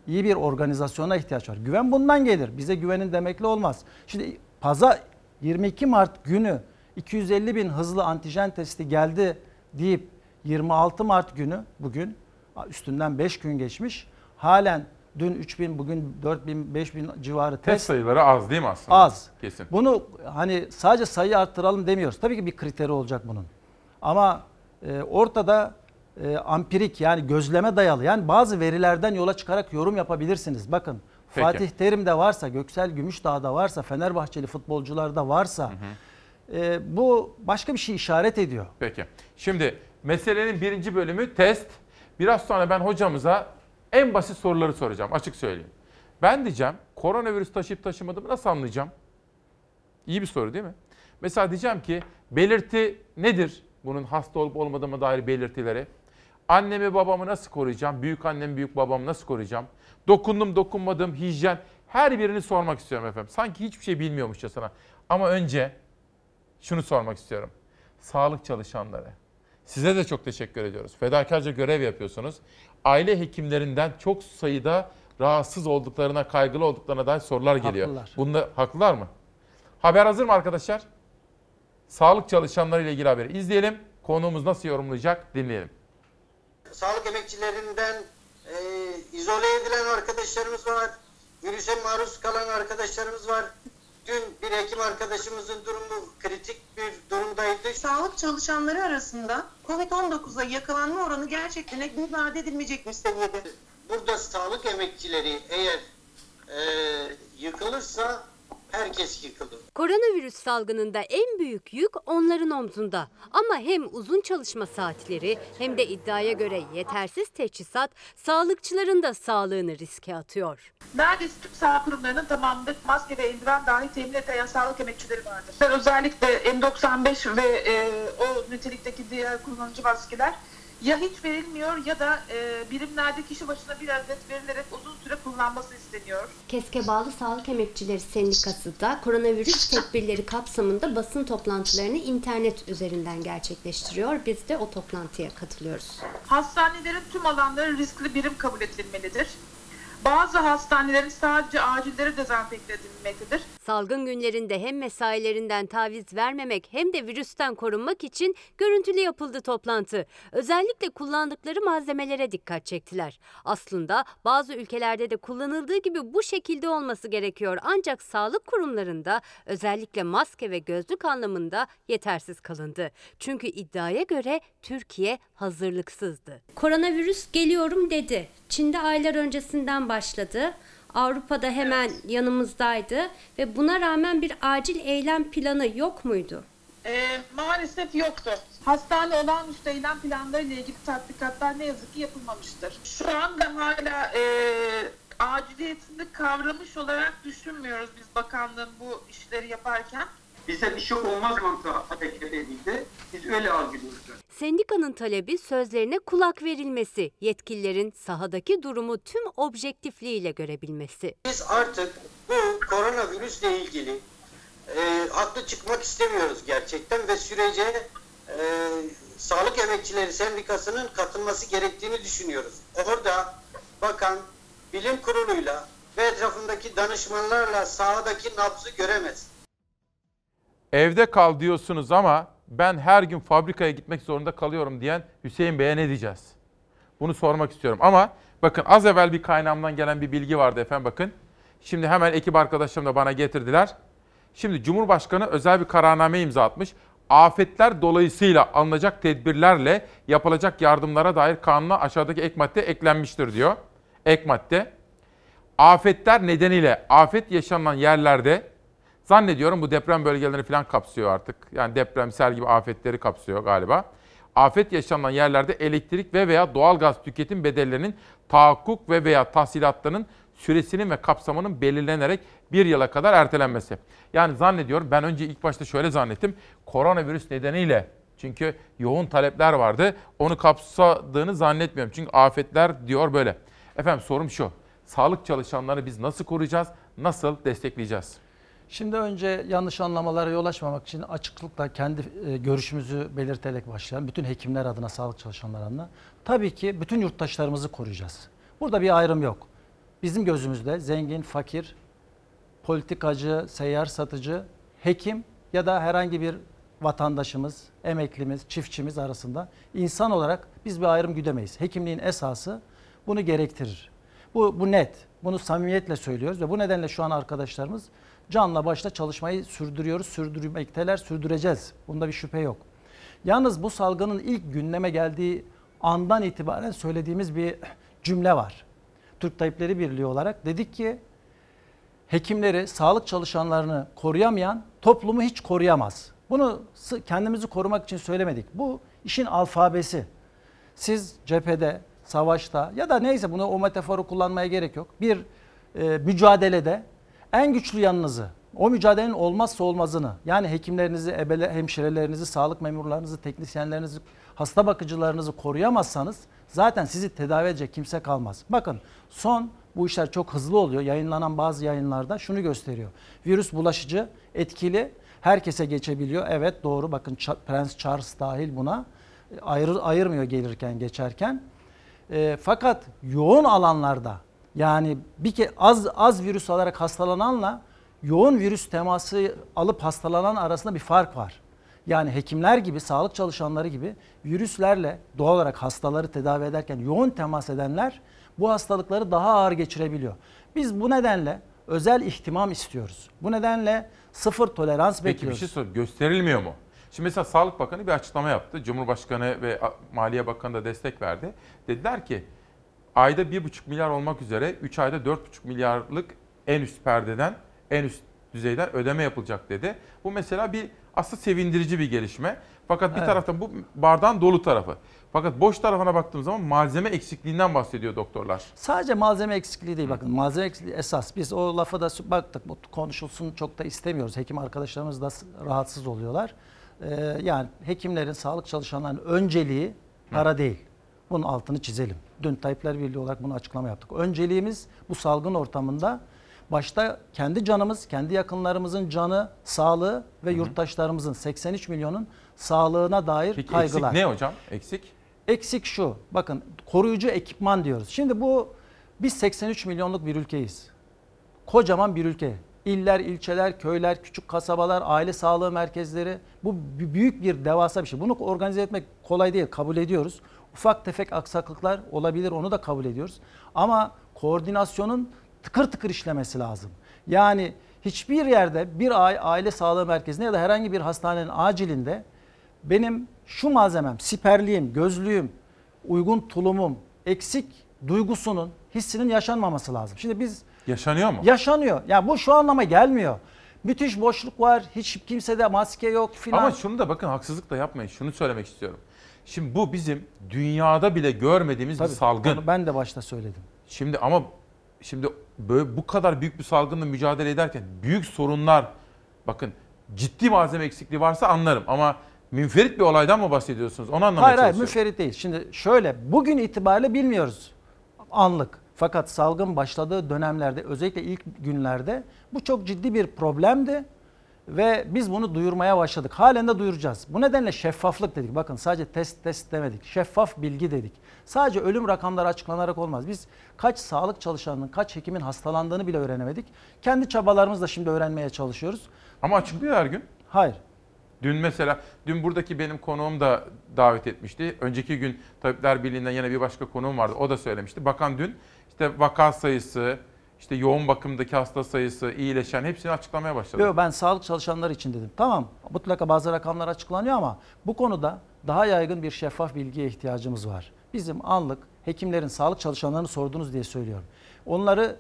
iyi bir organizasyona ihtiyaç var. Güven bundan gelir. Bize güvenin demekle olmaz. Şimdi pazar 22 Mart günü 250 bin hızlı antijen testi geldi deyip 26 Mart günü bugün üstünden 5 gün geçmiş. Halen dün 3 bin bugün 4 bin 5 bin civarı
Test
test
sayıları az değil mi aslında?
Az.
Kesin.
Bunu hani sadece sayı arttıralım demiyoruz. Tabii ki bir kriteri olacak bunun. Ama e, ortada e, ampirik yani gözleme dayalı yani bazı verilerden yola çıkarak yorum yapabilirsiniz. Bakın
Peki.
Fatih Terim'de varsa, Göksel Gümüşdağ'da varsa, Fenerbahçeli futbolcularda varsa e, bu başka bir şey işaret ediyor.
Peki. Şimdi meselenin birinci bölümü test. Biraz sonra ben hocamıza en basit soruları soracağım. Açık söyleyeyim. Ben diyeceğim koronavirüs taşıyıp taşımadığımı nasıl anlayacağım? İyi bir soru değil mi? Mesela diyeceğim ki belirti nedir? Bunun hasta olup olmadığıma dair belirtileri. Annemi babamı nasıl koruyacağım? Büyük annemi büyük babamı nasıl koruyacağım? Dokundum dokunmadım hijyen. Her birini sormak istiyorum efendim. Sanki hiçbir şey bilmiyormuşçasına. Ama önce şunu sormak istiyorum. Sağlık çalışanları. Size de çok teşekkür ediyoruz. Fedakarca görev yapıyorsunuz. Aile hekimlerinden çok sayıda rahatsız olduklarına, kaygılı olduklarına dair sorular geliyor.
Haklılar.
Bunda haklılar mı? Haber hazır mı arkadaşlar? Sağlık çalışanları ile ilgili haberi izleyelim. Konuğumuz nasıl yorumlayacak dinleyelim.
Sağlık emekçilerinden e, izole edilen arkadaşlarımız var. Virüse maruz kalan arkadaşlarımız var. Dün bir hekim arkadaşımızın durumu kritik bir durumdaydı.
Sağlık çalışanları arasında COVID-19'a yakalanma oranı gerçekten ifade edilmeyecekmiş seviyede.
Burada sağlık emekçileri eğer e, yıkılırsa herkes yıkılır.
Koronavirüs salgınında en büyük yük onların omzunda. Ama hem uzun çalışma saatleri hem de iddiaya göre yetersiz teçhizat sağlıkçıların da sağlığını riske atıyor.
Neredeyse tüm sağlık kurumlarının tamamında maske ve eldiven dahi temin eden sağlık emekçileri vardır. Özellikle N95 ve e, o nitelikteki diğer kullanıcı maskeler ya hiç verilmiyor ya da e, birimlerde kişi başına bir adet verilerek uzun süre kullanması isteniyor.
Keske bağlı Sağlık Emekçileri Sendikası da koronavirüs tedbirleri kapsamında basın toplantılarını internet üzerinden gerçekleştiriyor. Biz de o toplantıya katılıyoruz.
Hastanelerin tüm alanları riskli birim kabul edilmelidir. Bazı hastanelerin sadece acilleri dezenfekte edilmektedir.
Salgın günlerinde hem mesailerinden taviz vermemek hem de virüsten korunmak için görüntülü yapıldı toplantı. Özellikle kullandıkları malzemelere dikkat çektiler. Aslında bazı ülkelerde de kullanıldığı gibi bu şekilde olması gerekiyor. Ancak sağlık kurumlarında özellikle maske ve gözlük anlamında yetersiz kalındı. Çünkü iddiaya göre Türkiye hazırlıksızdı. Koronavirüs geliyorum dedi. Çin'de aylar öncesinden başladı. Avrupa'da hemen yanımızdaydı ve buna rağmen bir acil eylem planı yok muydu?
E, maalesef yoktu. Hastane olağanüstü eylem planları ile ilgili tatbikatlar ne yazık ki yapılmamıştır. Şu anda hala e, aciliyetini kavramış olarak düşünmüyoruz biz bakanlığın bu işleri yaparken.
Bize bir şey olmaz mantığı hareket edildi. Biz öyle algılıyoruz.
Sendikanın talebi sözlerine kulak verilmesi, yetkililerin sahadaki durumu tüm objektifliğiyle görebilmesi.
Biz artık bu koronavirüsle ilgili e, haklı çıkmak istemiyoruz gerçekten ve sürece e, Sağlık Emekçileri Sendikası'nın katılması gerektiğini düşünüyoruz. Orada bakan bilim kuruluyla ve etrafındaki danışmanlarla sahadaki nabzı göremez.
Evde kal diyorsunuz ama ben her gün fabrikaya gitmek zorunda kalıyorum diyen Hüseyin Bey'e ne diyeceğiz? Bunu sormak istiyorum ama bakın az evvel bir kaynağımdan gelen bir bilgi vardı efendim bakın. Şimdi hemen ekip arkadaşlarım da bana getirdiler. Şimdi Cumhurbaşkanı özel bir kararname imza atmış. Afetler dolayısıyla alınacak tedbirlerle yapılacak yardımlara dair kanuna aşağıdaki ek madde eklenmiştir diyor. Ek madde. Afetler nedeniyle afet yaşanan yerlerde Zannediyorum bu deprem bölgelerini falan kapsıyor artık. Yani depremsel gibi afetleri kapsıyor galiba. Afet yaşanan yerlerde elektrik ve veya doğalgaz tüketim bedellerinin tahakkuk ve veya tahsilatlarının süresinin ve kapsamının belirlenerek bir yıla kadar ertelenmesi. Yani zannediyorum ben önce ilk başta şöyle zannettim. Koronavirüs nedeniyle çünkü yoğun talepler vardı. Onu kapsadığını zannetmiyorum. Çünkü afetler diyor böyle. Efendim sorum şu. Sağlık çalışanlarını biz nasıl koruyacağız? Nasıl destekleyeceğiz?
Şimdi önce yanlış anlamalara yol açmamak için açıklıkla kendi e, görüşümüzü belirterek başlayalım. Bütün hekimler adına, sağlık çalışanları adına. Tabii ki bütün yurttaşlarımızı koruyacağız. Burada bir ayrım yok. Bizim gözümüzde zengin, fakir, politikacı, seyyar satıcı, hekim ya da herhangi bir vatandaşımız, emeklimiz, çiftçimiz arasında insan olarak biz bir ayrım güdemeyiz. Hekimliğin esası bunu gerektirir. Bu, bu net. Bunu samimiyetle söylüyoruz ve bu nedenle şu an arkadaşlarımız canla başla çalışmayı sürdürüyoruz, sürdürmekteler, sürdüreceğiz. Bunda bir şüphe yok. Yalnız bu salgının ilk gündeme geldiği andan itibaren söylediğimiz bir cümle var. Türk Tabipleri Birliği olarak dedik ki hekimleri, sağlık çalışanlarını koruyamayan toplumu hiç koruyamaz. Bunu kendimizi korumak için söylemedik. Bu işin alfabesi. Siz cephede, savaşta ya da neyse bunu o metaforu kullanmaya gerek yok. Bir e, mücadelede en güçlü yanınızı, o mücadelenin olmazsa olmazını yani hekimlerinizi, ebele, hemşirelerinizi, sağlık memurlarınızı, teknisyenlerinizi, hasta bakıcılarınızı koruyamazsanız zaten sizi tedavi edecek kimse kalmaz. Bakın son bu işler çok hızlı oluyor. Yayınlanan bazı yayınlarda şunu gösteriyor. Virüs bulaşıcı, etkili, herkese geçebiliyor. Evet doğru bakın Prens Charles dahil buna ayır, ayırmıyor gelirken geçerken. E, fakat yoğun alanlarda yani bir ke az az virüs alarak hastalananla yoğun virüs teması alıp hastalanan arasında bir fark var. Yani hekimler gibi, sağlık çalışanları gibi virüslerle doğal olarak hastaları tedavi ederken yoğun temas edenler bu hastalıkları daha ağır geçirebiliyor. Biz bu nedenle özel ihtimam istiyoruz. Bu nedenle sıfır tolerans
Peki
bekliyoruz.
bir şey sor. Gösterilmiyor mu? Şimdi mesela Sağlık Bakanı bir açıklama yaptı. Cumhurbaşkanı ve Maliye Bakanı da destek verdi. Dediler ki ayda 1,5 milyar olmak üzere 3 ayda 4,5 milyarlık en üst perdeden, en üst düzeyden ödeme yapılacak dedi. Bu mesela bir aslında sevindirici bir gelişme. Fakat bir
Evet.
taraftan bu bardağın dolu tarafı. Fakat boş tarafına baktığım zaman malzeme eksikliğinden bahsediyor doktorlar.
Sadece malzeme eksikliği değil bakın malzeme eksikliği esas. Biz o lafa da baktık konuşulsun çok da istemiyoruz. Hekim arkadaşlarımız da rahatsız oluyorlar. Ee, yani hekimlerin, sağlık çalışanlarının önceliği para değil. Bunun altını çizelim. Dün Tayyipler Birliği olarak bunu açıklama yaptık. Önceliğimiz bu salgın ortamında başta kendi canımız, kendi yakınlarımızın canı, sağlığı ve yurttaşlarımızın 83 milyonun sağlığına dair
Peki
kaygılar.
eksik ne hocam? Eksik?
Eksik şu. Bakın koruyucu ekipman diyoruz. Şimdi bu biz 83 milyonluk bir ülkeyiz. Kocaman bir ülke. İller, ilçeler, köyler, küçük kasabalar, aile sağlığı merkezleri. Bu büyük bir devasa bir şey. Bunu organize etmek kolay değil. Kabul ediyoruz. Ufak tefek aksaklıklar olabilir. Onu da kabul ediyoruz. Ama koordinasyonun tıkır tıkır işlemesi lazım. Yani hiçbir yerde bir aile sağlığı merkezinde ya da herhangi bir hastanenin acilinde benim şu malzemem, siperliğim, gözlüğüm, uygun tulumum eksik duygusunun, hissinin yaşanmaması lazım. Şimdi biz
Yaşanıyor mu?
yaşanıyor. Ya bu şu anlama gelmiyor. Müthiş boşluk var. Hiç kimsede maske yok filan.
Ama şunu da bakın haksızlık da yapmayın. Şunu söylemek istiyorum. Şimdi bu bizim dünyada bile görmediğimiz
Tabii,
bir salgın.
onu ben de başta söyledim.
Şimdi ama şimdi böyle bu kadar büyük bir salgınla mücadele ederken büyük sorunlar bakın ciddi malzeme eksikliği varsa anlarım ama münferit bir olaydan mı bahsediyorsunuz? Onu anlamaya
Hayır hayır
çalışıyorum.
müferit değil. Şimdi şöyle bugün itibariyle bilmiyoruz anlık. Fakat salgın başladığı dönemlerde özellikle ilk günlerde bu çok ciddi bir problemdi. Ve biz bunu duyurmaya başladık. Halen de duyuracağız. Bu nedenle şeffaflık dedik. Bakın sadece test test demedik. Şeffaf bilgi dedik. Sadece ölüm rakamları açıklanarak olmaz. Biz kaç sağlık çalışanının, kaç hekimin hastalandığını bile öğrenemedik. Kendi çabalarımızla şimdi öğrenmeye çalışıyoruz.
Ama açıklıyor her gün.
Hayır.
Dün mesela, dün buradaki benim konuğum da davet etmişti. Önceki gün Tabipler Birliği'nden yine bir başka konuğum vardı. O da söylemişti. Bakan dün işte vaka sayısı, işte yoğun bakımdaki hasta sayısı, iyileşen hepsini açıklamaya başladı.
Yok ben sağlık çalışanları için dedim. Tamam mutlaka bazı rakamlar açıklanıyor ama bu konuda daha yaygın bir şeffaf bilgiye ihtiyacımız var. Bizim anlık hekimlerin, sağlık çalışanlarını sordunuz diye söylüyorum. Onları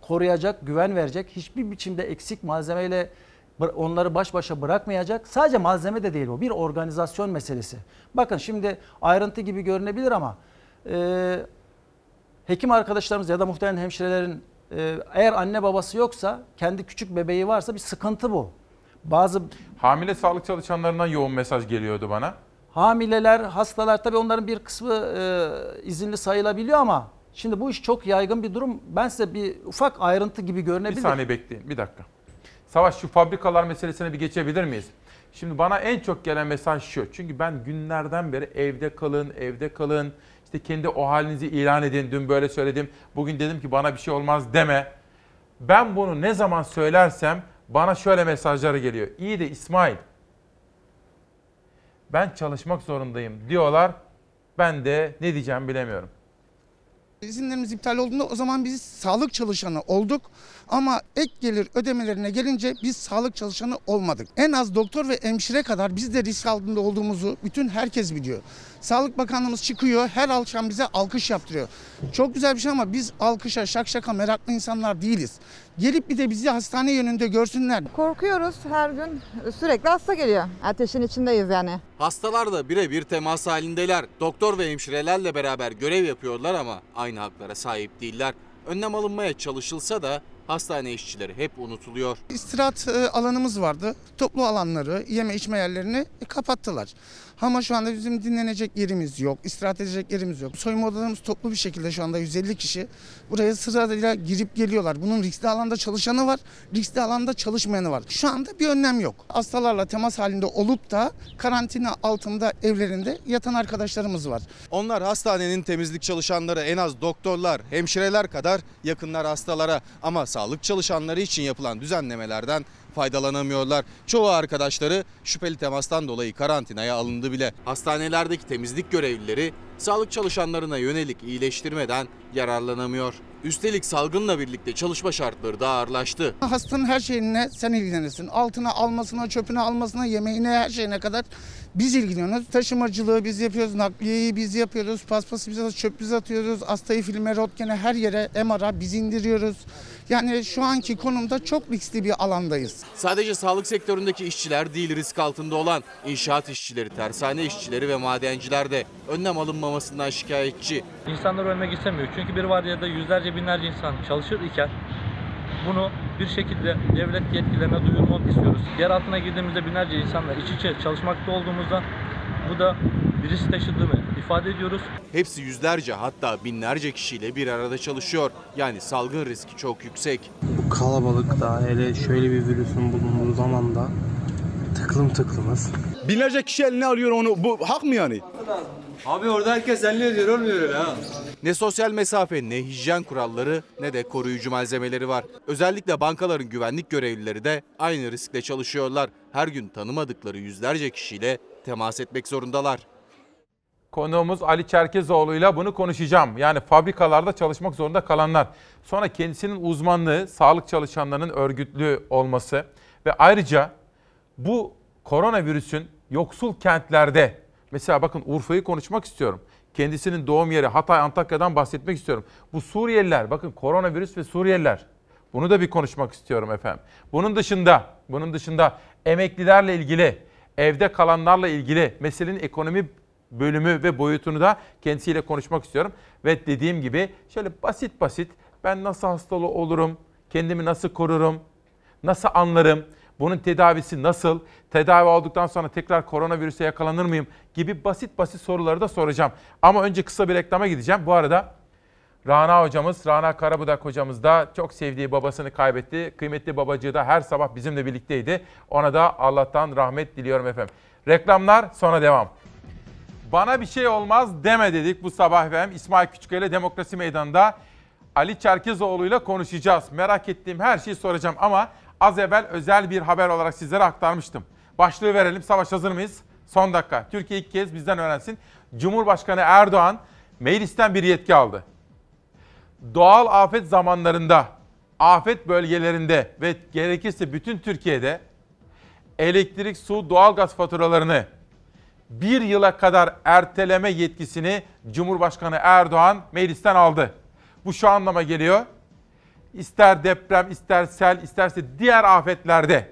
koruyacak, güven verecek, hiçbir biçimde eksik malzemeyle onları baş başa bırakmayacak. Sadece malzeme de değil o, bir organizasyon meselesi. Bakın şimdi ayrıntı gibi görünebilir ama e, hekim arkadaşlarımız ya da muhtemelen hemşirelerin eğer anne babası yoksa, kendi küçük bebeği varsa bir sıkıntı bu. Bazı
Hamile sağlık çalışanlarından yoğun mesaj geliyordu bana.
hamileler, hastalar tabii onların bir kısmı e, izinli sayılabiliyor ama şimdi bu iş çok yaygın bir durum. Ben size bir ufak ayrıntı gibi
Bir
görünebilir.
saniye bekleyin, bir dakika. Savaş şu fabrikalar meselesine bir geçebilir miyiz? Şimdi bana en çok gelen mesaj şu. Çünkü ben günlerden beri evde kalın, evde kalın. İşte kendi o halinizi ilan edin. Dün böyle söyledim. Bugün dedim ki bana bir şey olmaz deme. Ben bunu ne zaman söylersem bana şöyle mesajları geliyor. İyi de İsmail ben çalışmak zorundayım diyorlar. Ben de ne diyeceğimi bilemiyorum.
İzinlerimiz iptal olduğunda o zaman biz sağlık çalışanı olduk ama ek gelir ödemelerine gelince biz sağlık çalışanı olmadık. En az doktor ve hemşire kadar biz de risk altında olduğumuzu bütün herkes biliyor. Sağlık Bakanlığımız çıkıyor her akşam bize alkış yaptırıyor. Çok güzel bir şey ama biz alkışa şakşaka meraklı insanlar değiliz. Gelip bir de bizi hastane yönünde görsünler.
Korkuyoruz her gün sürekli hasta geliyor. Ateşin içindeyiz yani.
Hastalar da birebir temas halindeler. Doktor ve hemşirelerle beraber görev yapıyorlar ama aynı haklara sahip değiller. Önlem alınmaya çalışılsa da hastane işçileri hep unutuluyor.
İstirahat e, alanımız vardı. Toplu alanları, yeme içme yerlerini e, kapattılar. Ama şu anda bizim dinlenecek yerimiz yok, istirahat edecek yerimiz yok. Soyunma odalarımız toplu bir şekilde şu anda 150 kişi. Buraya sırayla girip geliyorlar. Bunun riskli alanda çalışanı var, riskli alanda çalışmayanı var. Şu anda bir önlem yok. Hastalarla temas halinde olup da karantina altında evlerinde yatan arkadaşlarımız var.
Onlar hastanenin temizlik çalışanları en az doktorlar, hemşireler kadar yakınlar hastalara ama sağlık çalışanları için yapılan düzenlemelerden faydalanamıyorlar. Çoğu arkadaşları şüpheli temastan dolayı karantinaya alındı bile. Hastanelerdeki temizlik görevlileri sağlık çalışanlarına yönelik iyileştirmeden yararlanamıyor. Üstelik salgınla birlikte çalışma şartları da ağırlaştı.
Hastanın her şeyine sen ilgilenirsin. Altına almasına, çöpüne almasına, yemeğine her şeyine kadar biz ilgileniyoruz. Taşımacılığı biz yapıyoruz, nakliyeyi biz yapıyoruz, paspası biz atıyoruz, çöp biz atıyoruz. Hastayı filme, röntgene her yere MR'a biz indiriyoruz. Yani şu anki konumda çok riskli bir alandayız.
Sadece sağlık sektöründeki işçiler değil risk altında olan inşaat işçileri, tersane işçileri ve madenciler de önlem alınmamasından şikayetçi.
İnsanlar ölmek istemiyor. Çünkü bir vardiyada yüzlerce binlerce insan çalışır iken bunu bir şekilde devlet yetkililerine duyurmak istiyoruz. Yer altına girdiğimizde binlerce insanla iç içe çalışmakta olduğumuzdan bu da risk taşıdığını ifade ediyoruz.
Hepsi yüzlerce hatta binlerce kişiyle bir arada çalışıyor. Yani salgın riski çok yüksek.
Bu kalabalıkta hele şöyle bir virüsün bulunduğu zamanda tıklım tıklımız.
Binlerce kişi eline alıyor onu. Bu hak mı yani? Abi orada herkes elini diyor olmuyor öyle ha. Ne sosyal mesafe ne hijyen kuralları ne de koruyucu malzemeleri var. Özellikle bankaların güvenlik görevlileri de aynı riskle çalışıyorlar. Her gün tanımadıkları yüzlerce kişiyle temas etmek zorundalar.
Konuğumuz Ali Çerkezoğlu'yla bunu konuşacağım. Yani fabrikalarda çalışmak zorunda kalanlar. Sonra kendisinin uzmanlığı sağlık çalışanlarının örgütlü olması ve ayrıca bu koronavirüsün yoksul kentlerde mesela bakın Urfa'yı konuşmak istiyorum. Kendisinin doğum yeri Hatay Antakya'dan bahsetmek istiyorum. Bu Suriyeliler bakın koronavirüs ve Suriyeliler. Bunu da bir konuşmak istiyorum efendim. Bunun dışında, bunun dışında emeklilerle ilgili, evde kalanlarla ilgili meselenin ekonomi bölümü ve boyutunu da kendisiyle konuşmak istiyorum. Ve dediğim gibi şöyle basit basit ben nasıl hastalı olurum, kendimi nasıl korurum, nasıl anlarım, bunun tedavisi nasıl, tedavi olduktan sonra tekrar koronavirüse yakalanır mıyım gibi basit basit soruları da soracağım. Ama önce kısa bir reklama gideceğim. Bu arada Rana hocamız, Rana Karabudak hocamız da çok sevdiği babasını kaybetti. Kıymetli babacığı da her sabah bizimle birlikteydi. Ona da Allah'tan rahmet diliyorum efendim. Reklamlar sonra devam. Bana bir şey olmaz deme dedik bu sabah efendim. İsmail Küçüköy ile Demokrasi Meydanı'nda Ali Çerkezoğlu ile konuşacağız. Merak ettiğim her şeyi soracağım ama az evvel özel bir haber olarak sizlere aktarmıştım. Başlığı verelim. Savaş hazır mıyız? Son dakika. Türkiye ilk kez bizden öğrensin. Cumhurbaşkanı Erdoğan meclisten bir yetki aldı. Doğal afet zamanlarında, afet bölgelerinde ve gerekirse bütün Türkiye'de elektrik, su, doğalgaz faturalarını bir yıla kadar erteleme yetkisini Cumhurbaşkanı Erdoğan meclisten aldı. Bu şu anlama geliyor. İster deprem, ister sel, isterse diğer afetlerde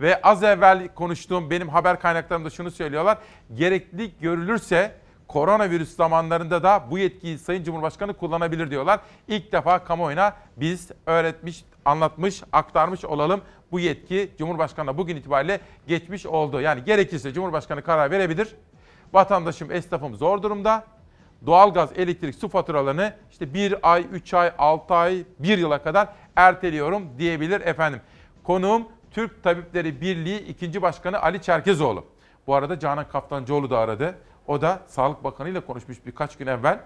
ve az evvel konuştuğum benim haber kaynaklarımda şunu söylüyorlar. Gereklilik görülürse koronavirüs zamanlarında da bu yetkiyi Sayın Cumhurbaşkanı kullanabilir diyorlar. İlk defa kamuoyuna biz öğretmiş, anlatmış, aktarmış olalım. Bu yetki Cumhurbaşkanı'na bugün itibariyle geçmiş oldu. Yani gerekirse Cumhurbaşkanı karar verebilir. Vatandaşım, esnafım zor durumda. Doğalgaz, elektrik, su faturalarını işte bir ay, üç ay, altı ay, bir yıla kadar erteliyorum diyebilir efendim. Konuğum Türk Tabipleri Birliği 2. Başkanı Ali Çerkezoğlu. Bu arada Canan Kaftancıoğlu da aradı. O da Sağlık Bakanı ile konuşmuş birkaç gün evvel.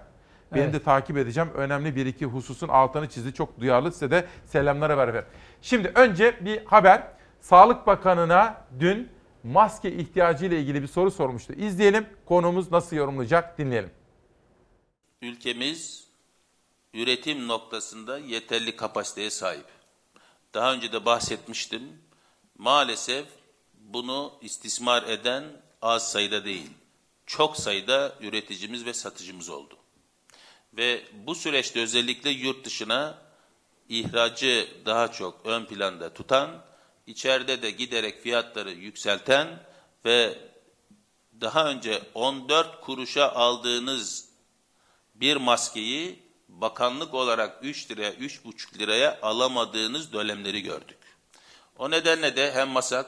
Benim
Evet.
de takip edeceğim. Önemli bir iki hususun altını çizdi. Çok duyarlı size de selamlara ver efendim. Şimdi önce bir haber. Sağlık Bakanı'na dün maske ihtiyacı ile ilgili bir soru sormuştu. İzleyelim. Konuğumuz nasıl yorumlayacak dinleyelim.
Ülkemiz üretim noktasında yeterli kapasiteye sahip. Daha önce de bahsetmiştim. Maalesef bunu istismar eden az sayıda değil. Çok sayıda üreticimiz ve satıcımız oldu. Ve bu süreçte özellikle yurt dışına ihracı daha çok ön planda tutan, içeride de giderek fiyatları yükselten ve daha önce 14 kuruşa aldığınız bir maskeyi bakanlık olarak 3 liraya, 3,5 liraya alamadığınız dönemleri gördük. O nedenle de hem MASAK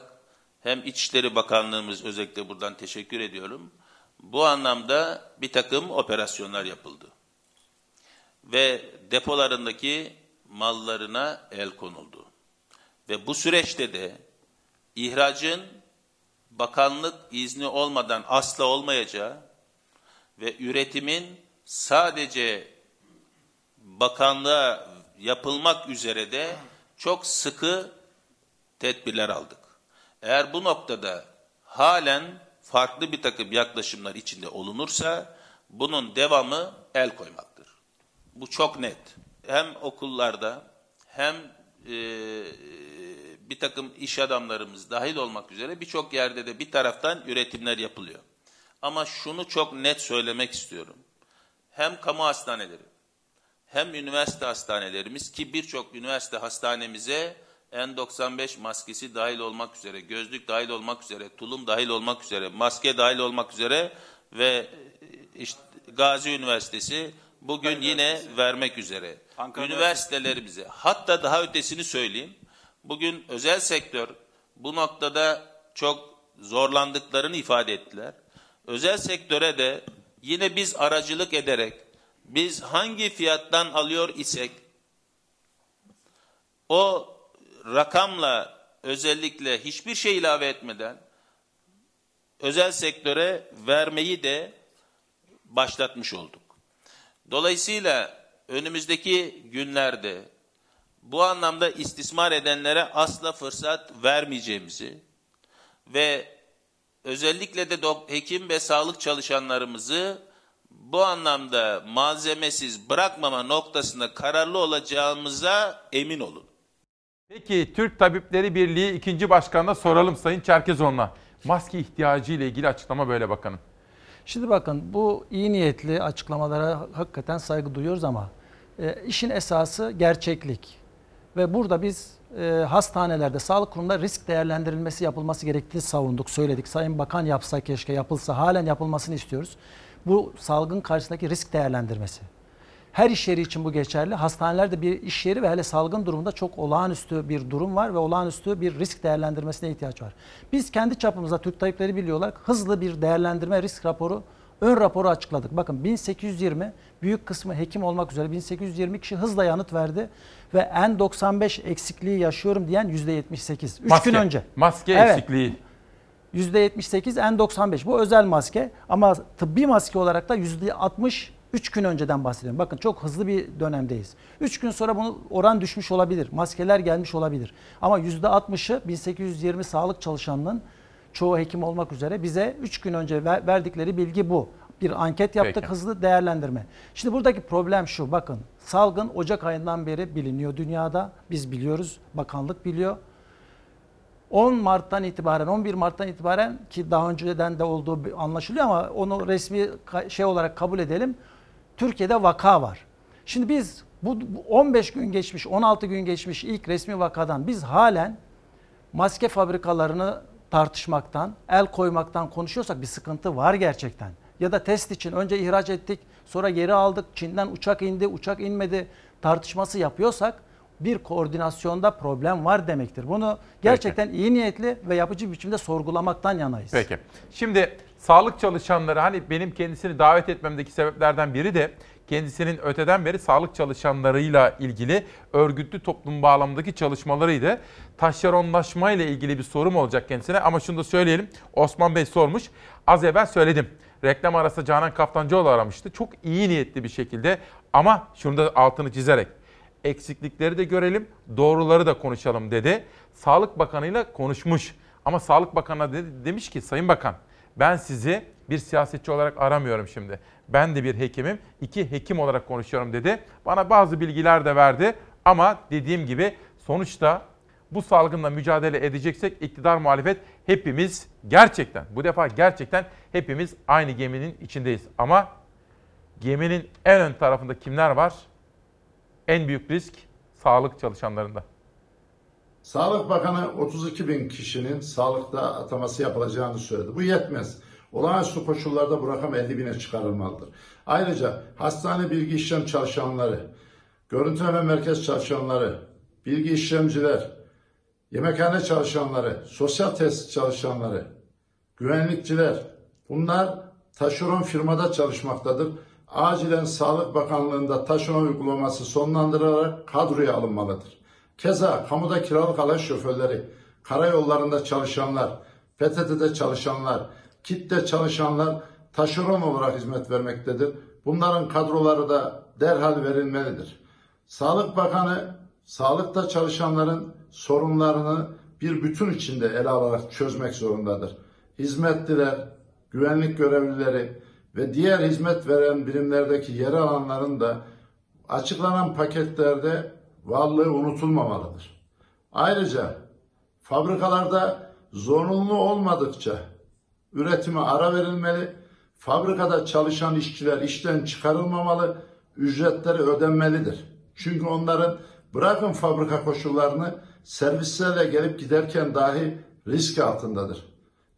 hem İçişleri Bakanlığımız özellikle buradan teşekkür ediyorum. Bu anlamda bir takım operasyonlar yapıldı. Ve depolarındaki mallarına el konuldu. Ve bu süreçte de ihracın bakanlık izni olmadan asla olmayacağı ve üretimin sadece bakanlığa yapılmak üzere de çok sıkı tedbirler aldık. Eğer bu noktada halen farklı bir takım yaklaşımlar içinde olunursa bunun devamı el koymaktır. Bu çok net. Hem okullarda hem e, bir takım iş adamlarımız dahil olmak üzere birçok yerde de bir taraftan üretimler yapılıyor. Ama şunu çok net söylemek istiyorum. Hem kamu hastaneleri hem üniversite hastanelerimiz ki birçok üniversite hastanemize N95 maskesi dahil olmak üzere, gözlük dahil olmak üzere, tulum dahil olmak üzere, maske dahil olmak üzere ve işte Gazi Üniversitesi bugün yine vermek üzere. Üniversitelerimize hatta daha ötesini söyleyeyim. Bugün özel sektör bu noktada çok zorlandıklarını ifade ettiler. Özel sektöre de yine biz aracılık ederek biz hangi fiyattan alıyor isek o rakamla özellikle hiçbir şey ilave etmeden özel sektöre vermeyi de başlatmış olduk. Dolayısıyla önümüzdeki günlerde bu anlamda istismar edenlere asla fırsat vermeyeceğimizi ve özellikle de hekim ve sağlık çalışanlarımızı bu anlamda malzemesiz bırakmama noktasında kararlı olacağımıza emin olun.
Peki Türk Tabipleri Birliği 2. Başkanı'na soralım Sayın Çerkezoğlu'na. Maske ihtiyacı ile ilgili açıklama böyle bakanım.
Şimdi bakın bu iyi niyetli açıklamalara hakikaten saygı duyuyoruz ama e, işin esası gerçeklik. Ve burada biz e, hastanelerde, sağlık kurumunda risk değerlendirilmesi yapılması gerektiğini savunduk, söyledik. Sayın Bakan yapsa keşke yapılsa, halen yapılmasını istiyoruz. Bu salgın karşısındaki risk değerlendirmesi. Her iş yeri için bu geçerli. Hastanelerde bir iş yeri ve hele salgın durumunda çok olağanüstü bir durum var ve olağanüstü bir risk değerlendirmesine ihtiyaç var. Biz kendi çapımızda Türk Tabipleri Birliği olarak hızlı bir değerlendirme risk raporu, ön raporu açıkladık. Bakın 1820 büyük kısmı hekim olmak üzere 1820 kişi hızla yanıt verdi ve N95 eksikliği yaşıyorum diyen %78. 3
Maske,
gün önce.
Maske
Evet.
eksikliği.
%78 N95 bu özel maske ama tıbbi maske olarak da %60 3 gün önceden bahsediyorum. Bakın çok hızlı bir dönemdeyiz. 3 gün sonra bunu oran düşmüş olabilir. Maskeler gelmiş olabilir. Ama %60'ı 1820 sağlık çalışanının çoğu hekim olmak üzere bize 3 gün önce ver- verdikleri bilgi bu. Bir anket yaptık
Peki.
hızlı değerlendirme. Şimdi buradaki problem şu bakın salgın Ocak ayından beri biliniyor dünyada. Biz biliyoruz bakanlık biliyor. 10 Mart'tan itibaren 11 Mart'tan itibaren ki daha önceden de olduğu anlaşılıyor ama onu resmi şey olarak kabul edelim. Türkiye'de vaka var. Şimdi biz bu bu 15 gün geçmiş, 16 gün geçmiş ilk resmi vakadan biz halen maske fabrikalarını tartışmaktan, el koymaktan konuşuyorsak bir sıkıntı var gerçekten. Ya da test için önce ihraç ettik, sonra geri aldık, Çin'den uçak indi, uçak inmedi tartışması yapıyorsak bir koordinasyonda problem var demektir. Bunu gerçekten iyi niyetli ve yapıcı biçimde sorgulamaktan yanayız.
Peki. Şimdi sağlık çalışanları hani benim kendisini davet etmemdeki sebeplerden biri de kendisinin öteden beri sağlık çalışanlarıyla ilgili örgütlü toplum bağlamındaki çalışmalarıydı. Taşeronlaşma ile ilgili bir sorum olacak kendisine ama şunu da söyleyelim. Osman Bey sormuş. Az evvel söyledim. Reklam arası Canan Kaftancıoğlu aramıştı. Çok iyi niyetli bir şekilde ama şunu da altını çizerek eksiklikleri de görelim, doğruları da konuşalım dedi. Sağlık Bakanı'yla konuşmuş. Ama Sağlık Bakanı dedi, demiş ki Sayın Bakan ben sizi bir siyasetçi olarak aramıyorum şimdi. Ben de bir hekimim, iki hekim olarak konuşuyorum dedi. Bana bazı bilgiler de verdi ama dediğim gibi sonuçta bu salgınla mücadele edeceksek iktidar muhalefet hepimiz gerçekten bu defa gerçekten hepimiz aynı geminin içindeyiz. Ama geminin en ön tarafında kimler var? En büyük risk sağlık çalışanlarında.
Sağlık Bakanı 32 bin kişinin sağlıkta ataması yapılacağını söyledi. Bu yetmez. Olağanüstü koşullarda bu rakam 50 bine çıkarılmalıdır. Ayrıca hastane bilgi işlem çalışanları, görüntüleme merkez çalışanları, bilgi işlemciler, yemekhane çalışanları, sosyal tesis çalışanları, güvenlikçiler bunlar taşeron firmada çalışmaktadır. Acilen Sağlık Bakanlığı'nda taşeron uygulaması sonlandırılarak kadroya alınmalıdır. Keza kamuda kiralık araç şoförleri, karayollarında çalışanlar, PTT'de çalışanlar, kitle çalışanlar taşeron olarak hizmet vermektedir. Bunların kadroları da derhal verilmelidir. Sağlık Bakanı sağlıkta çalışanların sorunlarını bir bütün içinde ele alarak çözmek zorundadır. Hizmetliler, güvenlik görevlileri ve diğer hizmet veren birimlerdeki yer alanların da açıklanan paketlerde varlığı unutulmamalıdır. Ayrıca fabrikalarda zorunlu olmadıkça üretime ara verilmeli, fabrikada çalışan işçiler işten çıkarılmamalı, ücretleri ödenmelidir. Çünkü onların bırakın fabrika koşullarını servislerle gelip giderken dahi risk altındadır.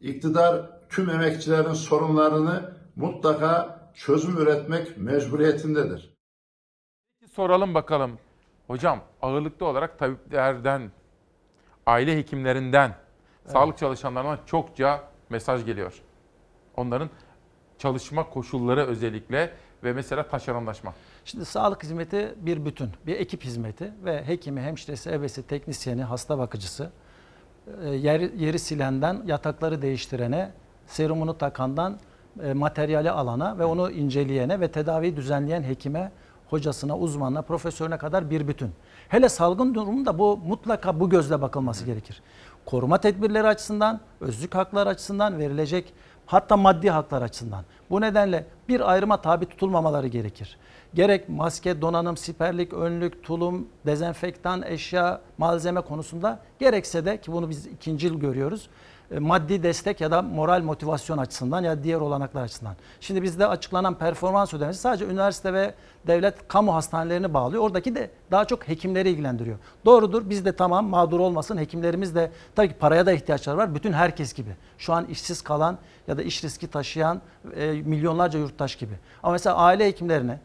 İktidar tüm emekçilerin sorunlarını mutlaka çözüm üretmek mecburiyetindedir.
Soralım bakalım. Hocam ağırlıklı olarak tabiplerden, aile hekimlerinden, sağlık çalışanlarına çokça mesaj geliyor. Onların çalışma koşulları özellikle ve mesela taşeronlaşma.
Şimdi sağlık hizmeti bir bütün, bir ekip hizmeti ve hekimi, hemşiresi, ebesi, teknisyeni, hasta bakıcısı, e, yer, yeri silenden yatakları değiştirene, serumunu takandan e, materyali alana ve onu inceleyene ve tedaviyi düzenleyen hekime, hocasına, uzmanına, profesörüne kadar bir bütün. Hele salgın durumunda bu mutlaka bu gözle bakılması gerekir. Koruma tedbirleri açısından, özlük hakları açısından verilecek hatta maddi haklar açısından. Bu nedenle bir ayrıma tabi tutulmamaları gerekir. Gerek maske, donanım, siperlik, önlük, tulum, dezenfektan, eşya, malzeme konusunda gerekse de ki bunu biz ikincil görüyoruz e, maddi destek ya da moral motivasyon açısından ya diğer olanaklar açısından. Şimdi bizde açıklanan performans ödemesi sadece üniversite ve devlet kamu hastanelerini bağlıyor. Oradaki de daha çok hekimleri ilgilendiriyor. Doğrudur biz de tamam mağdur olmasın hekimlerimiz de tabii ki paraya da ihtiyaçları var. Bütün herkes gibi. Şu an işsiz kalan ya da iş riski taşıyan e, milyonlarca yurttaş gibi. Ama mesela aile hekimlerine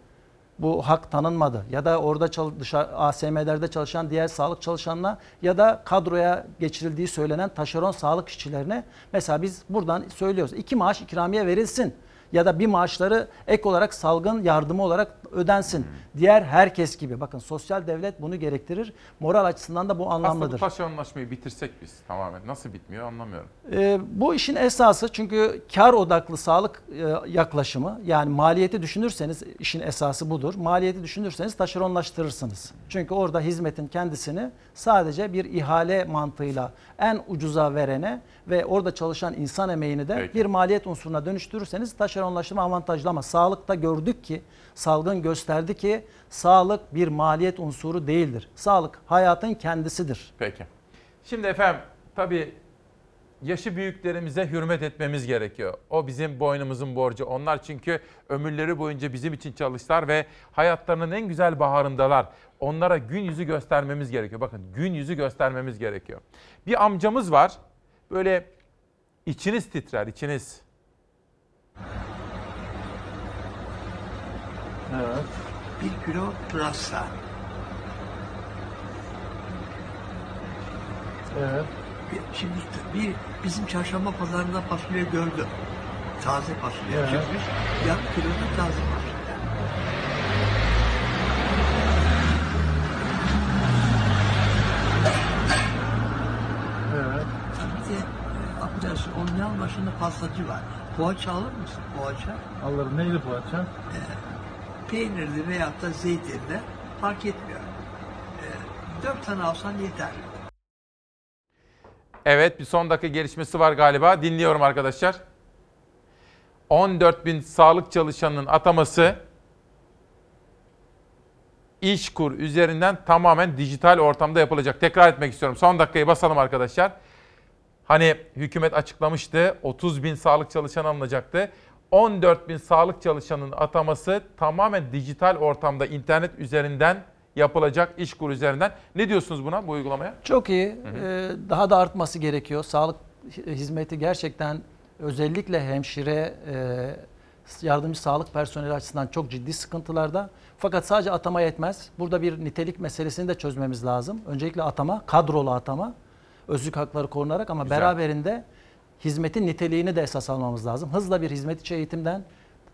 bu hak tanınmadı. Ya da orada çal- dışarı ASM'lerde çalışan diğer sağlık çalışanına ya da kadroya geçirildiği söylenen taşeron sağlık işçilerine mesela biz buradan söylüyoruz iki maaş ikramiye verilsin ya da bir maaşları ek olarak salgın yardımı olarak ödensin. Diğer herkes gibi bakın sosyal devlet bunu gerektirir. Moral açısından da bu
Aslında bu
anlamlıdır.
taşeronlaşmayı bitirsek biz tamamen. Nasıl bitmiyor anlamıyorum.
Ee, bu işin esası çünkü kar odaklı sağlık e, yaklaşımı yani maliyeti düşünürseniz işin esası budur. Maliyeti düşünürseniz taşeronlaştırırsınız. Çünkü orada hizmetin kendisini sadece bir ihale mantığıyla en ucuza verene ve orada çalışan insan emeğini de
Peki.
bir maliyet unsuruna dönüştürürseniz taşeronlaştırma avantajlı ama sağlıkta gördük ki salgın gösterdi ki sağlık bir maliyet unsuru değildir. Sağlık hayatın kendisidir.
Peki. Şimdi efendim tabii yaşı büyüklerimize hürmet etmemiz gerekiyor. O bizim boynumuzun borcu. Onlar çünkü ömürleri boyunca bizim için çalıştılar ve hayatlarının en güzel baharındalar. Onlara gün yüzü göstermemiz gerekiyor. Bakın gün yüzü göstermemiz gerekiyor. Bir amcamız var. Böyle içiniz titrer, içiniz.
Evet. Bir kilo pırasa. Evet. Şimdi bir bizim çarşamba pazarında fasulye gördüm. Taze fasulye
Evet.
çıkmış. Yarım kilo da taze fasulye.
Evet.
Bir de e, affedersin onun yan başında pastacı var. Poğaça alır mısın? Poğaça.
Alırım. Neydi poğaça?
Peynirli veyahut da zeytinli fark etmiyor. E, dört tane alsan yeter.
Evet bir son dakika gelişmesi var galiba. Dinliyorum arkadaşlar. 14 bin sağlık çalışanının ataması İşkur üzerinden tamamen dijital ortamda yapılacak. Tekrar etmek istiyorum. Son dakikayı basalım arkadaşlar. Hani hükümet açıklamıştı 30 bin sağlık çalışan alınacaktı. 14 bin sağlık çalışanının ataması tamamen dijital ortamda internet üzerinden yapılacak İşkur üzerinden. Ne diyorsunuz buna bu uygulamaya?
Çok iyi. Ee, daha da artması gerekiyor. Sağlık hizmeti gerçekten özellikle hemşire, e, yardımcı sağlık personeli açısından çok ciddi sıkıntılarda. Fakat sadece atama yetmez. Burada bir nitelik meselesini de çözmemiz lazım. Öncelikle atama, kadrolu atama, özlük hakları korunarak ama
Güzel.
beraberinde hizmetin niteliğini de esas almamız lazım. Hızla bir hizmet içi eğitimden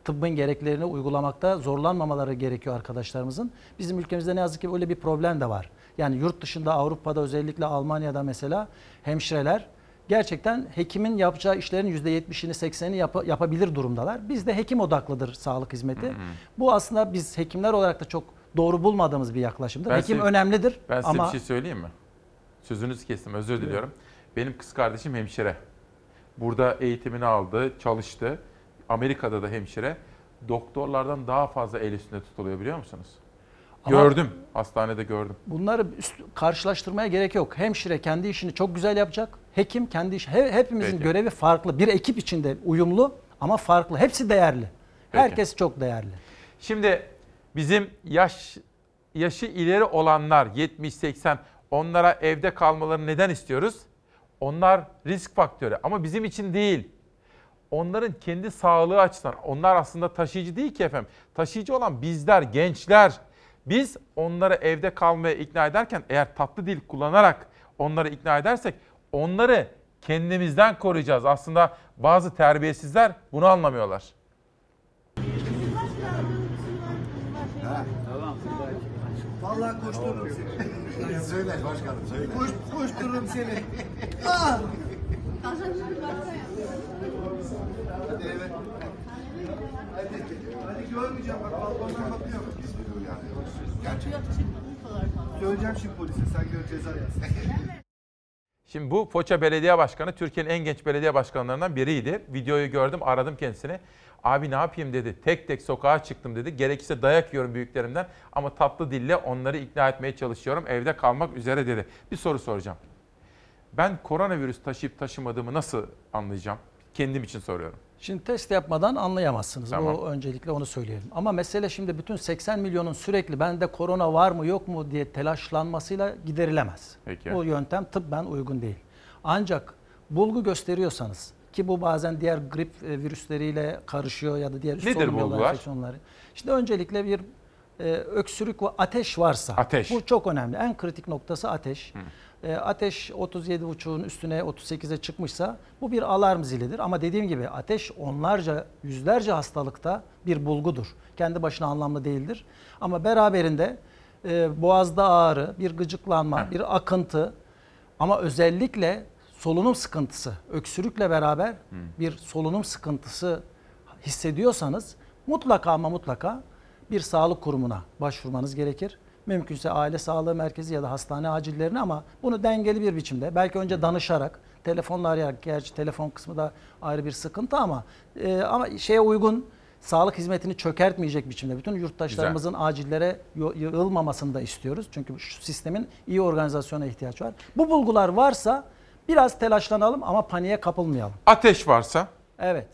tıbbın gereklerini uygulamakta zorlanmamaları gerekiyor arkadaşlarımızın. Bizim ülkemizde ne yazık ki öyle bir problem de var. Yani yurt dışında Avrupa'da özellikle Almanya'da mesela hemşireler gerçekten hekimin yapacağı işlerin %70'ini 80'ini yap- yapabilir durumdalar. Bizde hekim odaklıdır sağlık hizmeti. Bu aslında biz hekimler olarak da çok doğru bulmadığımız bir yaklaşımdır.
Ben
Hekim
size-
önemlidir
Ben size
ama
bir şey söyleyeyim mi? Sözünüzü kestim özür diliyorum. Benim kız kardeşim hemşire. Burada eğitimini aldı, çalıştı. Amerika'da da hemşire. Doktorlardan daha fazla el üstünde tutuluyor biliyor musunuz?
Ama-
gördüm. Hastanede gördüm.
Bunları üst, karşılaştırmaya gerek yok. Hemşire kendi işini çok güzel yapacak. Hekim kendi iş he- hepimizin
Peki.
görevi farklı. Bir ekip içinde uyumlu ama farklı. Hepsi değerli.
Peki.
Herkes çok değerli.
Şimdi bizim yaş yaşı ileri olanlar 70-80 onlara evde kalmalarını neden istiyoruz? Onlar risk faktörü ama bizim için değil. Onların kendi sağlığı açısından onlar aslında taşıyıcı değil ki efendim. Taşıyıcı olan bizler, gençler. Biz onları evde kalmaya ikna ederken eğer tatlı dil kullanarak onları ikna edersek onları kendimizden koruyacağız. Aslında bazı terbiyesizler bunu anlamıyorlar.
Vallahi koştururum seni. Söyle başkanım söyle. Koş, koştururum seni. <laughs> ah! Hadi eve. Hadi, hadi görmeyeceğim bak balkondan bakıyorum. Gerçekten. Söyleyeceğim şimdi polise sen gör ceza yaz. <laughs>
Şimdi bu Foça Belediye Başkanı Türkiye'nin en genç belediye başkanlarından biriydi. Videoyu gördüm, aradım kendisini. Abi ne yapayım dedi. Tek tek sokağa çıktım dedi. Gerekirse dayak yiyorum büyüklerimden ama tatlı dille onları ikna etmeye çalışıyorum. Evde kalmak üzere dedi. Bir soru soracağım. Ben koronavirüs taşıyıp taşımadığımı nasıl anlayacağım? Kendim için soruyorum.
Şimdi test yapmadan anlayamazsınız.
Tamam.
Bu öncelikle onu söyleyelim. Ama mesele şimdi bütün 80 milyonun sürekli bende korona var mı yok mu diye telaşlanmasıyla giderilemez.
Peki.
Bu yöntem tıbben uygun değil. Ancak bulgu gösteriyorsanız ki bu bazen diğer grip e, virüsleriyle karışıyor ya da diğer üst solunum yolu enfeksiyonları. Şimdi öncelikle bir e, öksürük ve ateş varsa
Ateş.
bu çok önemli. En kritik noktası ateş. E, ateş 37,5'un üstüne 38'e çıkmışsa bu bir alarm zilidir. Ama dediğim gibi ateş onlarca, yüzlerce hastalıkta bir bulgudur. Kendi başına anlamlı değildir. Ama beraberinde e, boğazda ağrı, bir gıcıklanma, bir akıntı ama özellikle solunum sıkıntısı, öksürükle beraber bir solunum sıkıntısı hissediyorsanız mutlaka ama mutlaka bir sağlık kurumuna başvurmanız gerekir. Mümkünse aile sağlığı merkezi ya da hastane acillerine ama bunu dengeli bir biçimde belki önce danışarak telefonla arayarak gerçi telefon kısmı da ayrı bir sıkıntı ama e, ama şeye uygun sağlık hizmetini çökertmeyecek biçimde bütün yurttaşlarımızın acillere yo- yığılmamasını da istiyoruz. Çünkü şu sistemin iyi organizasyona ihtiyaç var. Bu bulgular varsa biraz telaşlanalım ama paniğe kapılmayalım.
Ateş varsa,
Evet.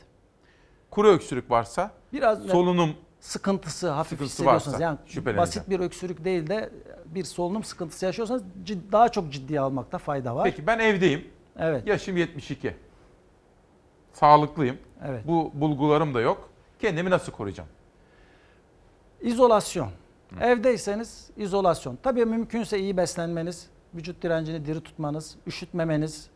kuru öksürük varsa,
Biraz
solunum
sıkıntısı hafif
Sıkıntısı
hissediyorsanız
varsa
yani
şüpheleneceğim.
basit bir öksürük değil de bir solunum sıkıntısı yaşıyorsanız cid- daha çok ciddiye almakta fayda var.
Peki ben evdeyim.
Evet.
Yaşım 72. Sağlıklıyım.
Evet.
Bu bulgularım da yok. Kendimi nasıl koruyacağım?
İzolasyon. Evdeyseniz izolasyon. Tabii mümkünse iyi beslenmeniz, vücut direncini diri tutmanız, üşütmemeniz,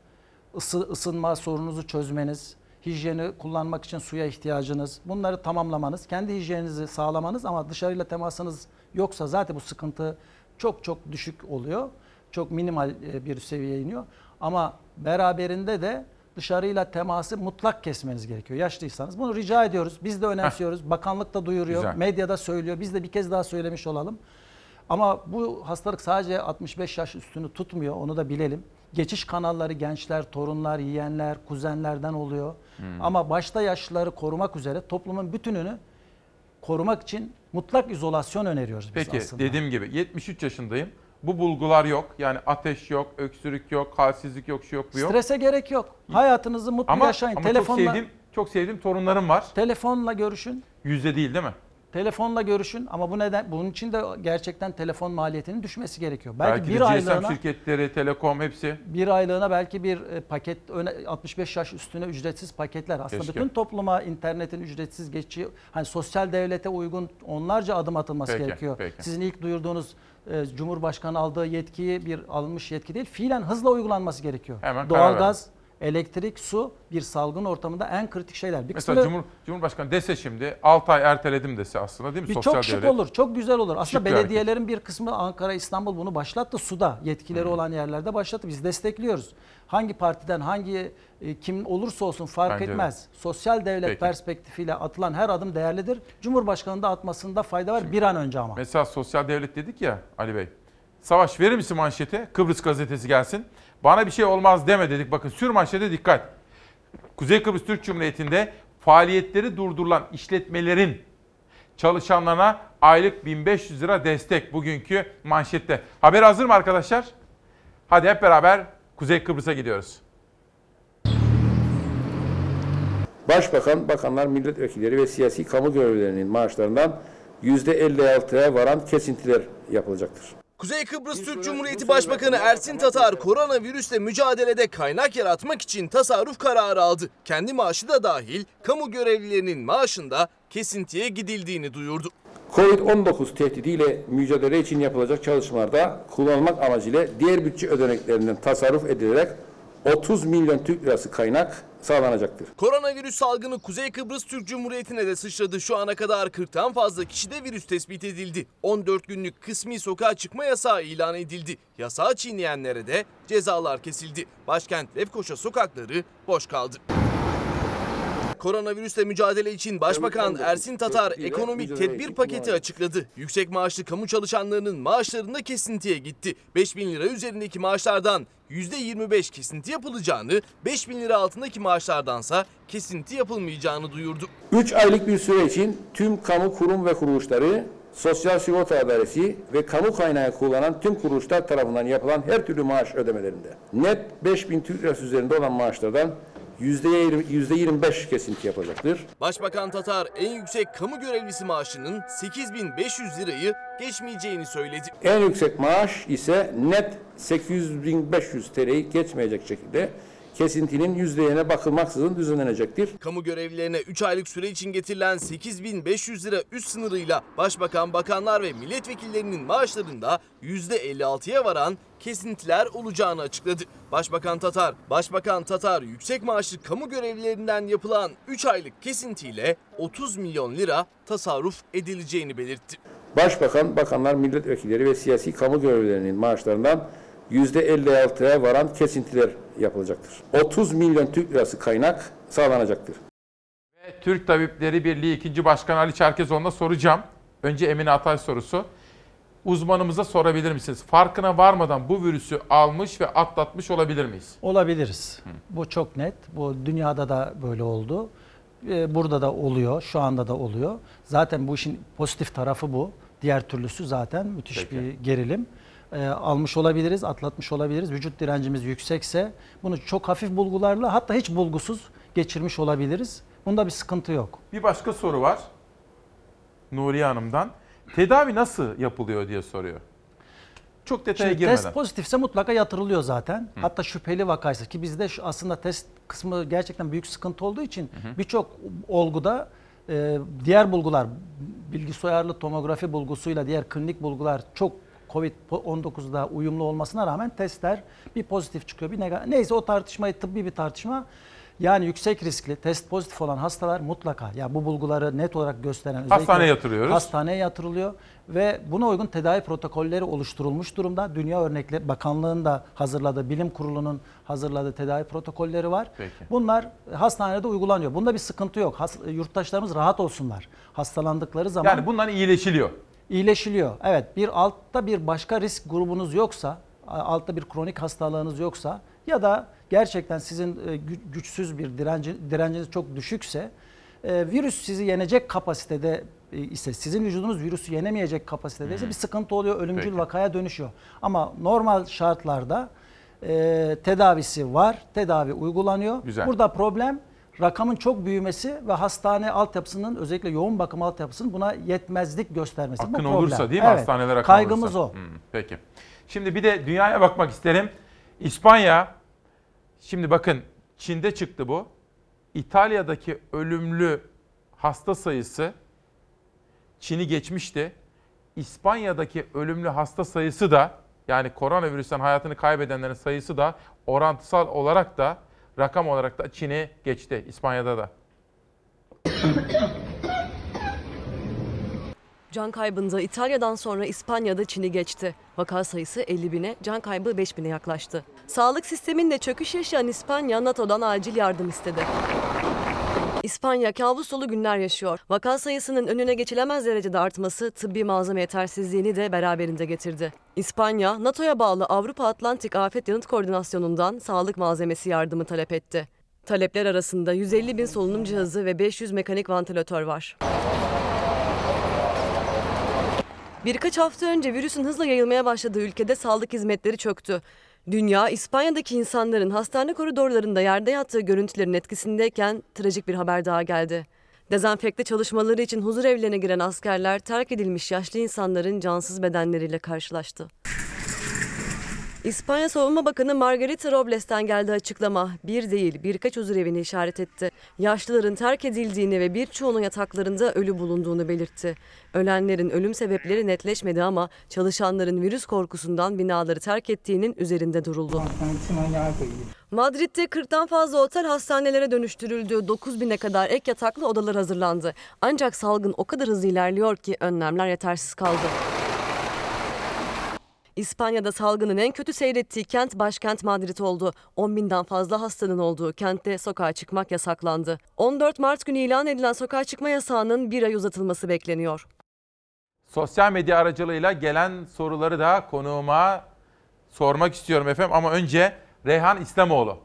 ısı, ısınma sorununuzu çözmeniz, hijyeni kullanmak için suya ihtiyacınız, bunları tamamlamanız, kendi hijyeninizi sağlamanız ama dışarıyla temasınız yoksa zaten bu sıkıntı çok çok düşük oluyor. Çok minimal e, bir seviyeye iniyor. Ama beraberinde de dışarıyla teması mutlak kesmeniz gerekiyor. Yaşlıysanız bunu rica ediyoruz. Biz de önemsiyoruz. Bakanlık da duyuruyor.
Güzel.
Medyada söylüyor. Biz de bir kez daha söylemiş olalım. Ama bu hastalık sadece 65 yaş üstünü tutmuyor. Onu da bilelim. Geçiş kanalları gençler, torunlar, yeğenler, kuzenlerden oluyor.
Hmm.
Ama başta yaşlıları korumak üzere toplumun bütününü korumak için mutlak izolasyon öneriyoruz biz
Peki
aslında.
dediğim gibi 73 yaşındayım. Bu bulgular yok. Yani ateş yok, öksürük yok, halsizlik yok, şu yok, bu yok.
Strese gerek yok. Hayatınızı mutlu
ama,
yaşayın.
ama
Telefonla
çok sevdiğim, çok sevdiğim torunlarım var.
telefonla görüşün.
Yüzde değil değil mi?
Telefonla görüşün ama bu neden bunun için de gerçekten telefon maliyetinin düşmesi gerekiyor. Belki,
Belki,
bir aylığına
şirketleri, Telekom hepsi.
bir aylığına belki bir e, paket öne 65 yaş üstüne ücretsiz paketler. Aslında
Keşke.
bütün topluma internetin ücretsiz geçişi hani sosyal devlete uygun onlarca adım atılması
Peki,
gerekiyor.
peki.
Sizin ilk duyurduğunuz e, Cumhurbaşkanı aldığı yetkiyi bir alınmış yetki değil. Fiilen hızla uygulanması gerekiyor.
Hemen
Doğalgaz, elektrik, su bir salgın ortamında en kritik şeyler. Bir
Mesela
kısmını-
Cumhur, Cumhurbaşkanı dese şimdi 6 ay erteledim dese aslında değil mi?
bir
Sosyal
çok şık
devlet.
olur, çok güzel olur. Aslında
Şık
belediyelerin bir kısmı Ankara, İstanbul bunu başlattı. Suda yetkileri
Hmm.
olan yerlerde başlattı. Biz destekliyoruz. Hangi partiden, hangi e, kim olursa olsun fark
Bence de.
etmez. Sosyal devlet
Peki.
perspektifiyle atılan her adım değerlidir. Cumhurbaşkanının da atmasında fayda var bir an önce ama.
Mesela sosyal devlet dedik ya Ali Bey. Savaş verir misin manşete? Kıbrıs gazetesi gelsin. Bana bir şey olmaz deme dedik. Bakın sür manşete dikkat. Kuzey Kıbrıs Türk Cumhuriyeti'nde faaliyetleri durdurulan işletmelerin çalışanlarına aylık 1500 lira destek bugünkü manşette. Haber hazır mı arkadaşlar? Hadi hep beraber Kuzey Kıbrıs'a gidiyoruz.
Başbakan, bakanlar, milletvekilleri ve siyasi kamu görevlilerinin maaşlarından %56'ya varan kesintiler yapılacaktır.
Kuzey Kıbrıs Türk Cumhuriyeti Başbakanı Ersin Tatar koronavirüsle mücadelede kaynak yaratmak için tasarruf kararı aldı. Kendi maaşı da dahil kamu görevlilerinin maaşında kesintiye gidildiğini duyurdu.
Covid-19 tehdidiyle mücadele için yapılacak çalışmalarda kullanılmak amacıyla diğer bütçe ödeneklerinden tasarruf edilerek 30 milyon Türk lirası kaynak sağlanacaktır.
Koronavirüs salgını Kuzey Kıbrıs Türk Cumhuriyeti'ne de sıçradı. Şu ana kadar 40'tan fazla kişide virüs tespit edildi. 14 günlük kısmi sokağa çıkma yasağı ilan edildi. Yasağı çiğneyenlere de cezalar kesildi. Başkent Lefkoşa sokakları boş kaldı. Koronavirüsle mücadele için Başbakan Ersin Tatar ekonomik tedbir paketi açıkladı. Yüksek maaşlı kamu çalışanlarının maaşlarında kesintiye gitti. 5 bin lira üzerindeki maaşlardan %25 kesinti yapılacağını, 5 bin lira altındaki maaşlardansa kesinti yapılmayacağını duyurdu.
3 aylık bir süre için tüm kamu kurum ve kuruluşları Sosyal Sigorta İdaresi ve kamu kaynağı kullanan tüm kuruluşlar tarafından yapılan her türlü maaş ödemelerinde net 5000 Türk lirası üzerinde olan maaşlardan %20, %25 kesinti yapılacaktır.
Başbakan Tatar en yüksek kamu görevlisi maaşının 8500 lirayı geçmeyeceğini söyledi.
En yüksek maaş ise net 800.500 TL'yi geçmeyecek şekilde kesintinin yüzdeyene bakılmaksızın düzenlenecektir.
Kamu görevlilerine 3 aylık süre için getirilen 8500 lira üst sınırıyla Başbakan, bakanlar ve milletvekillerinin maaşlarında %56'ya varan kesintiler olacağını açıkladı. Başbakan Tatar, Başbakan Tatar yüksek maaşlı kamu görevlilerinden yapılan 3 aylık kesintiyle 30 milyon lira tasarruf edileceğini belirtti.
Başbakan, bakanlar, milletvekilleri ve siyasi kamu görevlilerinin maaşlarından %56'ya varan kesintiler yapılacaktır. 30 milyon Türk lirası kaynak sağlanacaktır.
Türk Tabipleri Birliği 2. Başkanı Ali Çerkezoğlu'na soracağım. Önce Emine Atay sorusu. Uzmanımıza sorabilir misiniz? Farkına varmadan bu virüsü almış ve atlatmış olabilir miyiz?
Olabiliriz. Bu çok net. Bu dünyada da böyle oldu. Ee, Burada da oluyor. Şu anda da oluyor. Zaten bu işin pozitif tarafı bu. Diğer türlüsü zaten müthiş
Peki.
bir gerilim. Ee, almış olabiliriz, atlatmış olabiliriz. Vücut direncimiz yüksekse bunu çok hafif bulgularla hatta hiç bulgusuz geçirmiş olabiliriz. Bunda bir sıkıntı yok.
Bir başka soru var. Nuriye Hanım'dan. Tedavi nasıl yapılıyor diye soruyor. Çok detaya
Şimdi
girmeden.
test pozitifse mutlaka yatırılıyor zaten. Hatta şüpheli vakaysa ki bizde şu aslında test kısmı gerçekten büyük sıkıntı olduğu için birçok olguda e, diğer bulgular bilgisayarlı tomografi bulgusuyla diğer klinik bulgular çok Covid-19'da uyumlu olmasına rağmen testler bir pozitif çıkıyor bir negatif. Neyse o tartışmayı tıbbi bir tartışma. Yani yüksek riskli test pozitif olan hastalar mutlaka ya bu bulguları net olarak gösteren
Hastaneye yatırıyoruz.
Hastaneye yatırılıyor ve buna uygun tedavi protokolleri oluşturulmuş durumda. Dünya Örnekleri Bakanlığı'nın da hazırladığı, bilim kurulunun hazırladığı tedavi protokolleri var.
Peki.
Bunlar hastanede uygulanıyor. Bunda bir sıkıntı yok. Has- yurttaşlarımız rahat olsunlar. Hastalandıkları zaman
Yani bundan iyileşiliyor.
İyileşiliyor. Evet bir altta bir başka risk grubunuz yoksa, altta bir kronik hastalığınız yoksa ya da gerçekten sizin e, gü- güçsüz bir direnci, direnciniz çok düşükse e, virüs sizi yenecek kapasitede e, ise sizin vücudunuz virüsü yenemeyecek kapasitedeyse bir sıkıntı oluyor, ölümcül
Peki.
vakaya dönüşüyor. Ama normal şartlarda e, tedavisi var, tedavi uygulanıyor.
Güzel.
Burada problem rakamın çok büyümesi ve hastane altyapısının özellikle yoğun bakım altyapısının buna yetmezlik göstermesi. Bu
Akın
problem.
olursa değil mi
Evet,
hastanelere akın
Kaygımız
olursa?
o.
Hmm, peki. Şimdi bir de dünyaya bakmak isterim. İspanya, şimdi bakın Çin'de çıktı bu. İtalya'daki ölümlü hasta sayısı Çin'i geçmişti. İspanya'daki ölümlü hasta sayısı da yani koronavirüsten hayatını kaybedenlerin sayısı da orantısal olarak da rakam olarak da Çin'i geçti İspanya'da da.
Can kaybında İtalya'dan sonra İspanya'da Çin'i geçti. Vaka sayısı 50 bine, can kaybı 5 bine yaklaştı. Sağlık sisteminde çöküş yaşayan İspanya NATO'dan acil yardım istedi. İspanya kabus dolu günler yaşıyor. Vaka sayısının önüne geçilemez derecede artması tıbbi malzeme yetersizliğini de beraberinde getirdi. İspanya, NATO'ya bağlı Avrupa Atlantik Afet Yanıt Koordinasyonu'ndan sağlık malzemesi yardımı talep etti. Talepler arasında 150 bin solunum cihazı ve 500 mekanik vantilatör var. Birkaç hafta önce virüsün hızla yayılmaya başladığı ülkede sağlık hizmetleri çöktü. Dünya, İspanya'daki insanların hastane koridorlarında yerde yattığı görüntülerin etkisindeyken trajik bir haber daha geldi. Dezenfekte çalışmaları için huzur evlerine giren askerler terk edilmiş yaşlı insanların cansız bedenleriyle karşılaştı. İspanya Savunma Bakanı Margarita Robles'ten geldi açıklama. Bir değil birkaç huzurevini işaret etti. Yaşlıların terk edildiğini ve birçoğunun yataklarında ölü bulunduğunu belirtti. Ölenlerin ölüm sebepleri netleşmedi ama çalışanların virüs korkusundan binaları terk ettiğinin üzerinde duruldu. Madrid'de 40'tan fazla otel hastanelere dönüştürüldü. 9000'e kadar ek yataklı odalar hazırlandı. Ancak salgın o kadar hızlı ilerliyor ki önlemler yetersiz kaldı. İspanya'da salgının en kötü seyrettiği kent başkent Madrid oldu. 10 binden fazla hastanın olduğu kentte sokağa çıkmak yasaklandı. 14 Mart günü ilan edilen sokağa çıkma yasağının bir ay uzatılması bekleniyor.
Sosyal medya aracılığıyla gelen soruları da konuğuma sormak istiyorum efendim. Ama önce Reyhan İslamoğlu.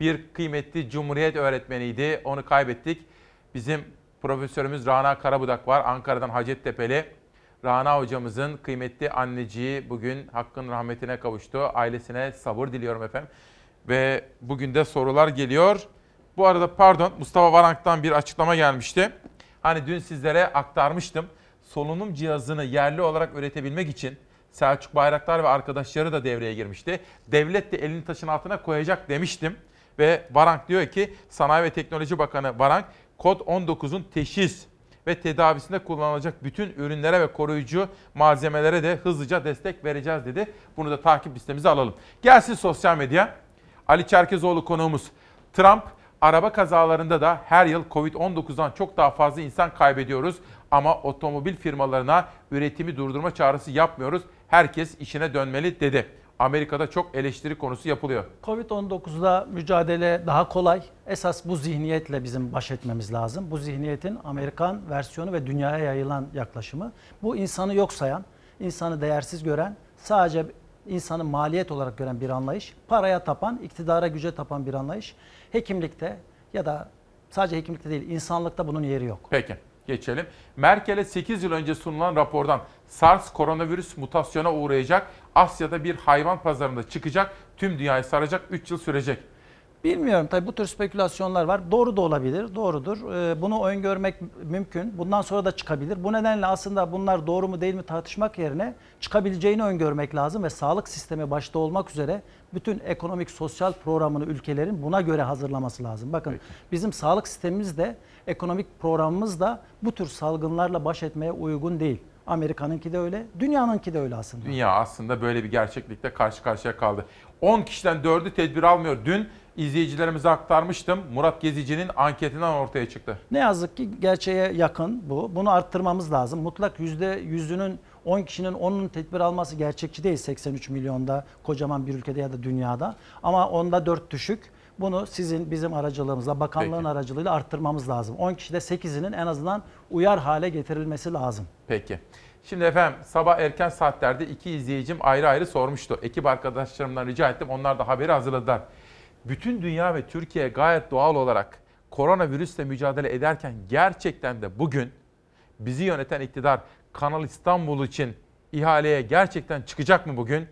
Bir kıymetli Cumhuriyet öğretmeniydi. Onu kaybettik. Bizim profesörümüz Rana Karabudak var. Ankara'dan Hacettepe'li. Rana hocamızın kıymetli anneciği bugün hakkın rahmetine kavuştu. Ailesine sabır diliyorum efendim. Ve bugün de sorular geliyor. Bu arada pardon Mustafa Varank'tan bir açıklama gelmişti. Hani dün sizlere aktarmıştım. Solunum cihazını yerli olarak üretebilmek için Selçuk Bayraktar ve arkadaşları da devreye girmişti. Devlet de elini taşın altına koyacak demiştim. Ve Varank diyor ki Sanayi ve Teknoloji Bakanı Varank kod 19'un teşhis ve tedavisinde kullanılacak bütün ürünlere ve koruyucu malzemelere de hızlıca destek vereceğiz dedi. Bunu da takip listemize alalım. Gelsin sosyal medya. Ali Çerkezoğlu konuğumuz. Trump araba kazalarında da her yıl Covid-19'dan çok daha fazla insan kaybediyoruz ama otomobil firmalarına üretimi durdurma çağrısı yapmıyoruz. Herkes işine dönmeli dedi. Amerika'da çok eleştiri konusu yapılıyor.
Covid-19'la mücadele daha kolay. Esas bu zihniyetle bizim baş etmemiz lazım. Bu zihniyetin Amerikan versiyonu ve dünyaya yayılan yaklaşımı. Bu insanı yok sayan, insanı değersiz gören, sadece insanı maliyet olarak gören bir anlayış. Paraya tapan, iktidara güce tapan bir anlayış. Hekimlikte ya da sadece hekimlikte değil, insanlıkta bunun yeri yok.
Peki geçelim. Merkel'e 8 yıl önce sunulan rapordan SARS koronavirüs mutasyona uğrayacak. Asya'da bir hayvan pazarında çıkacak. Tüm dünyayı saracak. 3 yıl sürecek.
Bilmiyorum tabii bu tür spekülasyonlar var. Doğru da olabilir, doğrudur. Ee, Bunu öngörmek mümkün. Bundan sonra da çıkabilir. Bu nedenle aslında bunlar doğru mu değil mi tartışmak yerine çıkabileceğini öngörmek lazım ve sağlık sistemi başta olmak üzere bütün ekonomik sosyal programını ülkelerin buna göre hazırlaması lazım. Bakın bizim sağlık sistemimiz de ekonomik programımız da bu tür salgınlarla baş etmeye uygun değil. Amerika'nınki de öyle, dünyanınki de öyle aslında.
Dünya aslında böyle bir gerçeklikle karşı karşıya kaldı. 10 kişiden 4'ü tedbir almıyor. Dün izleyicilerimize aktarmıştım. Murat Gezici'nin anketinden ortaya çıktı.
Ne yazık ki gerçeğe yakın bu. Bunu arttırmamız lazım. Mutlak %100'ünün 10 kişinin 10'unun tedbir alması gerçekçi değil 83 milyonda kocaman bir ülkede ya da dünyada. Ama onda 4 düşük. Bunu sizin bizim aracılığımızla, bakanlığın
Peki.
aracılığıyla arttırmamız lazım. 10 kişide 8'inin en azından uyar hale getirilmesi lazım.
Peki. Şimdi efendim sabah erken saatlerde iki izleyicim ayrı ayrı sormuştu. Ekip arkadaşlarımdan rica ettim. Onlar da haberi hazırladılar. Bütün dünya ve Türkiye gayet doğal olarak koronavirüsle mücadele ederken gerçekten de bugün bizi yöneten iktidar Kanal İstanbul için ihaleye gerçekten çıkacak mı bugün?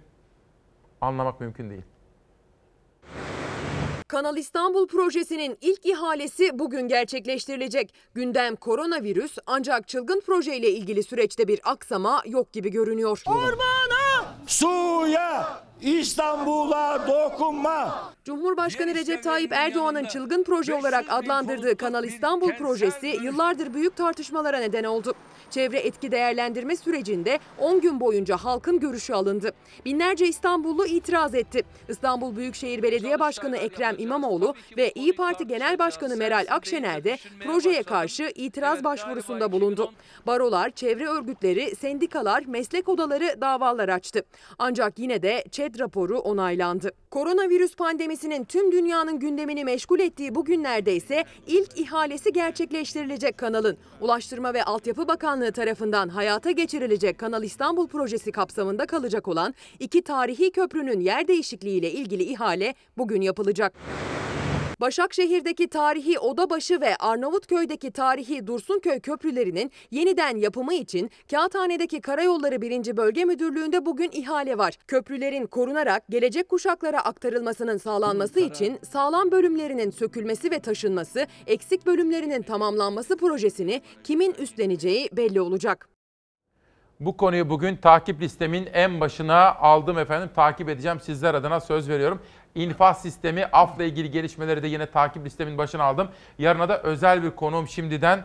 Anlamak mümkün değil.
Kanal İstanbul projesinin ilk ihalesi bugün gerçekleştirilecek. Gündem koronavirüs ancak çılgın projeyle ilgili süreçte bir aksama yok gibi görünüyor.
Ormana, suya, İstanbul'a dokunma.
Cumhurbaşkanı Recep Tayyip Erdoğan'ın çılgın proje olarak adlandırdığı Kanal İstanbul projesi yıllardır büyük tartışmalara neden oldu. Çevre etki değerlendirme sürecinde 10 gün boyunca halkın görüşü alındı. Binlerce İstanbullu itiraz etti. İstanbul Büyükşehir Belediye Başkanı Ekrem İmamoğlu ve İyi Parti Genel Başkanı Meral Akşener de projeye karşı itiraz başvurusunda bulundu. Barolar, çevre örgütleri, sendikalar, meslek odaları davalar açtı. Ancak yine de ÇED raporu onaylandı. Koronavirüs pandemisinin tüm dünyanın gündemini meşgul ettiği bu günlerde ise ilk ihalesi gerçekleştirilecek kanalın. Ulaştırma ve Altyapı Bakanlığı tarafından hayata geçirilecek Kanal İstanbul projesi kapsamında kalacak olan iki tarihi köprünün yer değişikliğiyle ilgili ihale bugün yapılacak. Başakşehir'deki tarihi Odabaşı ve Arnavutköy'deki tarihi Dursunköy köprülerinin yeniden yapımı için Kağıthane'deki Karayolları 1. Bölge Müdürlüğü'nde bugün ihale var. Köprülerin korunarak gelecek kuşaklara aktarılmasının sağlanması için sağlam bölümlerinin sökülmesi ve taşınması, eksik bölümlerinin tamamlanması projesini kimin üstleneceği belli olacak.
Bu konuyu bugün takip listemin en başına aldım efendim. Takip edeceğim sizler adına söz veriyorum. İnfaz sistemi afla ilgili gelişmeleri de yine takip listemin başına aldım. Yarına da özel bir konuğum şimdiden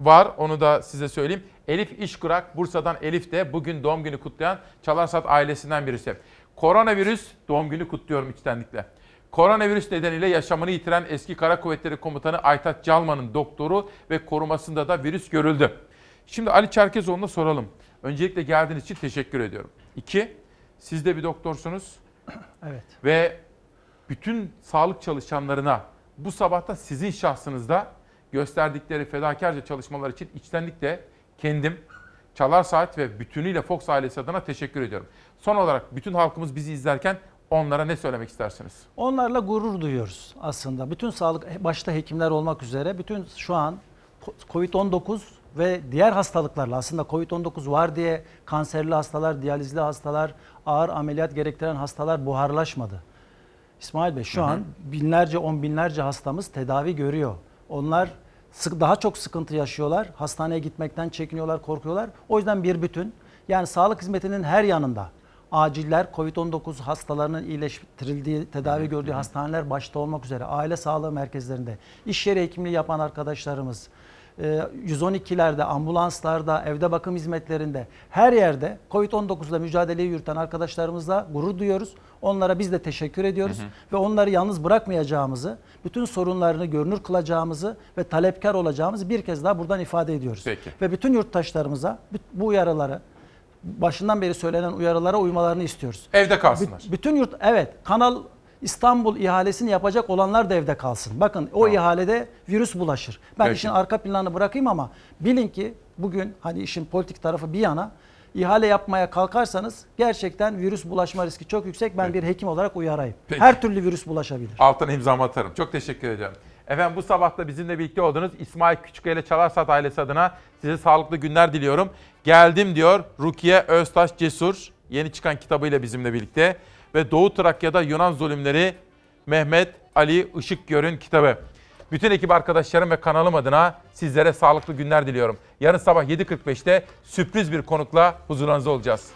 var. Onu da size söyleyeyim. Elif İşkurak, Bursa'dan Elif de bugün doğum günü kutlayan Çalarsat ailesinden birisi. Koronavirüs doğum günü kutluyorum içtenlikle. Koronavirüs nedeniyle yaşamını yitiren eski Kara Kuvvetleri Komutanı Aytaç Calman'ın doktoru ve korumasında da virüs görüldü. Şimdi Ali Çerkezoğlu'na soralım. Öncelikle geldiğiniz için teşekkür ediyorum. İki, siz de bir doktorsunuz
Evet.
ve bütün sağlık çalışanlarına bu sabahta sizin şahsınızda gösterdikleri fedakarca çalışmalar için içtenlikle kendim, Çalar Saat ve bütünüyle Fox ailesi adına teşekkür ediyorum. Son olarak bütün halkımız bizi izlerken onlara ne söylemek istersiniz?
Onlarla gurur duyuyoruz aslında. Bütün sağlık, başta hekimler olmak üzere bütün şu an COVID-19 ve diğer hastalıklarla aslında COVID-19 var diye kanserli hastalar, diyalizli hastalar, ağır ameliyat gerektiren hastalar buharlaşmadı. İsmail Bey şu
Hı hı.
an binlerce, on binlerce hastamız tedavi görüyor. Onlar sık, daha çok sıkıntı yaşıyorlar. Hastaneye gitmekten çekiniyorlar, korkuyorlar. O yüzden bir bütün. Yani sağlık hizmetinin her yanında aciller, Covid-19 hastalarının iyileştirildiği, tedavi gördüğü hastaneler başta olmak üzere aile sağlığı merkezlerinde, iş yeri hekimliği yapan arkadaşlarımız, 112'lerde, ambulanslarda, evde bakım hizmetlerinde her yerde Covid-19 ile mücadeleyi yürüten arkadaşlarımızla gurur duyuyoruz. Onlara biz de teşekkür ediyoruz ve onları yalnız bırakmayacağımızı, bütün sorunlarını görünür kılacağımızı ve talepkar olacağımızı bir kez daha buradan ifade ediyoruz.
Peki.
Ve bütün yurttaşlarımıza bu uyarıları başından beri söylenen uyarılara uymalarını istiyoruz.
Evde kalsınlar.
Bü- bütün yurt evet Kanal İstanbul ihalesini yapacak olanlar da evde kalsın. Bakın o ihalede virüs bulaşır. Ben
Peki.
işin arka planını bırakayım ama bilin ki bugün hani işin politik tarafı bir yana ihale yapmaya kalkarsanız gerçekten virüs bulaşma riski çok yüksek. Ben bir hekim olarak uyarayım.
Peki.
Her türlü virüs bulaşabilir.
Altına imzamı atarım. Çok teşekkür ederim. Efendim bu sabah da bizimle birlikte oldunuz. İsmail Küçüköy ile Çalarsat ailesi adına size sağlıklı günler diliyorum. Geldim diyor Rukiye Öztaş Cesur. Yeni çıkan kitabıyla bizimle birlikte. Ve Doğu Trakya'da Yunan zulümleri Mehmet Ali Işıkgör'ün kitabı. Bütün ekip arkadaşlarım ve kanalım adına sizlere sağlıklı günler diliyorum. Yarın sabah 7.45'te sürpriz bir konukla huzurunuzda olacağız.